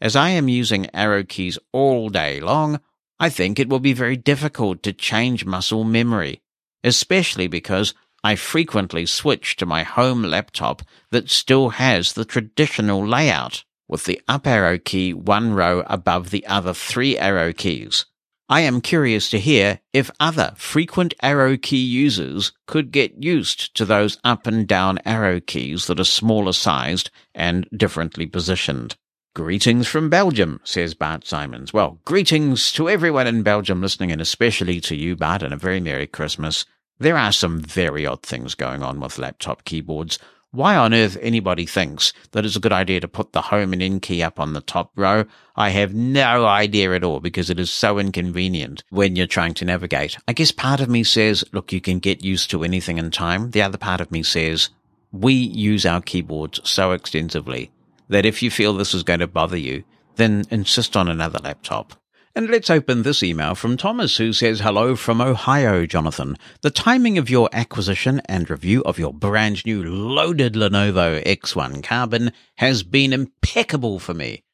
As I am using arrow keys all day long, I think it will be very difficult to change muscle memory, especially because I frequently switch to my home laptop that still has the traditional layout, with the up arrow key one row above the other three arrow keys. I am curious to hear if other frequent arrow key users could get used to those up and down arrow keys that are smaller sized and differently positioned. Greetings from Belgium, says Bart Simons. Well, greetings to everyone in Belgium listening and especially to you, Bart, and a very Merry Christmas. There are some very odd things going on with laptop keyboards why on earth anybody thinks that it's a good idea to put the home and end key up on the top row, I have no idea at all because it is so inconvenient when you're trying to navigate. I guess part of me says, look, you can get used to anything in time. The other part of me says, we use our keyboards so extensively that if you feel this is going to bother you, then insist on another laptop. And let's open this email from Thomas, who says, Hello from Ohio, Jonathan. The timing of your acquisition and review of your brand new loaded Lenovo X1 Carbon has been impeccable for me.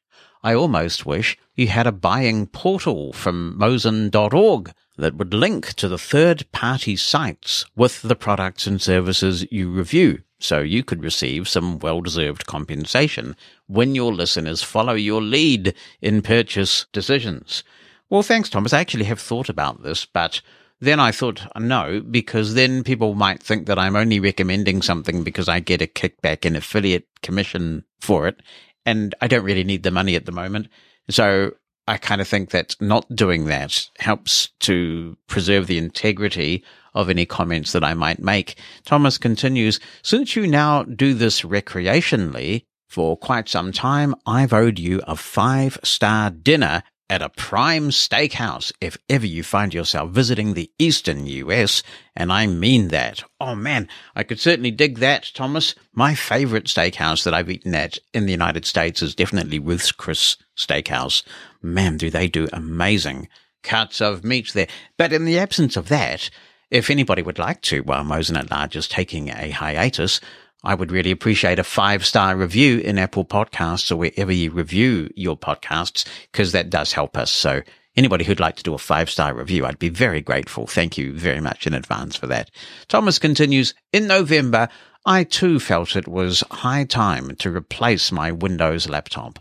I almost wish you had a buying portal from Mosen.org that would link to the third party sites with the products and services you review so you could receive some well deserved compensation when your listeners follow your lead in purchase decisions. Well, thanks, Thomas. I actually have thought about this, but then I thought no, because then people might think that I'm only recommending something because I get a kickback and affiliate commission for it. And I don't really need the money at the moment. So I kind of think that not doing that helps to preserve the integrity of any comments that I might make. Thomas continues, since you now do this recreationally for quite some time, I've owed you a five star dinner at a prime steakhouse if ever you find yourself visiting the eastern US, and I mean that. Oh man, I could certainly dig that, Thomas. My favorite steakhouse that I've eaten at in the United States is definitely Ruth's Chris Steakhouse. Man, do they do amazing cuts of meat there. But in the absence of that, if anybody would like to, while Mosen at Large is taking a hiatus, I would really appreciate a five star review in Apple Podcasts or wherever you review your podcasts, because that does help us. So anybody who'd like to do a five star review, I'd be very grateful. Thank you very much in advance for that. Thomas continues, in November, I too felt it was high time to replace my Windows laptop.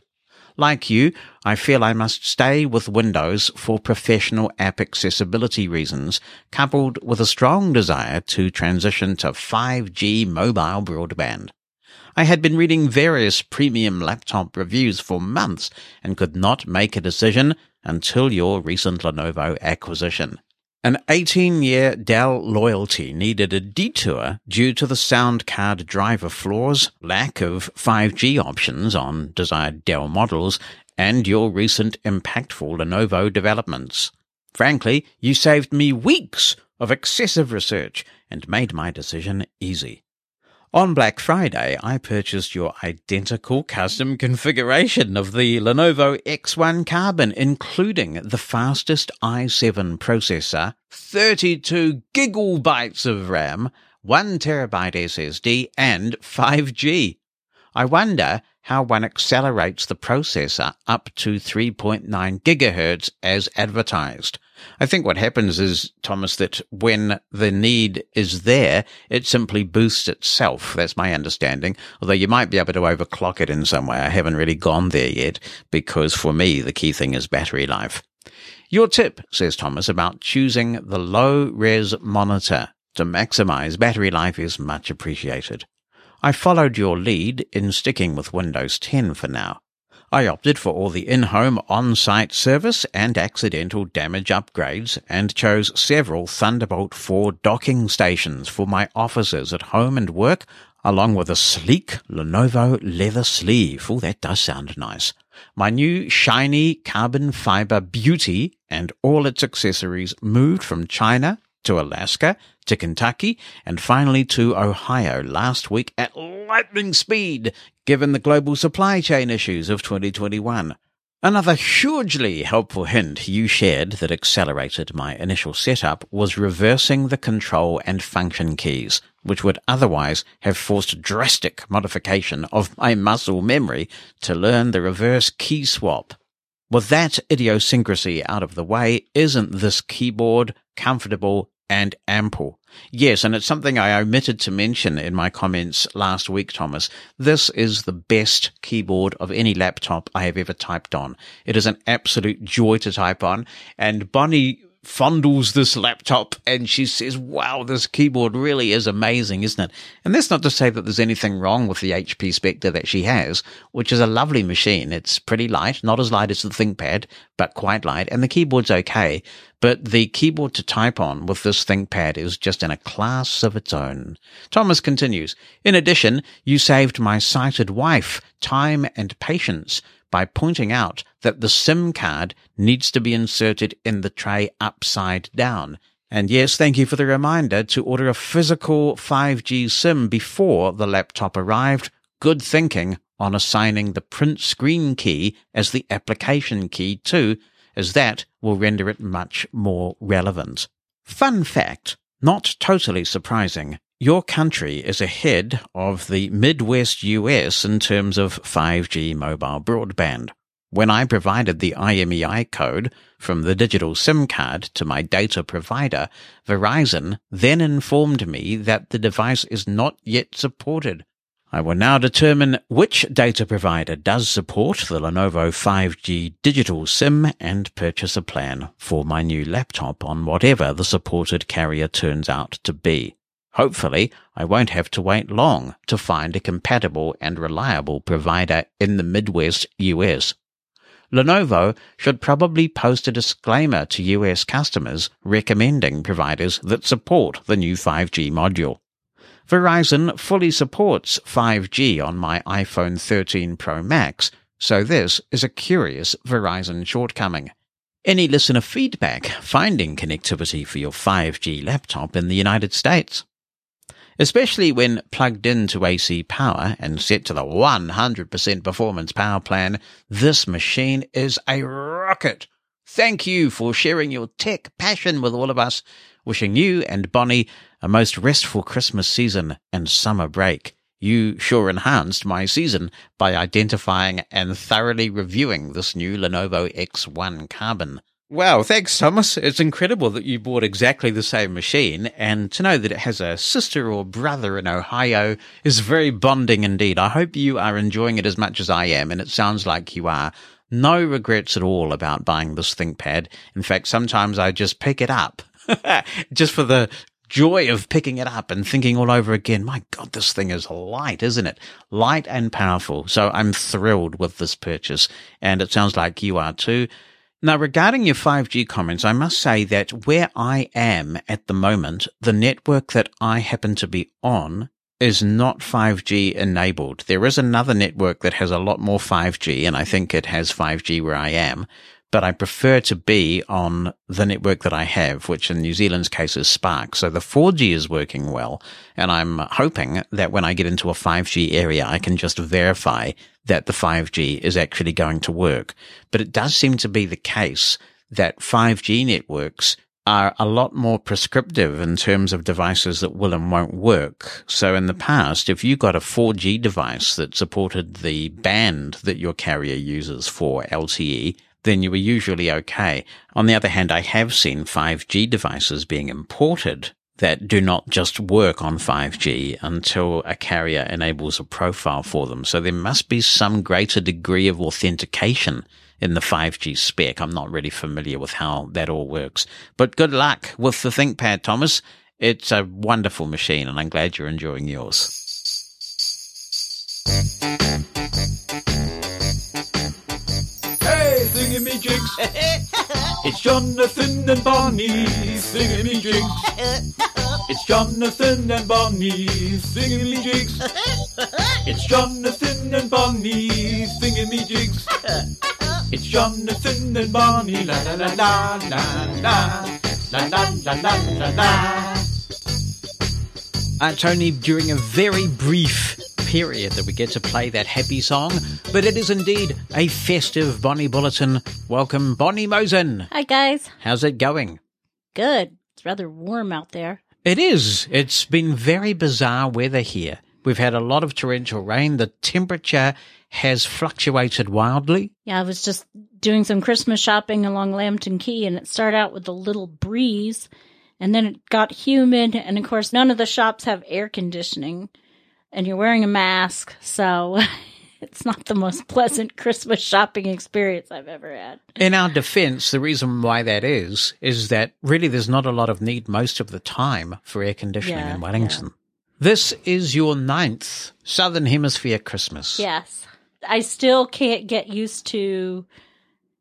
Like you, I feel I must stay with Windows for professional app accessibility reasons, coupled with a strong desire to transition to 5G mobile broadband. I had been reading various premium laptop reviews for months and could not make a decision until your recent Lenovo acquisition. An 18 year Dell loyalty needed a detour due to the sound card driver flaws, lack of 5G options on desired Dell models, and your recent impactful Lenovo developments. Frankly, you saved me weeks of excessive research and made my decision easy. On Black Friday, I purchased your identical custom configuration of the Lenovo X1 Carbon, including the fastest i7 processor, 32 gigabytes of RAM, 1 terabyte SSD, and 5G. I wonder how one accelerates the processor up to 3.9 gigahertz as advertised. I think what happens is, Thomas, that when the need is there, it simply boosts itself. That's my understanding. Although you might be able to overclock it in some way. I haven't really gone there yet because for me, the key thing is battery life. Your tip, says Thomas, about choosing the low res monitor to maximize battery life is much appreciated. I followed your lead in sticking with Windows 10 for now. I opted for all the in-home on-site service and accidental damage upgrades and chose several Thunderbolt 4 docking stations for my offices at home and work, along with a sleek Lenovo leather sleeve. Oh, that does sound nice. My new shiny carbon fiber beauty and all its accessories moved from China to Alaska, to Kentucky, and finally to Ohio last week at lightning speed, given the global supply chain issues of 2021. Another hugely helpful hint you shared that accelerated my initial setup was reversing the control and function keys, which would otherwise have forced drastic modification of my muscle memory to learn the reverse key swap. With that idiosyncrasy out of the way, isn't this keyboard comfortable and ample. Yes, and it's something I omitted to mention in my comments last week, Thomas. This is the best keyboard of any laptop I have ever typed on. It is an absolute joy to type on, and Bonnie fondles this laptop and she says, wow, this keyboard really is amazing, isn't it? And that's not to say that there's anything wrong with the HP Spectre that she has, which is a lovely machine. It's pretty light, not as light as the ThinkPad, but quite light. And the keyboard's okay. But the keyboard to type on with this ThinkPad is just in a class of its own. Thomas continues, in addition, you saved my sighted wife time and patience by pointing out that the SIM card needs to be inserted in the tray upside down. And yes, thank you for the reminder to order a physical 5G SIM before the laptop arrived. Good thinking on assigning the print screen key as the application key too, as that will render it much more relevant. Fun fact, not totally surprising, your country is ahead of the Midwest US in terms of 5G mobile broadband. When I provided the IMEI code from the digital SIM card to my data provider, Verizon then informed me that the device is not yet supported. I will now determine which data provider does support the Lenovo 5G digital SIM and purchase a plan for my new laptop on whatever the supported carrier turns out to be. Hopefully, I won't have to wait long to find a compatible and reliable provider in the Midwest US. Lenovo should probably post a disclaimer to US customers recommending providers that support the new 5G module. Verizon fully supports 5G on my iPhone 13 Pro Max, so this is a curious Verizon shortcoming. Any listener feedback finding connectivity for your 5G laptop in the United States? Especially when plugged into AC power and set to the 100% performance power plan, this machine is a rocket. Thank you for sharing your tech passion with all of us. Wishing you and Bonnie a most restful Christmas season and summer break. You sure enhanced my season by identifying and thoroughly reviewing this new Lenovo X1 Carbon. Wow, thanks, Thomas. It's incredible that you bought exactly the same machine, and to know that it has a sister or brother in Ohio is very bonding indeed. I hope you are enjoying it as much as I am, and it sounds like you are. No regrets at all about buying this ThinkPad. In fact, sometimes I just pick it up <laughs> just for the joy of picking it up and thinking all over again, my God, this thing is light, isn't it? Light and powerful. So I'm thrilled with this purchase, and it sounds like you are too. Now, regarding your 5G comments, I must say that where I am at the moment, the network that I happen to be on is not 5G enabled. There is another network that has a lot more 5G, and I think it has 5G where I am, but I prefer to be on the network that I have, which in New Zealand's case is Spark. So the 4G is working well, and I'm hoping that when I get into a 5G area, I can just verify that the 5G is actually going to work. But it does seem to be the case that 5G networks are a lot more prescriptive in terms of devices that will and won't work. So in the past, if you got a 4G device that supported the band that your carrier uses for LTE, then you were usually okay. On the other hand, I have seen 5G devices being imported that do not just work on 5G until a carrier enables a profile for them. So there must be some greater degree of authentication in the 5G spec. I'm not really familiar with how that all works, but good luck with the ThinkPad, Thomas. It's a wonderful machine and I'm glad you're enjoying yours.
Hey, thingamajiggs! It's Jonathan and Bonnie, thingamajiggs! It's Jonathan and Bonnie, thingamajiggs! It's Jonathan and Bonnie, thingamajiggs! It's Jonathan and Bonnie, la la la la la la la la la la la la.
Uh, only during a very brief period that we get to play that happy song, but it is indeed a festive Bonnie Bulletin. Welcome, Bonnie Mosen.
Hi, guys.
How's it going?
Good. It's rather warm out there.
It is. It's been very bizarre weather here. We've had a lot of torrential rain. The temperature has fluctuated wildly.
Yeah, I was just doing some Christmas shopping along Lambton Quay, and it started out with a little breeze, and then it got humid, and of course, none of the shops have air conditioning, and you're wearing a mask, so <laughs> it's not the most pleasant <laughs> Christmas shopping experience I've ever had.
In our defense, the reason why that is, is that really there's not a lot of need most of the time for air conditioning
Yeah,
in Wellington. This is your ninth Southern Hemisphere Christmas.
Yes. I still can't get used to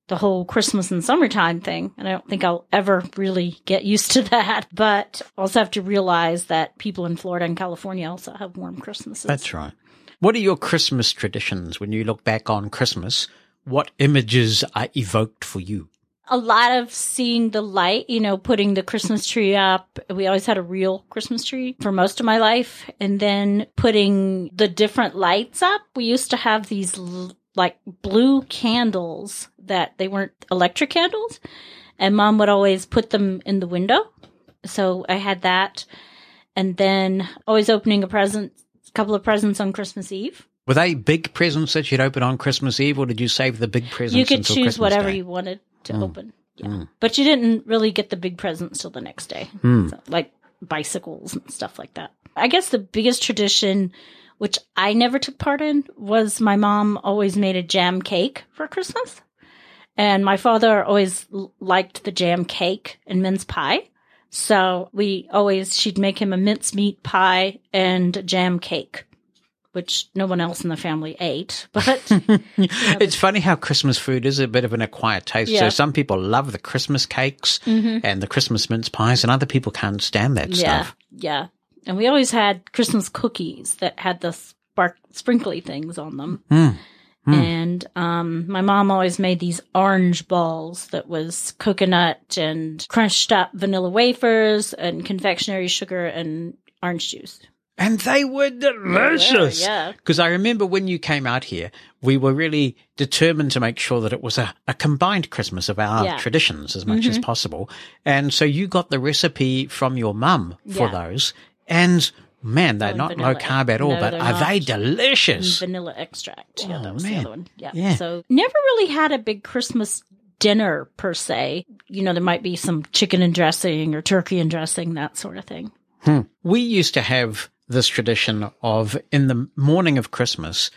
the whole Christmas and summertime thing. And I don't think I'll ever really get used to <laughs> that. But also have to realize that people in Florida and California also have warm Christmases.
That's right. What are your Christmas traditions when you look back on Christmas? What images are evoked for you?
a lot of seeing the light, you know, putting the Christmas tree up. We always had a real Christmas tree for most of my life. And then putting the different lights up. We used to have these l- like blue candles that they weren't electric candles. And mom would always put them in the window. So I had that. And then always opening a present, a couple of presents on Christmas Eve.
Were they big presents that you'd open on Christmas Eve, or did you save the big presents?
you could choose
Christmas
whatever
Day?
you wanted to
Mm.
open.
Mm.
But you didn't really get the big presents till the next day.
Hmm.
So, like bicycles and stuff like that. I guess the biggest tradition, which I never took part in, was my mom always made a jam cake for Christmas. And my father always l- liked the jam cake and mince pie. So we always, she'd make him a mincemeat pie and a jam cake, which no one else in the family ate. <laughs> But <laughs>
it's funny how Christmas food is a bit of an acquired taste. So some people love the Christmas cakes
Mhm.
and the Christmas mince pies, and other people can't stand that
yeah,
stuff.
Yeah. And we always had Christmas cookies that had the spark sprinkly things on them.
Mm. Mm.
And um, my mom always made these orange balls that was coconut and crushed up vanilla wafers and confectionery sugar and orange juice.
And they were delicious.
yeah.
Because I remember when you came out here, we were really determined to make sure that it was a, a combined Christmas of our
Yeah.
traditions as much as
Mhm.
possible. And so you got the recipe from your mum for
Yeah.
those. And man, they're
Oh,
not
vanilla
low carb at all,
No,
but are they delicious?
Vanilla extract. Yeah,
Oh,
that was
man.
the other one. Yeah.
Yeah.
So never really had a big Christmas dinner per se. You know, there might be some chicken and dressing or turkey and dressing, that sort of thing.
Hmm. We used to have this tradition of in the morning of Christmas,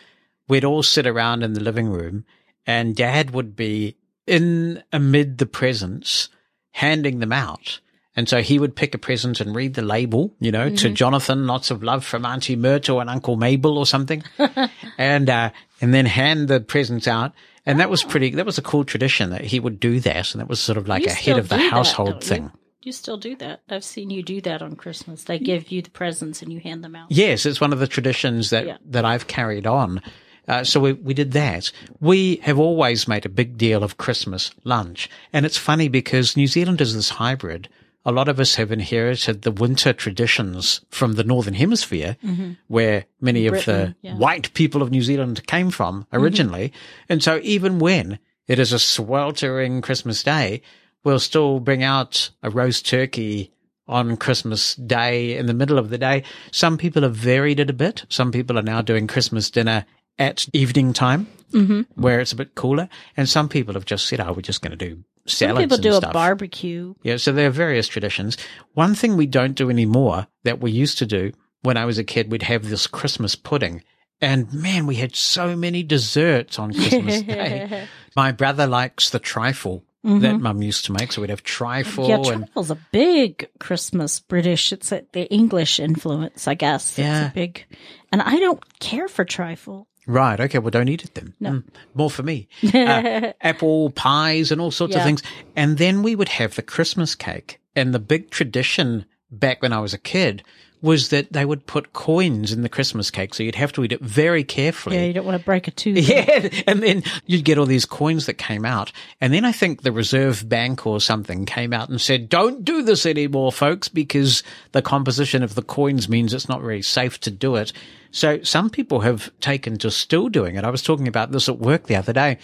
we'd all sit around in the living room and dad would be in amid the presents, handing them out. And so he would pick a present and read the label, you know, to
Mhm.
Jonathan, lots of love from Auntie Myrtle and Uncle Mabel or something. <laughs> and, uh, and then hand the presents out. And that was pretty, that was a cool tradition that he would do that. And that was sort of like
You
a head of the
that,
household
you?
thing.
You still do that. I've seen you do that on Christmas. They give you the presents and you hand them out.
Yes, it's one of the traditions that,
Yeah.
that I've carried on. Uh, so we, we did that. We have always made a big deal of Christmas lunch. And it's funny because New Zealand is this hybrid. A lot of us have inherited the winter traditions from the Northern Hemisphere,
Mhm.
where many of the
yeah.
white people of New Zealand came from originally. And so even when it is a sweltering Christmas day, we'll still bring out a roast turkey on Christmas Day in the middle of the day. Some people have varied it a bit. Some people are now doing Christmas dinner at evening time
hmm
where it's a bit cooler. And some people have just said, oh, we're just going to do
Some
salads
people
and
do
stuff.
a barbecue.
Yeah, so there are various traditions. One thing we don't do anymore that we used to do when I was a kid, we'd have this Christmas pudding. And man, we had so many desserts on Christmas <laughs> Day. My brother likes the trifle that
Mhm.
mum used to make. So we'd have trifle
Yeah,
and
trifle's a big Christmas British. It's a, the English influence, I guess.
Yeah.
It's a big, and I don't care for trifle.
Right. Okay. Well, don't eat it then.
No.
Mm, more for me. <laughs> Uh, apple pies and all sorts of things. And then we would have the Christmas cake. And the big tradition back when I was a kid was that they would put coins in the Christmas cake. So you'd have to eat it very carefully.
Yeah, you don't want to break a tooth. <laughs>
Yeah, and then you'd get all these coins that came out. And then I think the Reserve Bank or something came out and said, don't do this anymore, folks, because the composition of the coins means it's not very safe to do it. So some people have taken to still doing it. I was talking about this at work the other day.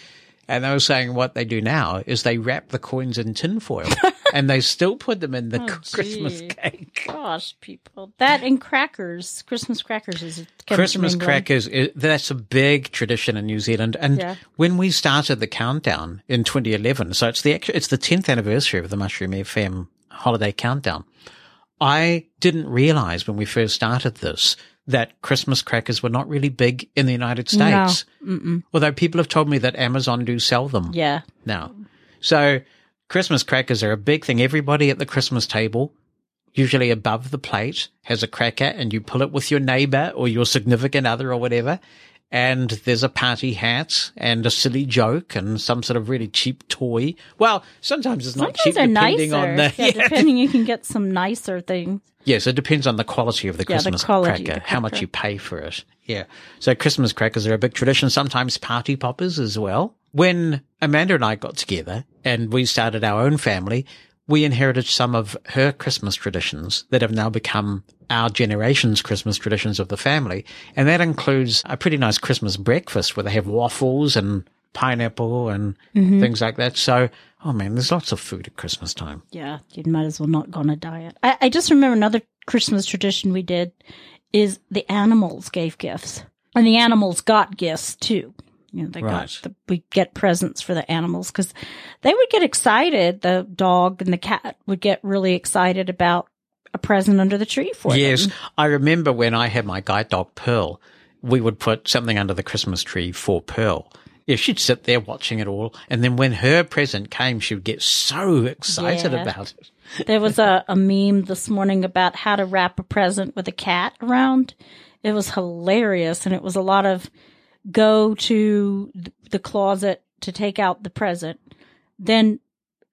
And they were saying what they do now is they wrap the coins in tinfoil <laughs> and they still put them in the
Oh, <laughs>
Christmas
gee.
cake.
Gosh, people. That and crackers. Christmas crackers is
Christmas crackers, i- that's a big tradition in New Zealand. And
Yeah.
when we started the countdown in 2011, so it's the it's the 10th anniversary of the Mushroom FM holiday countdown. I didn't realize when we first started this that Christmas crackers were not really big in the United States.
No.
Although people have told me that Amazon do sell them
Yeah.
now. So Christmas crackers are a big thing. Everybody at the Christmas table, usually above the plate, has a cracker and you pull it with your neighbor or your significant other or whatever. And there's a party hat and a silly joke and some sort of really cheap toy. Well, sometimes it's not
Sometimes
cheap depending
nicer.
on the, <laughs>
yeah, depending, you can get some nicer things.
Yes, it depends on the quality of the
Yeah, the
Christmas
quality
cracker,
the
how much you pay for it. Yeah. So Christmas crackers are a big tradition, sometimes party poppers as well. When Amanda and I got together and we started our own family, we inherited some of her Christmas traditions that have now become our generation's Christmas traditions of the family. And that includes a pretty nice Christmas breakfast where they have waffles and pineapple and
Mhm.
things like that. So, oh man, there's lots of food at Christmas time.
Yeah, you might as well not go on a diet. I, I just remember another Christmas tradition we did is the animals gave gifts, and the animals got gifts too. You know, they
Right.
got the, we get presents for the animals because they would get excited. The dog and the cat would get really excited about a present under the tree for
Yes,
them.
I remember when I had my guide dog Pearl, we would put something under the Christmas tree for Pearl. Yeah, she'd sit there watching it all, and then when her present came, she would get so excited
Yeah.
about it.
There was a, a meme this morning about how to wrap a present with a cat around. It was hilarious, and it was a lot of go to the closet to take out the present, then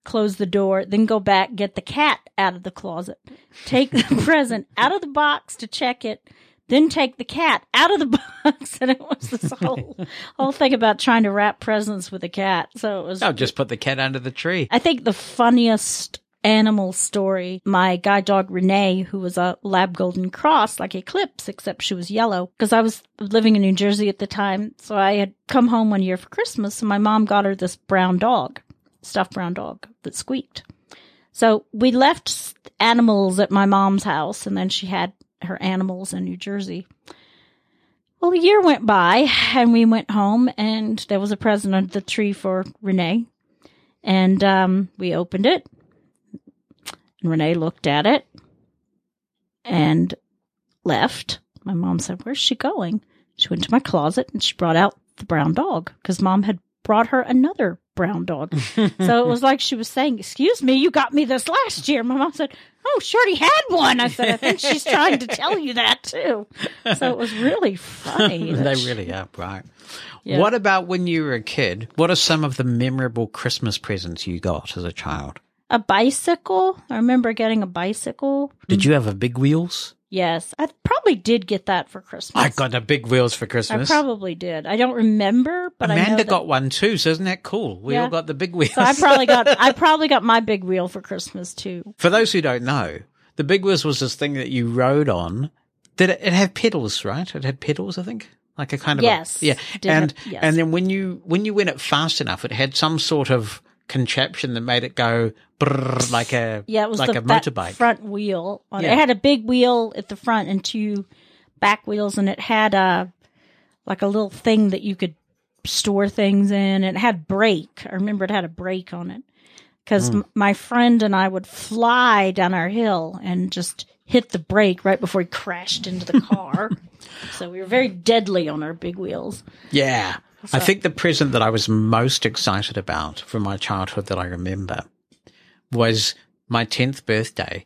close the door, then go back, get the cat out of the closet, take the <laughs> present out of the box to check it, then take the cat out of the <laughs> box. And it was this whole, whole thing about trying to wrap presents with a cat. So it was
Oh, just put the cat under the tree.
I think the funniest animal story, my guide dog Renee, who was a lab golden cross, like Eclipse, except she was yellow, because I was living in New Jersey at the time. So I had come home one year for Christmas and my mom got her this brown dog, stuffed brown dog that squeaked. So we left animals at my mom's house and then she had her animals in New Jersey. Well, a year went by and we went home and there was a present under the tree for Renee. And um, we opened it. And Renee looked at it and left. My mom said, Where's she going? She went to my closet and she brought out the brown dog because mom had brought her another brown dog. <laughs> so it was like she was saying, Excuse me, you got me this last year. My mom said, Oh, she already had one. I said, I think she's trying to tell you that too. So it was really funny. <laughs>
they really are, right.
Yeah.
What about when you were a kid? What are some of the memorable Christmas presents you got as a child?
a bicycle. I remember getting a bicycle.
Did you have a big wheels?
Yes, I probably did get that for Christmas.
I got a big wheels for Christmas.
I probably did. I don't remember, but I know
Amanda got one too, so isn't that cool? We
Yeah.
all got the big wheels.
So I probably got <laughs> I probably got my big wheel for Christmas too.
For those who don't know, the big wheels was this thing that you rode on. Did it, it had pedals, right? It had pedals, I think, like a kind of a-
Yes,
yeah.
did
And
yes.
and then when you when you went it fast enough, it had some sort of contraption that made it go brrr, like a
Yeah, it was
like
the
a motorbike.
front wheel. On it.
Yeah.
it had a big wheel at the front and two back wheels, and it had a like a little thing that you could store things in. It had brake. I remember it had a brake on it because
Mm.
my friend and I would fly down our hill and just hit the brake right before he crashed into the car. <laughs> so we were very deadly on our big wheels.
Yeah. I think the present that I was most excited about from my childhood that I remember was my 10th birthday.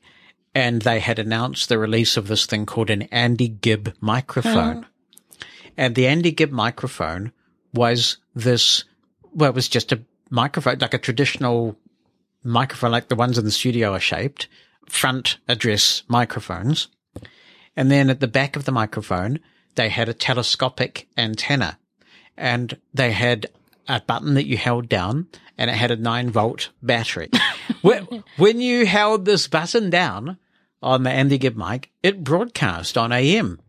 And they had announced the release of this thing called an Andy Gibb microphone. Oh. And the Andy Gibb microphone was this, well, it was just a microphone, like a traditional microphone, like the ones in the studio are shaped, front address microphones. And then at the back of the microphone, they had a telescopic antenna and they had a button that you held down and it had a nine volt battery. <laughs> when, when you held this button down on the Andy Gibb mic, it broadcast on AM.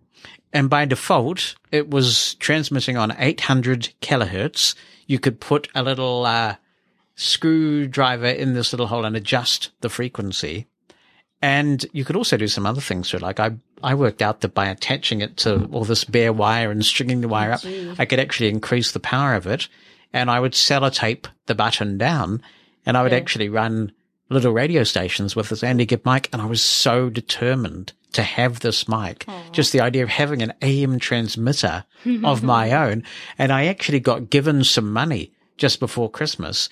And by default, it was transmitting on 800 kilohertz. You could put a little, uh, screwdriver in this little hole and adjust the frequency. And you could also do some other things to it. Like I, I worked out that by attaching it to hmm. all this bare wire and stringing the wire up,
Gee.
I could actually increase the power of it. And I would sellotape the button down and I would
Yeah.
actually run little radio stations with this Andy Gibb mic. And I was so determined to have this mic. Just the idea of having an AM transmitter of <laughs> my own. And I actually got given some money just before Christmas.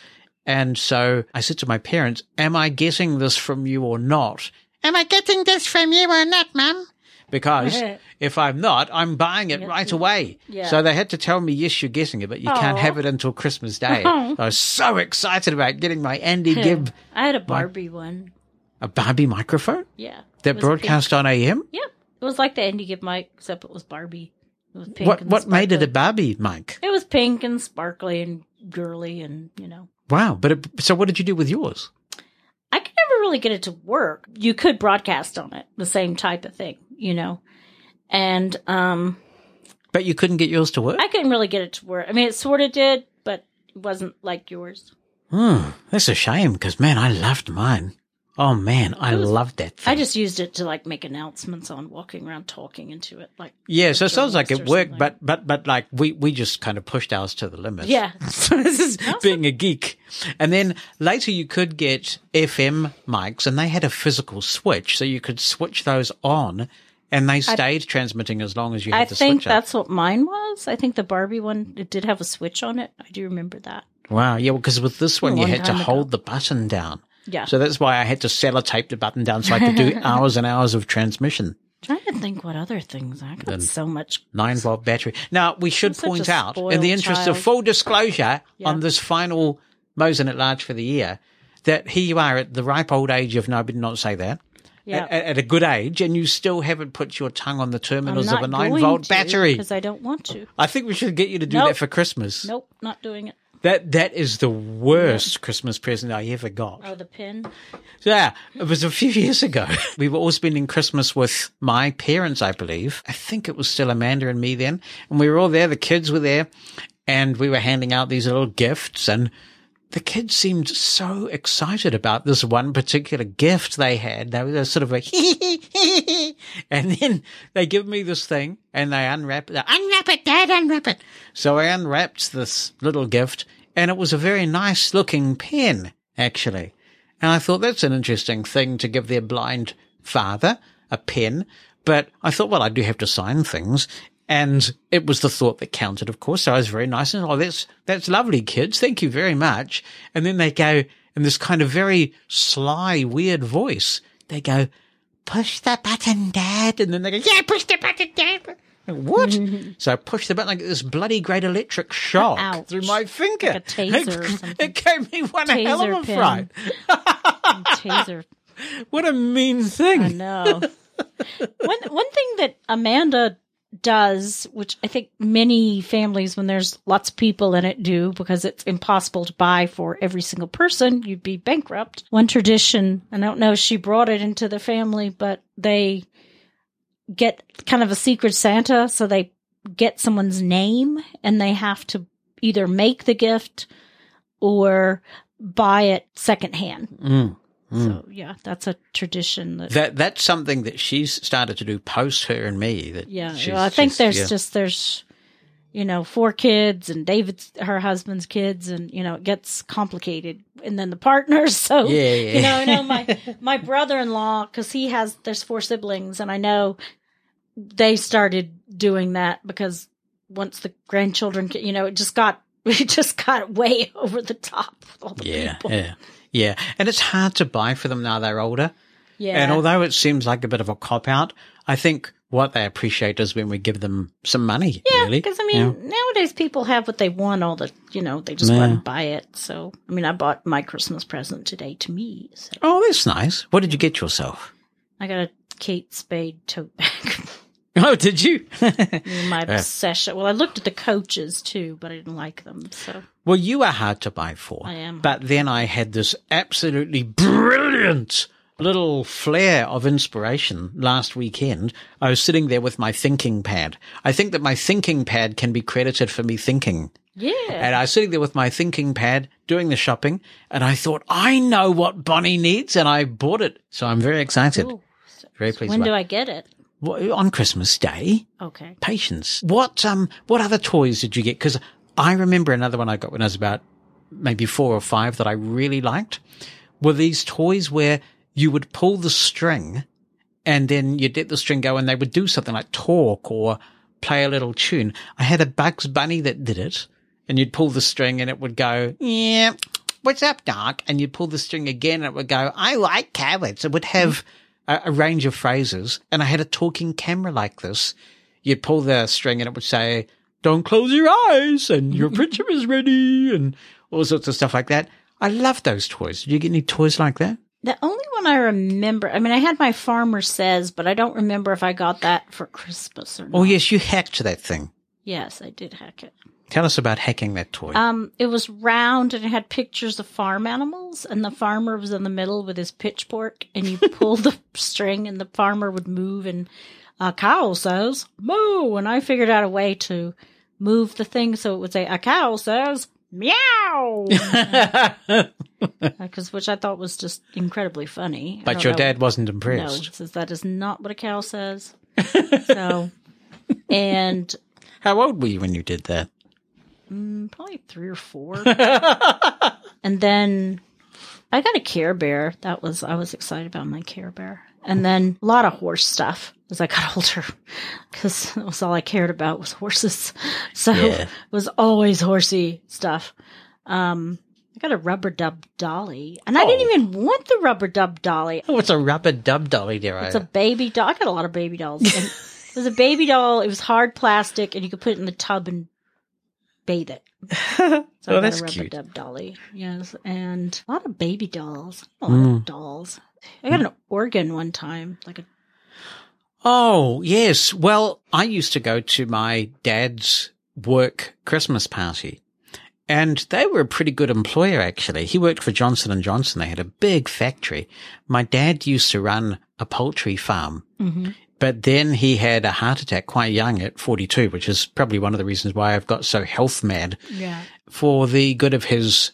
And so I said to my parents, am I getting this from you or not? Am I getting this from you or not, mum? Because <laughs> if I'm not, I'm buying it right away.
Yeah.
So they had to tell me, yes, you're getting it, but you can't have it until Christmas Day. <laughs> I was so excited about getting my Andy <laughs> Gibb,
I had a Barbie one.
a Barbie microphone
Yeah.
That broadcast on AM.
pink. Yeah. It was like the Andy Gibb mic, except it was Barbie. It was pink
What,
and
what made it a
sparkly.
Barbie mic?
It was pink and sparkly and girly and, you know.
Wow. But it, so what did you do with yours?
I could never really get it to work. You could broadcast on it, the same type of thing, you know. And um
But you couldn't get yours to work?
I couldn't really get it to work. I mean, it sort of did, but it wasn't like yours.
Hmm, that's a shame because man, I loved mine. Oh man, I loved that. Thing.
I just used it to like make announcements on walking around talking into it, like
yeah, so it sounds like it worked,
something.
but but but like we we just kind of pushed ours to the limit.
Yeah. <laughs>
So this is being a geek. And then later you could get FM mics, and they had a physical switch, so you could switch those on, and they stayed transmitting as long as you had
I
the
think that's what mine was. I think the Barbie one it did have a switch on it. I do remember that.
Wow, yeah, because with this one you had to
ago.
hold the button down.
Yeah.
So that's why I had to sellotape the button down so I could do <laughs> hours and hours of transmission.
trying to think what other things I got so much.
Nine volt battery. Now we should
I'm
point out, in the interest of full disclosure,
Yeah.
on this final Mosen at large for the year, that here you are at the ripe old age of no, I did not say that.
Yeah.
At, at a good age, and you still haven't put your tongue on the terminals of a nine volt
to,
battery.
because I don't want to.
I think we should get you to do
Nope.
that for Christmas.
Nope, not doing it.
That that is the worst Christmas present I ever got.
Oh, the pin.
Yeah, it was a few <laughs> years ago. We were all spending Christmas with my parents, I believe. I think it was still Amanda and me then. And we were all there. The kids were there and we were handing out these little gifts and the kids seemed so excited about this one particular gift they had. They were sort of like, <laughs> and then they give me this thing and they unwrap it. Unwrap it, dad, unwrap it. So I unwrapped this little gift and it was a very nice looking pen, actually. And I thought that's an interesting thing to give their blind father a pen. But I thought, well, I do have to sign things. And it was the thought that counted, of course. So I was very nice and, oh, that's, that's lovely, kids. Thank you very much. And then they go in this kind of very sly, weird voice. They go, push the button, dad. And then they go, yeah, push the button, dad. What? <laughs> so I pushed the button. I get this bloody great electric shock
Ouch.
through my finger.
Like a taser or
It,
something.
it gave me one hell of
Taser
a
pin.
fright. <laughs>
Taser. <laughs>
What a mean thing.
I know. one one thing that Amanda does, which I think many families, when there's lots of people in it, do because it's impossible to buy for every single person. You'd be bankrupt. One tradition, I don't know if she brought it into the family, but they get kind of a secret Santa. So they get someone's name and they have to either make the gift or buy it secondhand.
Mm, mm.
So yeah, that's a tradition that
That that's something that she's started to do post her and me. That
Yeah, well, I think
just-
there's
yeah.
just there's you know four kids and David's her husband's kids, and you know it gets complicated, and then the partners. <laughs> So
Yeah, yeah.
you know, I know my my brother in law because he has there's four siblings, and I know they started doing that because once the grandchildren, you know, it just got <laughs> it just got way <laughs> over the top with all the
yeah,
people.
yeah, yeah, and it's hard to buy for them now they're older.
Yeah.
and although it seems like a bit of a cop out, I think what they appreciate is when we give them some money.
Yeah,
really,
because I mean, nowadays people have what they want. All the you know, they just
Yeah.
out and buy it. So I mean, I bought my Christmas present today to me. So
oh, that's nice. What did you get yourself?
I got a Kate Spade tote bag. <laughs>
Oh, did you? <laughs>
my obsession. Well, I looked at the coaches too, but I didn't like them. So
Well, you are hard to buy for.
I am.
But then I had this absolutely brilliant little flare of inspiration last weekend. I was sitting there with my thinking pad. I think that my thinking pad can be credited for me thinking.
yeah,
And I was sitting there with my thinking pad doing the shopping and I thought, I know what Bonnie needs and I bought it. So I'm very excited.
Ooh.
Very pleased
when do I get it?
Well, on Christmas Day.
Okay.
Patience. What um what other toys did you get? Because I remember another one I got when I was about maybe four or five that I really liked. Were these toys where you would pull the string and then you'd let the string go and they would do something like talk or play a little tune. I had a Bugs Bunny that did it and you'd pull the string and it would go, yeah, what's up, Doc? And you'd pull the string again and it would go, I like carrots. It would have a, a range of phrases. And I had a talking camera like this. You'd pull the string and it would say, don't close your eyes and your <laughs> picture is ready and all sorts of stuff like that. I love those toys. Did you get any toys like that?
The only one I remember, I mean, I had my Farmer Says, but I don't remember if I got that for Christmas or not.
Oh, yes, you hacked that thing.
Yes, I did hack it.
Tell us about hacking that toy.
Um, it was round and it had pictures of farm animals, and the farmer was in the middle with his pitchfork, and you <laughs> pull the string, and the farmer would move, and a cow says moo, and I figured out a way to move the thing so it would say a cow says meow, <laughs> because which I thought was just incredibly funny.
But your
know-
dad wasn't impressed.
No, says that is not what a cow says. <laughs> so, and
How old were you when you did that?
Mm, probably three or four. <laughs> and then I got a Care Bear. That was I was excited about my Care Bear. And then a lot of horse stuff as I got <laughs> older, because that was all I cared about was horses. So
Yeah. <laughs>
it was always horsey stuff. Um, I got a rubber dub dolly, and I didn't even want the Rub-a-Dub Dolly.
Oh, it's a Rub-a-Dub Dolly, dear.
It's a baby doll. I got a lot of baby dolls. <laughs> It was a baby doll. It was hard plastic, and you could put it in the tub and bathe it. So I
Oh,
got
that's
a Rub-a-Dub Dolly. Yes, and a lot of baby dolls. A lot
Mm.
of dolls. I got an organ one time, like a
Oh, yes. Well, I used to go to my dad's work Christmas party and they were a pretty good employer, actually. He worked for Johnson and Johnson. They had a big factory. My dad used to run a poultry farm,
Mhm.
but then he had a heart attack quite young at 42, which is probably one of the reasons why I've got so health mad.
yeah.
For the good of his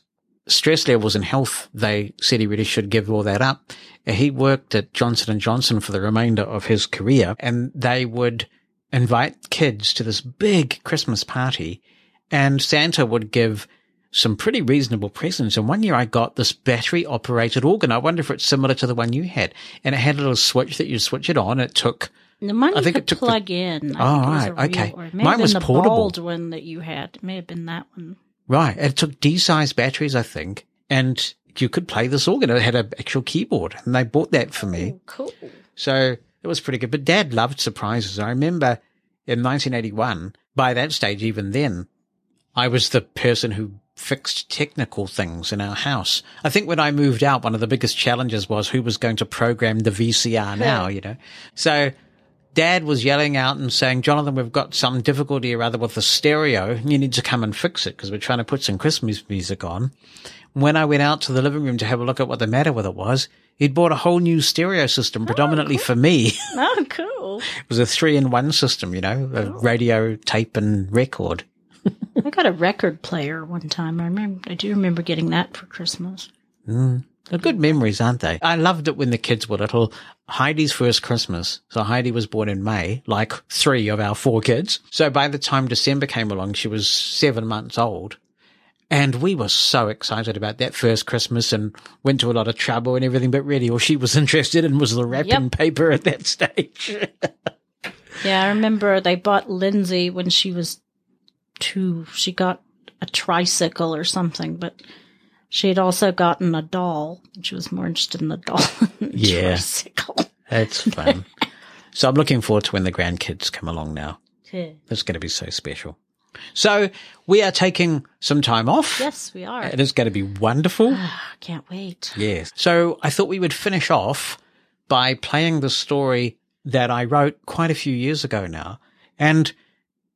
stress levels and health, they said he really should give all that up. Uh, he worked at Johnson and Johnson for the remainder of his career and they would invite kids to this big Christmas party and Santa would give some pretty reasonable presents. And one year I got this battery operated organ. I wonder if it's similar to the one you had. And it had a little switch that you switch it on. It took,
The one
I think
could
it took the-
plug in. I
Oh,
think it was
right,
real-
okay.
or it may
Mine was
the
portable.
bald one that you had. It may have been that one.
Right. It took D-size batteries, I think. And you could play this organ. It had an actual keyboard and they bought that for me.
Oh, cool.
So it was pretty good. But dad loved surprises. I remember in 1981, by that stage, even then, I was the person who fixed technical things in our house. I think when I moved out, one of the biggest challenges was who was going to program the VCR <laughs> now, you know? So dad was yelling out and saying, Jonathan, we've got some difficulty or other with the stereo. You need to come and fix it because we're trying to put some Christmas music on. When I went out to the living room to have a look at what the matter with it was, he'd bought a whole new stereo system predominantly for me. <laughs>
Oh, cool.
It was a three in one system, you know, a radio, tape and record. <laughs>
I got a record player one time. I remember. I do remember getting that for Christmas.
Mm. They're good memories, aren't they? I loved it when the kids were little. Heidi's first Christmas. So Heidi was born in May, like three of our four kids. So by the time December came along, she was seven months old. And we were so excited about that first Christmas and went to a lot of trouble and everything. But really, all she was <laughs> interested in was the wrapping
Yep.
paper at that stage. <laughs>
Yeah, I remember they bought Lindsay when she was two. She got a tricycle or something, but she had also gotten a doll. and She was more interested in the doll. <laughs>
Yeah. That's fun. so I'm looking forward to when the grandkids come along now.
Yeah.
It's going to be so special. So we are taking some time off.
Yes, we are.
It is going to be wonderful.
I <sighs> can't wait.
yes. So I thought we would finish off by playing the story that I wrote quite a few years ago now. And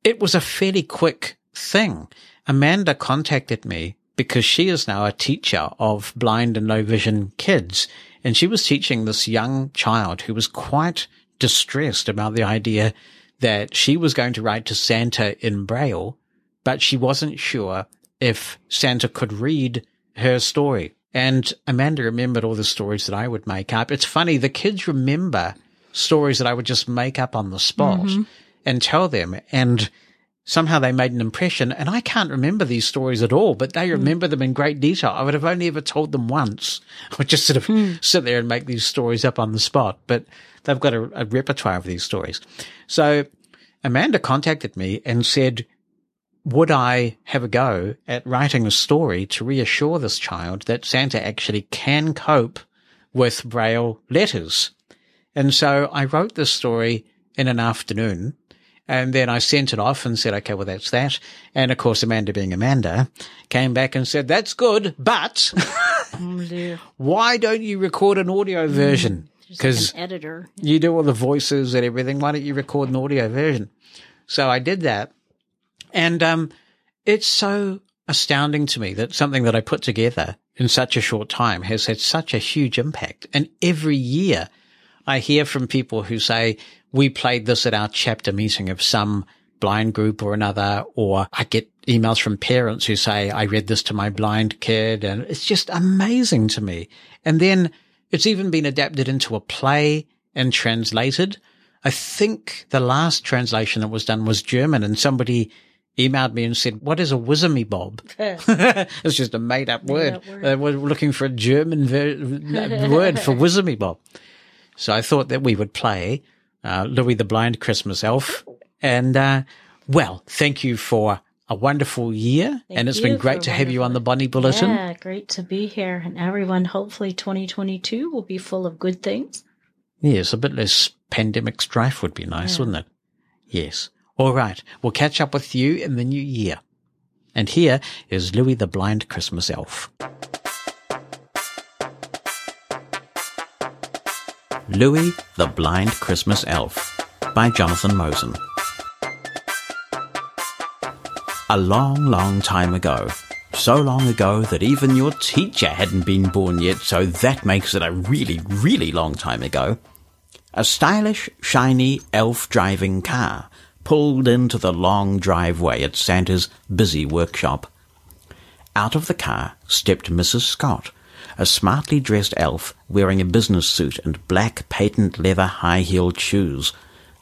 it was a fairly quick thing. Amanda contacted me because she is now a teacher of blind and low vision kids. And she was teaching this young child who was quite distressed about the idea that she was going to write to Santa in Braille, but she wasn't sure if Santa could read her story. And Amanda remembered all the stories that I would make up. It's funny, the kids remember stories that I would just make up on the spot
Mhm.
and tell them. And somehow they made an impression. And I can't remember these stories at all, but they hmm. remember them in great detail. I would have only ever told them once. <laughs> I would just sort of hmm. sit there and make these stories up on the spot, but they've got a, a repertoire of these stories. So Amanda contacted me and said, would I have a go at writing a story to reassure this child that Santa actually can cope with Braille letters? And so I wrote this story in an afternoon and then I sent it off and said, okay, well, that's that. And of course, Amanda being Amanda came back and said, that's good, but
Oh, <laughs>
why don't you record an audio version? Because
an editor.
you do all the voices and everything. Why don't you record an audio version? So I did that. And, um, it's so astounding to me that something that I put together in such a short time has had such a huge impact. And every year I hear from people who say, we played this at our chapter meeting of some blind group or another, or I get emails from parents who say, I read this to my blind kid. And it's just amazing to me. And then it's even been adapted into a play and translated. I think the last translation that was done was German and somebody emailed me and said, what is a wizzy bob? <laughs> it's just a <laughs> made up word.
Made-up word.
Uh, we're looking for a German ver- <laughs> word for wizzy bob. So I thought that we would play uh, Louis the Blind Christmas Elf. And, uh, well, thank you for a wonderful year.
Thank
and it's been great to have you on the Bonnie Bulletin.
Yeah, great to be here. And everyone, hopefully 2022 will be full of good things.
Yes, a bit less pandemic strife would be nice,
Yeah.
wouldn't it? Yes. All right. We'll catch up with you in the new year. And here is Louis the Blind Christmas Elf. Louis the Blind Christmas Elf by Jonathan Mosen. A long, long time ago. So long ago that even your teacher hadn't been born yet, so that makes it a really, really long time ago. A stylish, shiny elf driving car pulled into the long driveway at Santa's busy workshop. Out of the car stepped Mrs. Scott, a smartly dressed elf wearing a business suit and black patent leather high heeled shoes.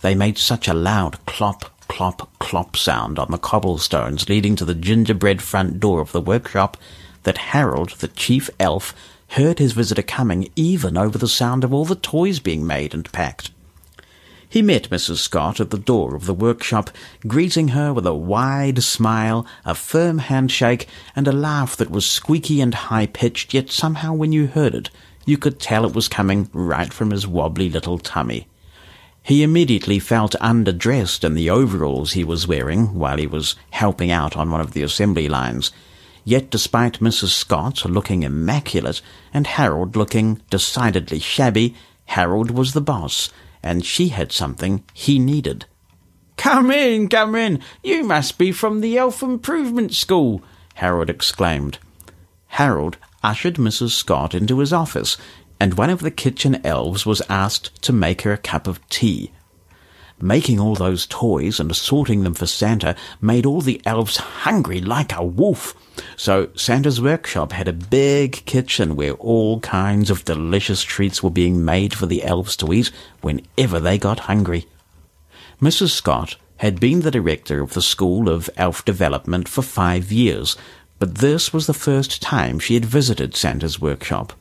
They made such a loud clop, clop clop sound on the cobblestones leading to the gingerbread front door of the workshop that Harold, the chief elf, heard his visitor coming even over the sound of all the toys being made and packed. He met Mrs. Scott at the door of the workshop, greeting her with a wide smile, a firm handshake, and a laugh that was squeaky and high-pitched, yet somehow when you heard it, you could tell it was coming right from his wobbly little tummy. He immediately felt underdressed in the overalls he was wearing while he was helping out on one of the assembly lines. Yet despite Mrs. Scott looking immaculate and Harold looking decidedly shabby, Harold was the boss, and she had something he needed. Come in, come in. You must be from the Elf Improvement School, Harold exclaimed. Harold ushered Mrs. Scott into his office, and one of the kitchen elves was asked to make her a cup of tea. Making all those toys and assorting them for Santa made all the elves hungry like a wolf. So Santa's workshop had a big kitchen where all kinds of delicious treats were being made for the elves to eat whenever they got hungry. Mrs. Scott had been the director of the School of Elf Development for five years, but this was the first time she had visited Santa's workshop.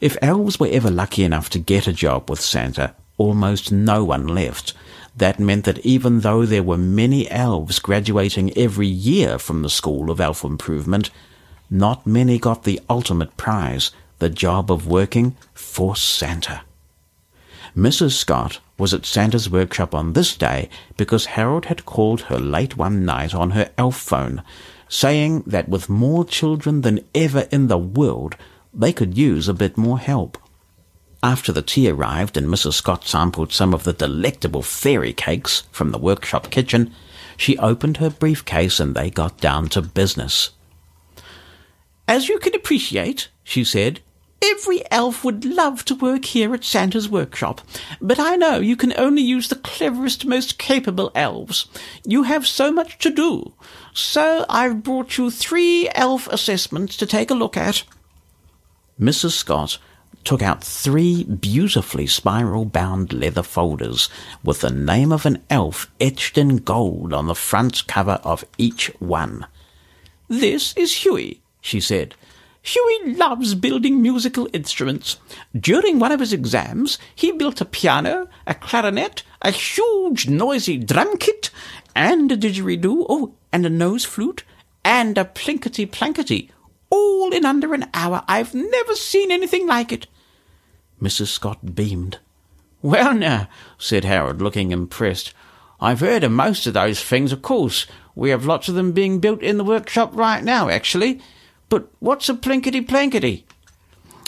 If elves were ever lucky enough to get a job with Santa, almost no one left. That meant that even though there were many elves graduating every year from the School of Elf Improvement, not many got the ultimate prize, the job of working for Santa. Mrs. Scott was at Santa's workshop on this day because Harold had called her late one night on her elf phone, saying that with more children than ever in the world, they could use a bit more help. After the tea arrived and Mrs. Scott sampled some of the delectable fairy cakes from the workshop kitchen, she opened her briefcase and they got down to business. As you can appreciate, she said, every elf would love to work here at Santa's workshop, but I know you can only use the cleverest, most capable elves. You have so much to do. So I've brought you three elf assessments to take a look at. Mrs. Scott took out three beautifully spiral bound leather folders with the name of an elf etched in gold on the front cover of each one. This is Huey, she said. Huey loves building musical instruments. During one of his exams, he built a piano, a clarinet, a huge noisy drum kit, and a didgeridoo, oh, and a nose flute, and a plinkety plankety, all in under an hour. I've never seen anything like it. Mrs. Scott beamed. Well, now, said Harold, looking impressed. I've heard of most of those things, of course. We have lots of them being built in the workshop right now, actually. But what's a plinkety plankety?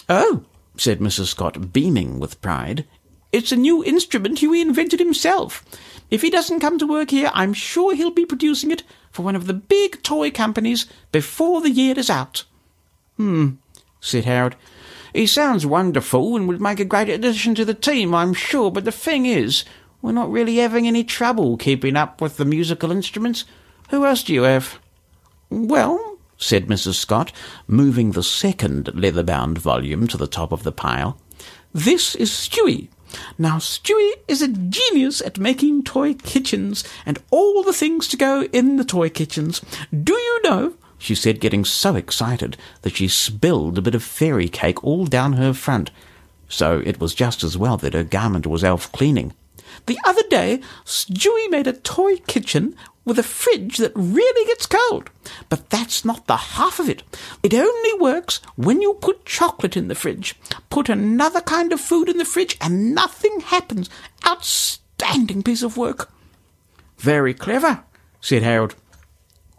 Oh, said Mrs. Scott, beaming with pride. It's a new instrument Huey invented himself. If he doesn't come to work here, I'm sure he'll be producing it for one of the big toy companies before the year is out. Hmm, said Harold. He sounds wonderful and would make a great addition to the team, I'm sure, but the thing is, we're not really having any trouble keeping up with the musical instruments. Who else do you have? Well, said Mrs. Scott, moving the second leather-bound volume to the top of the pile, this is Stewie. Now, Stewie is a genius at making toy kitchens and all the things to go in the toy kitchens. Do you know she said, getting so excited that she spilled a bit of fairy cake all down her front. So it was just as well that her garment was elf cleaning. The other day, Stewie made a toy kitchen with a fridge that really gets cold. But that's not the half of it. It only works when you put chocolate in the fridge. Put another kind of food in the fridge and nothing happens. Outstanding piece of work. Very clever, said Harold.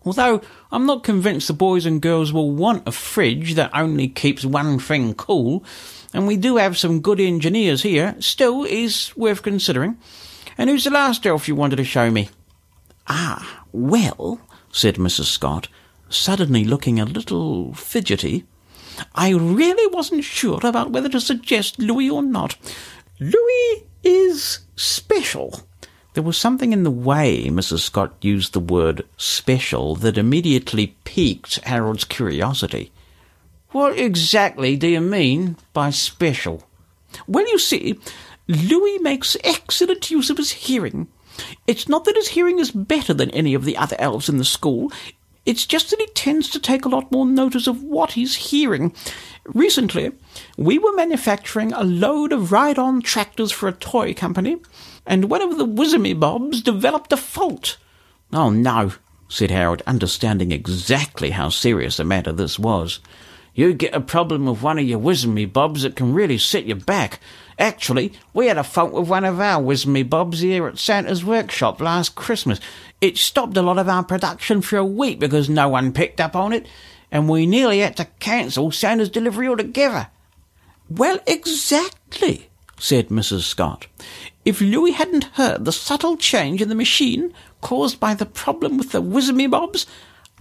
Although I'm not convinced the boys and girls will want a fridge that only keeps one thing cool, and we do have some good engineers here, still is worth considering. And who's the last elf you wanted to show me? Ah, well, said Mrs. Scott, suddenly looking a little fidgety, I really wasn't sure about whether to suggest Louis or not. Louis is special. There was something in the way Mrs. Scott used the word special that immediately piqued Harold's curiosity. What exactly do you mean by special? Well, you see, Louis makes excellent use of his hearing. It's not that his hearing is better than any of the other elves in the school. It's just that he tends to take a lot more notice of what he's hearing. Recently, we were manufacturing a load of ride-on tractors for a toy company, and one of the Wizimy Bobs developed a fault. Oh no, said Harold, understanding exactly how serious a matter this was. You get a problem with one of your Wizimy Bobs that can really set you back. Actually, we had a fault with one of our Wizimy Bobs here at Santa's workshop last Christmas. It stopped a lot of our production for a week because no one picked up on it, and we nearly had to cancel Santa's delivery altogether. Well, exactly, said Mrs. Scott. If Louis hadn't heard the subtle change in the machine caused by the problem with the Wizimy Bobs,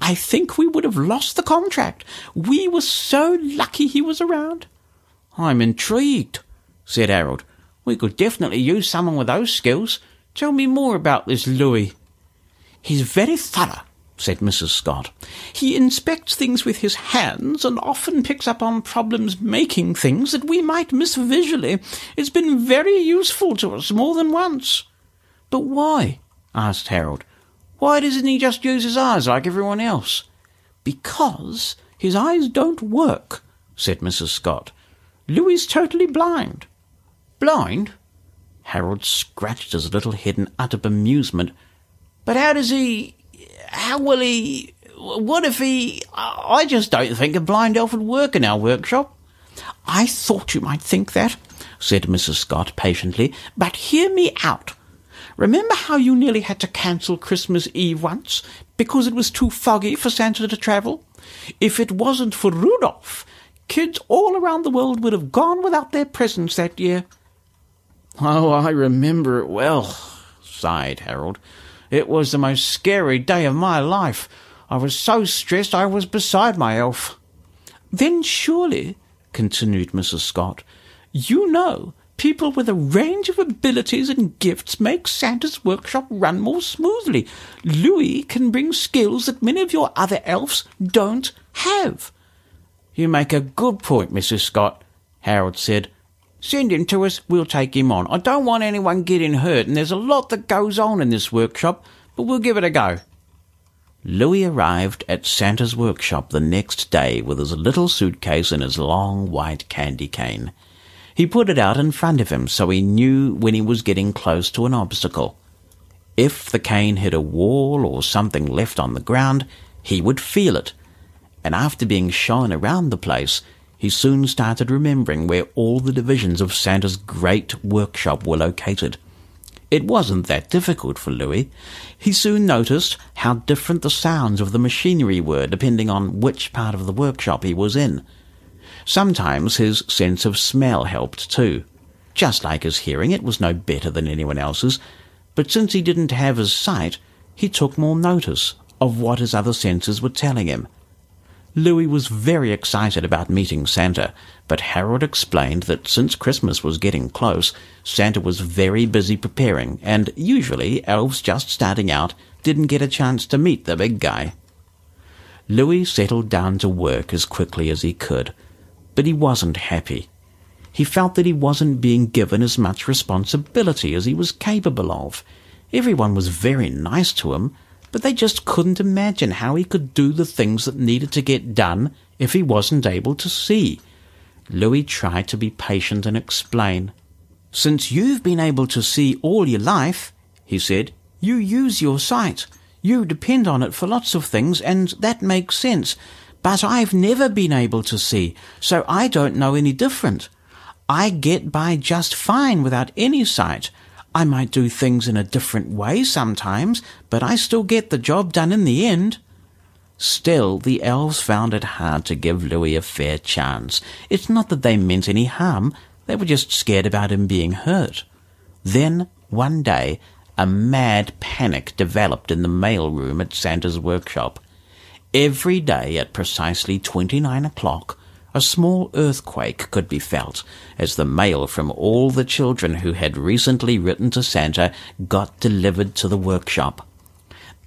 I think we would have lost the contract. We were so lucky he was around. I'm intrigued, said Harold. We could definitely use someone with those skills. Tell me more about this Louis. He's very thorough, said Mrs. Scott. He inspects things with his hands and often picks up on problems making things that we might miss visually. It's been very useful to us more than once. But why? asked Harold. Why doesn't he just use his eyes like everyone else? Because his eyes don't work, said Mrs. Scott. Louis's totally blind. Blind? Harold scratched his little head in utter bemusement. But how does he. How will he. What if he. I just don't think a blind elf would work in our workshop. I thought you might think that, said Mrs. Scott patiently, but hear me out. Remember how you nearly had to cancel Christmas Eve once because it was too foggy for Santa to travel? If it wasn't for Rudolph, kids all around the world would have gone without their presents that year. Oh, I remember it well, sighed Harold. It was the most scary day of my life. I was so stressed I was beside myself. Then surely, continued Mrs. Scott, you know people with a range of abilities and gifts make Santa's workshop run more smoothly. Louis can bring skills that many of your other elves don't have. You make a good point, Mrs. Scott, Harold said. Send him to us, we'll take him on. I don't want anyone getting hurt, and there's a lot that goes on in this workshop, but we'll give it a go. Louis arrived at Santa's workshop the next day with his little suitcase and his long white candy cane. He put it out in front of him so he knew when he was getting close to an obstacle. If the cane hit a wall or something left on the ground, he would feel it. And after being shown around the place, he soon started remembering where all the divisions of Santa's great workshop were located. It wasn't that difficult for Louis. He soon noticed how different the sounds of the machinery were depending on which part of the workshop he was in. Sometimes his sense of smell helped too. Just like his hearing, it was no better than anyone else's, but since he didn't have his sight, he took more notice of what his other senses were telling him. Louis was very excited about meeting Santa, but Harold explained that since Christmas was getting close, Santa was very busy preparing, and usually elves just starting out didn't get a chance to meet the big guy. Louis settled down to work as quickly as he could, but he wasn't happy. He felt that he wasn't being given as much responsibility as he was capable of. Everyone was very nice to him, but they just couldn't imagine how he could do the things that needed to get done if he wasn't able to see. Louis tried to be patient and explain. Since you've been able to see all your life, he said, you use your sight. You depend on it for lots of things, and that makes sense. But I've never been able to see, so I don't know any different. I get by just fine without any sight. I might do things in a different way sometimes, but I still get the job done in the end. Still, the elves found it hard to give Louis a fair chance. It's not that they meant any harm, they were just scared about him being hurt. Then, one day, a mad panic developed in the mail room at Santa's workshop. Every day at precisely twenty nine o'clock, a small earthquake could be felt as the mail from all the children who had recently written to Santa got delivered to the workshop.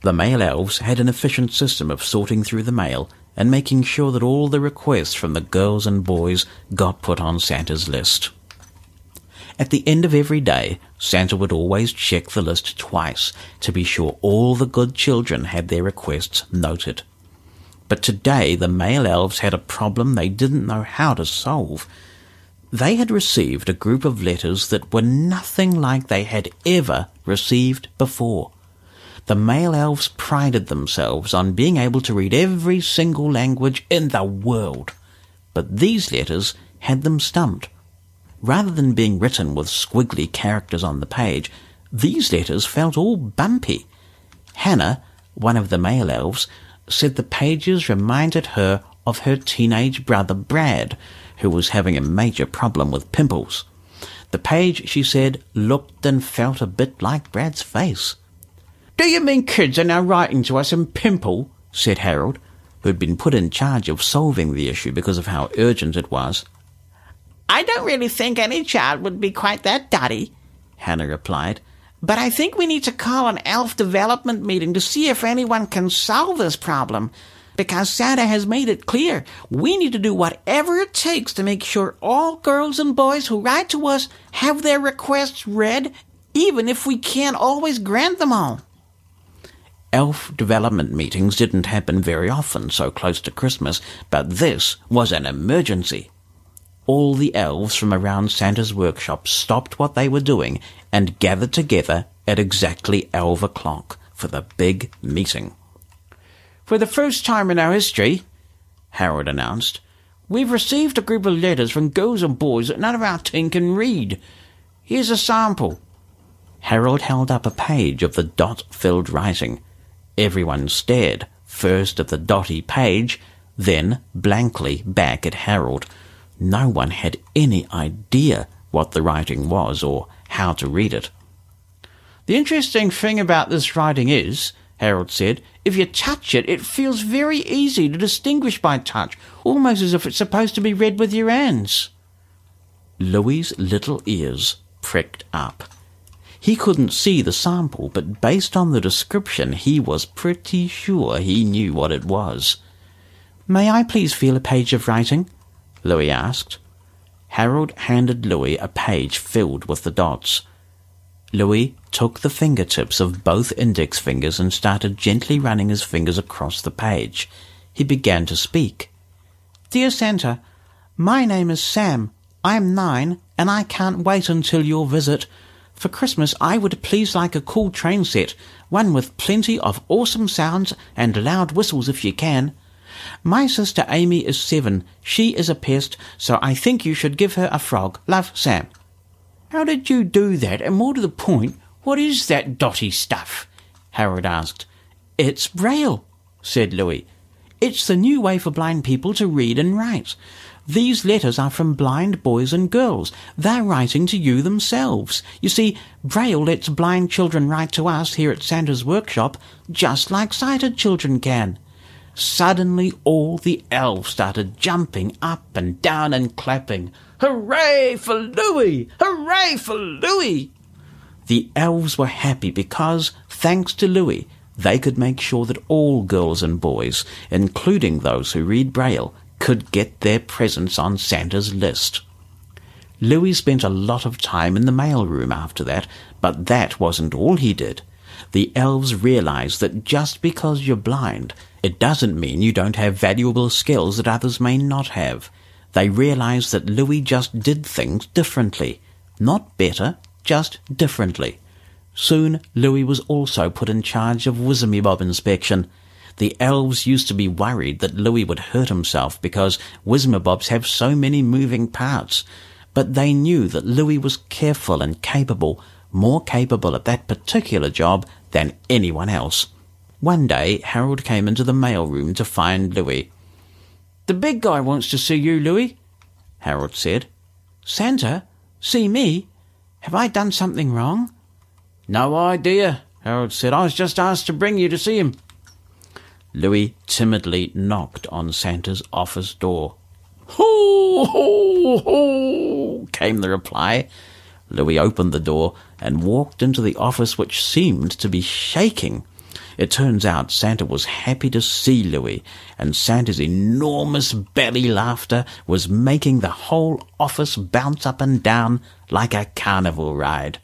The mail elves had an efficient system of sorting through the mail and making sure that all the requests from the girls and boys got put on Santa's list. At the end of every day, Santa would always check the list twice to be sure all the good children had their requests noted. But today the mail elves had a problem they didn't know how to solve. They had received a group of letters that were nothing like they had ever received before. The mail elves prided themselves on being able to read every single language in the world. But these letters had them stumped. Rather than being written with squiggly characters on the page, these letters felt all bumpy. Hannah, one of the mail elves, said the pages reminded her of her teenage brother Brad, who was having a major problem with pimples. The page, she said, looked and felt a bit like Brad's face. Do you mean kids are now writing to us in pimple? said Harold, who had been put in charge of solving the issue because of how urgent it was. I don't really think any child would be quite that dotty, Hannah replied. But I think we need to call an elf development meeting to see if anyone can solve this problem. Because Santa has made it clear we need to do whatever it takes to make sure all girls and boys who write to us have their requests read, even if we can't always grant them all. Elf development meetings didn't happen very often so close to Christmas, but this was an emergency. All the elves from around Santa's workshop stopped what they were doing and gathered together at exactly elf o'clock for the big meeting. For the first time in our history, Harold announced, we've received a group of letters from girls and boys that none of our team can read. Here's a sample. Harold held up a page of the dot-filled writing. Everyone stared, first at the dotty page, then blankly back at Harold. No one had any idea what the writing was or how to read it. The interesting thing about this writing is, Harold said, if you touch it, it feels very easy to distinguish by touch, almost as if it's supposed to be read with your hands. Louis's little ears pricked up. He couldn't see the sample, but based on the description, he was pretty sure he knew what it was. May I please feel a page of writing? Louis asked. Harold handed Louis a page filled with the dots. Louis took the fingertips of both index fingers and started gently running his fingers across the page. He began to speak. Dear Santa, my name is Sam. I am nine, and I can't wait until your visit. For Christmas, I would please like a cool train set, one with plenty of awesome sounds and loud whistles if you can. My sister Amy is seven. She is a pest, so I think you should give her a frog. Love, Sam. How did you do that? And more to the point, what is that dotty stuff? Harold asked. It's Braille, said Louis. It's the new way for blind people to read and write. These letters are from blind boys and girls. They're writing to you themselves. You see, Braille lets blind children write to us here at Santa's workshop just like sighted children can. Suddenly all the elves started jumping up and down and clapping. Hooray for Louis! Hooray for Louis! The elves were happy because, thanks to Louis, they could make sure that all girls and boys, including those who read Braille, could get their presents on Santa's list. Louis spent a lot of time in the mail room after that, but that wasn't all he did. The elves realized that just because you're blind, it doesn't mean you don't have valuable skills that others may not have. They realized that Louis just did things differently. Not better, just differently. Soon, Louis was also put in charge of Wizzumybob inspection. The elves used to be worried that Louis would hurt himself because Wizzumybobs have so many moving parts, but they knew that Louis was careful and capable, more capable at that particular job than anyone else. One day, Harold came into the mail room to find Louis. The big guy wants to see you, Louis, Harold said. Santa? See me? Have I done something wrong? No idea, Harold said. I was just asked to bring you to see him. Louis timidly knocked on Santa's office door. Ho, ho, ho, came the reply. Louis opened the door and walked into the office, which seemed to be shaking. It turns out Santa was happy to see Louis, and Santa's enormous belly laughter was making the whole office bounce up and down like a carnival ride.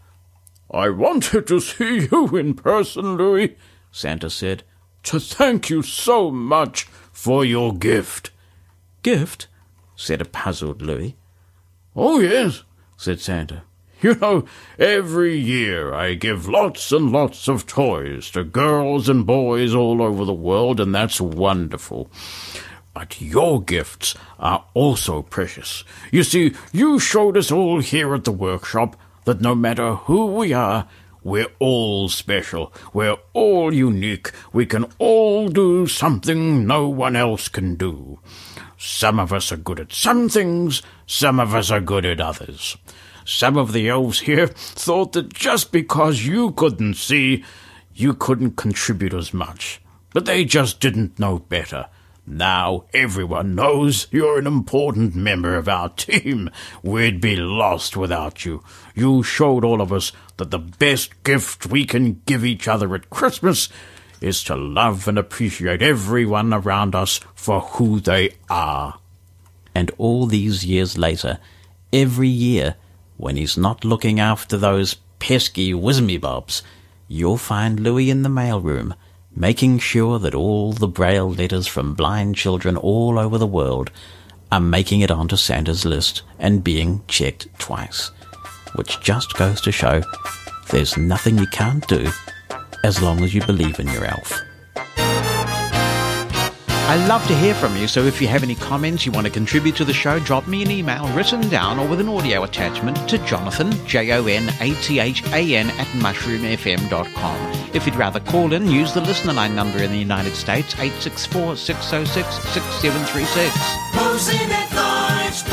I wanted to see you in person, Louis, Santa said, to thank you so much for your gift.
Gift? said a puzzled Louis.
Oh, yes, said Santa. <laughs> You know, every year I give lots and lots of toys to girls and boys all over the world, and that's wonderful. But your gifts are also precious. You see, you showed us all here at the workshop that no matter who we are, we're all special. We're all unique. We can all do something no one else can do. Some of us are good at some things, some of us are good at others. Some of the elves here thought that just because you couldn't see, you couldn't contribute as much. But they just didn't know better. Now everyone knows you're an important member of our team. We'd be lost without you. You showed all of us that the best gift we can give each other at Christmas is to love and appreciate everyone around us for who they are.
And all these years later, every year, when he's not looking after those pesky whizmybobs, you'll find Louis in the mailroom, making sure that all the braille letters from blind children all over the world are making it onto Santa's list and being checked twice. Which just goes to show there's nothing you can't do as long as you believe in your elf. I love to hear from you, so if you have any comments you want to contribute to the show, drop me an email written down or with an audio attachment to Jonathan, J-O-N-A-T-H-A-N at mushroomfm.com. If you'd rather call in, use the listener line number in the United States, 864-606-6736.
Mosen at Large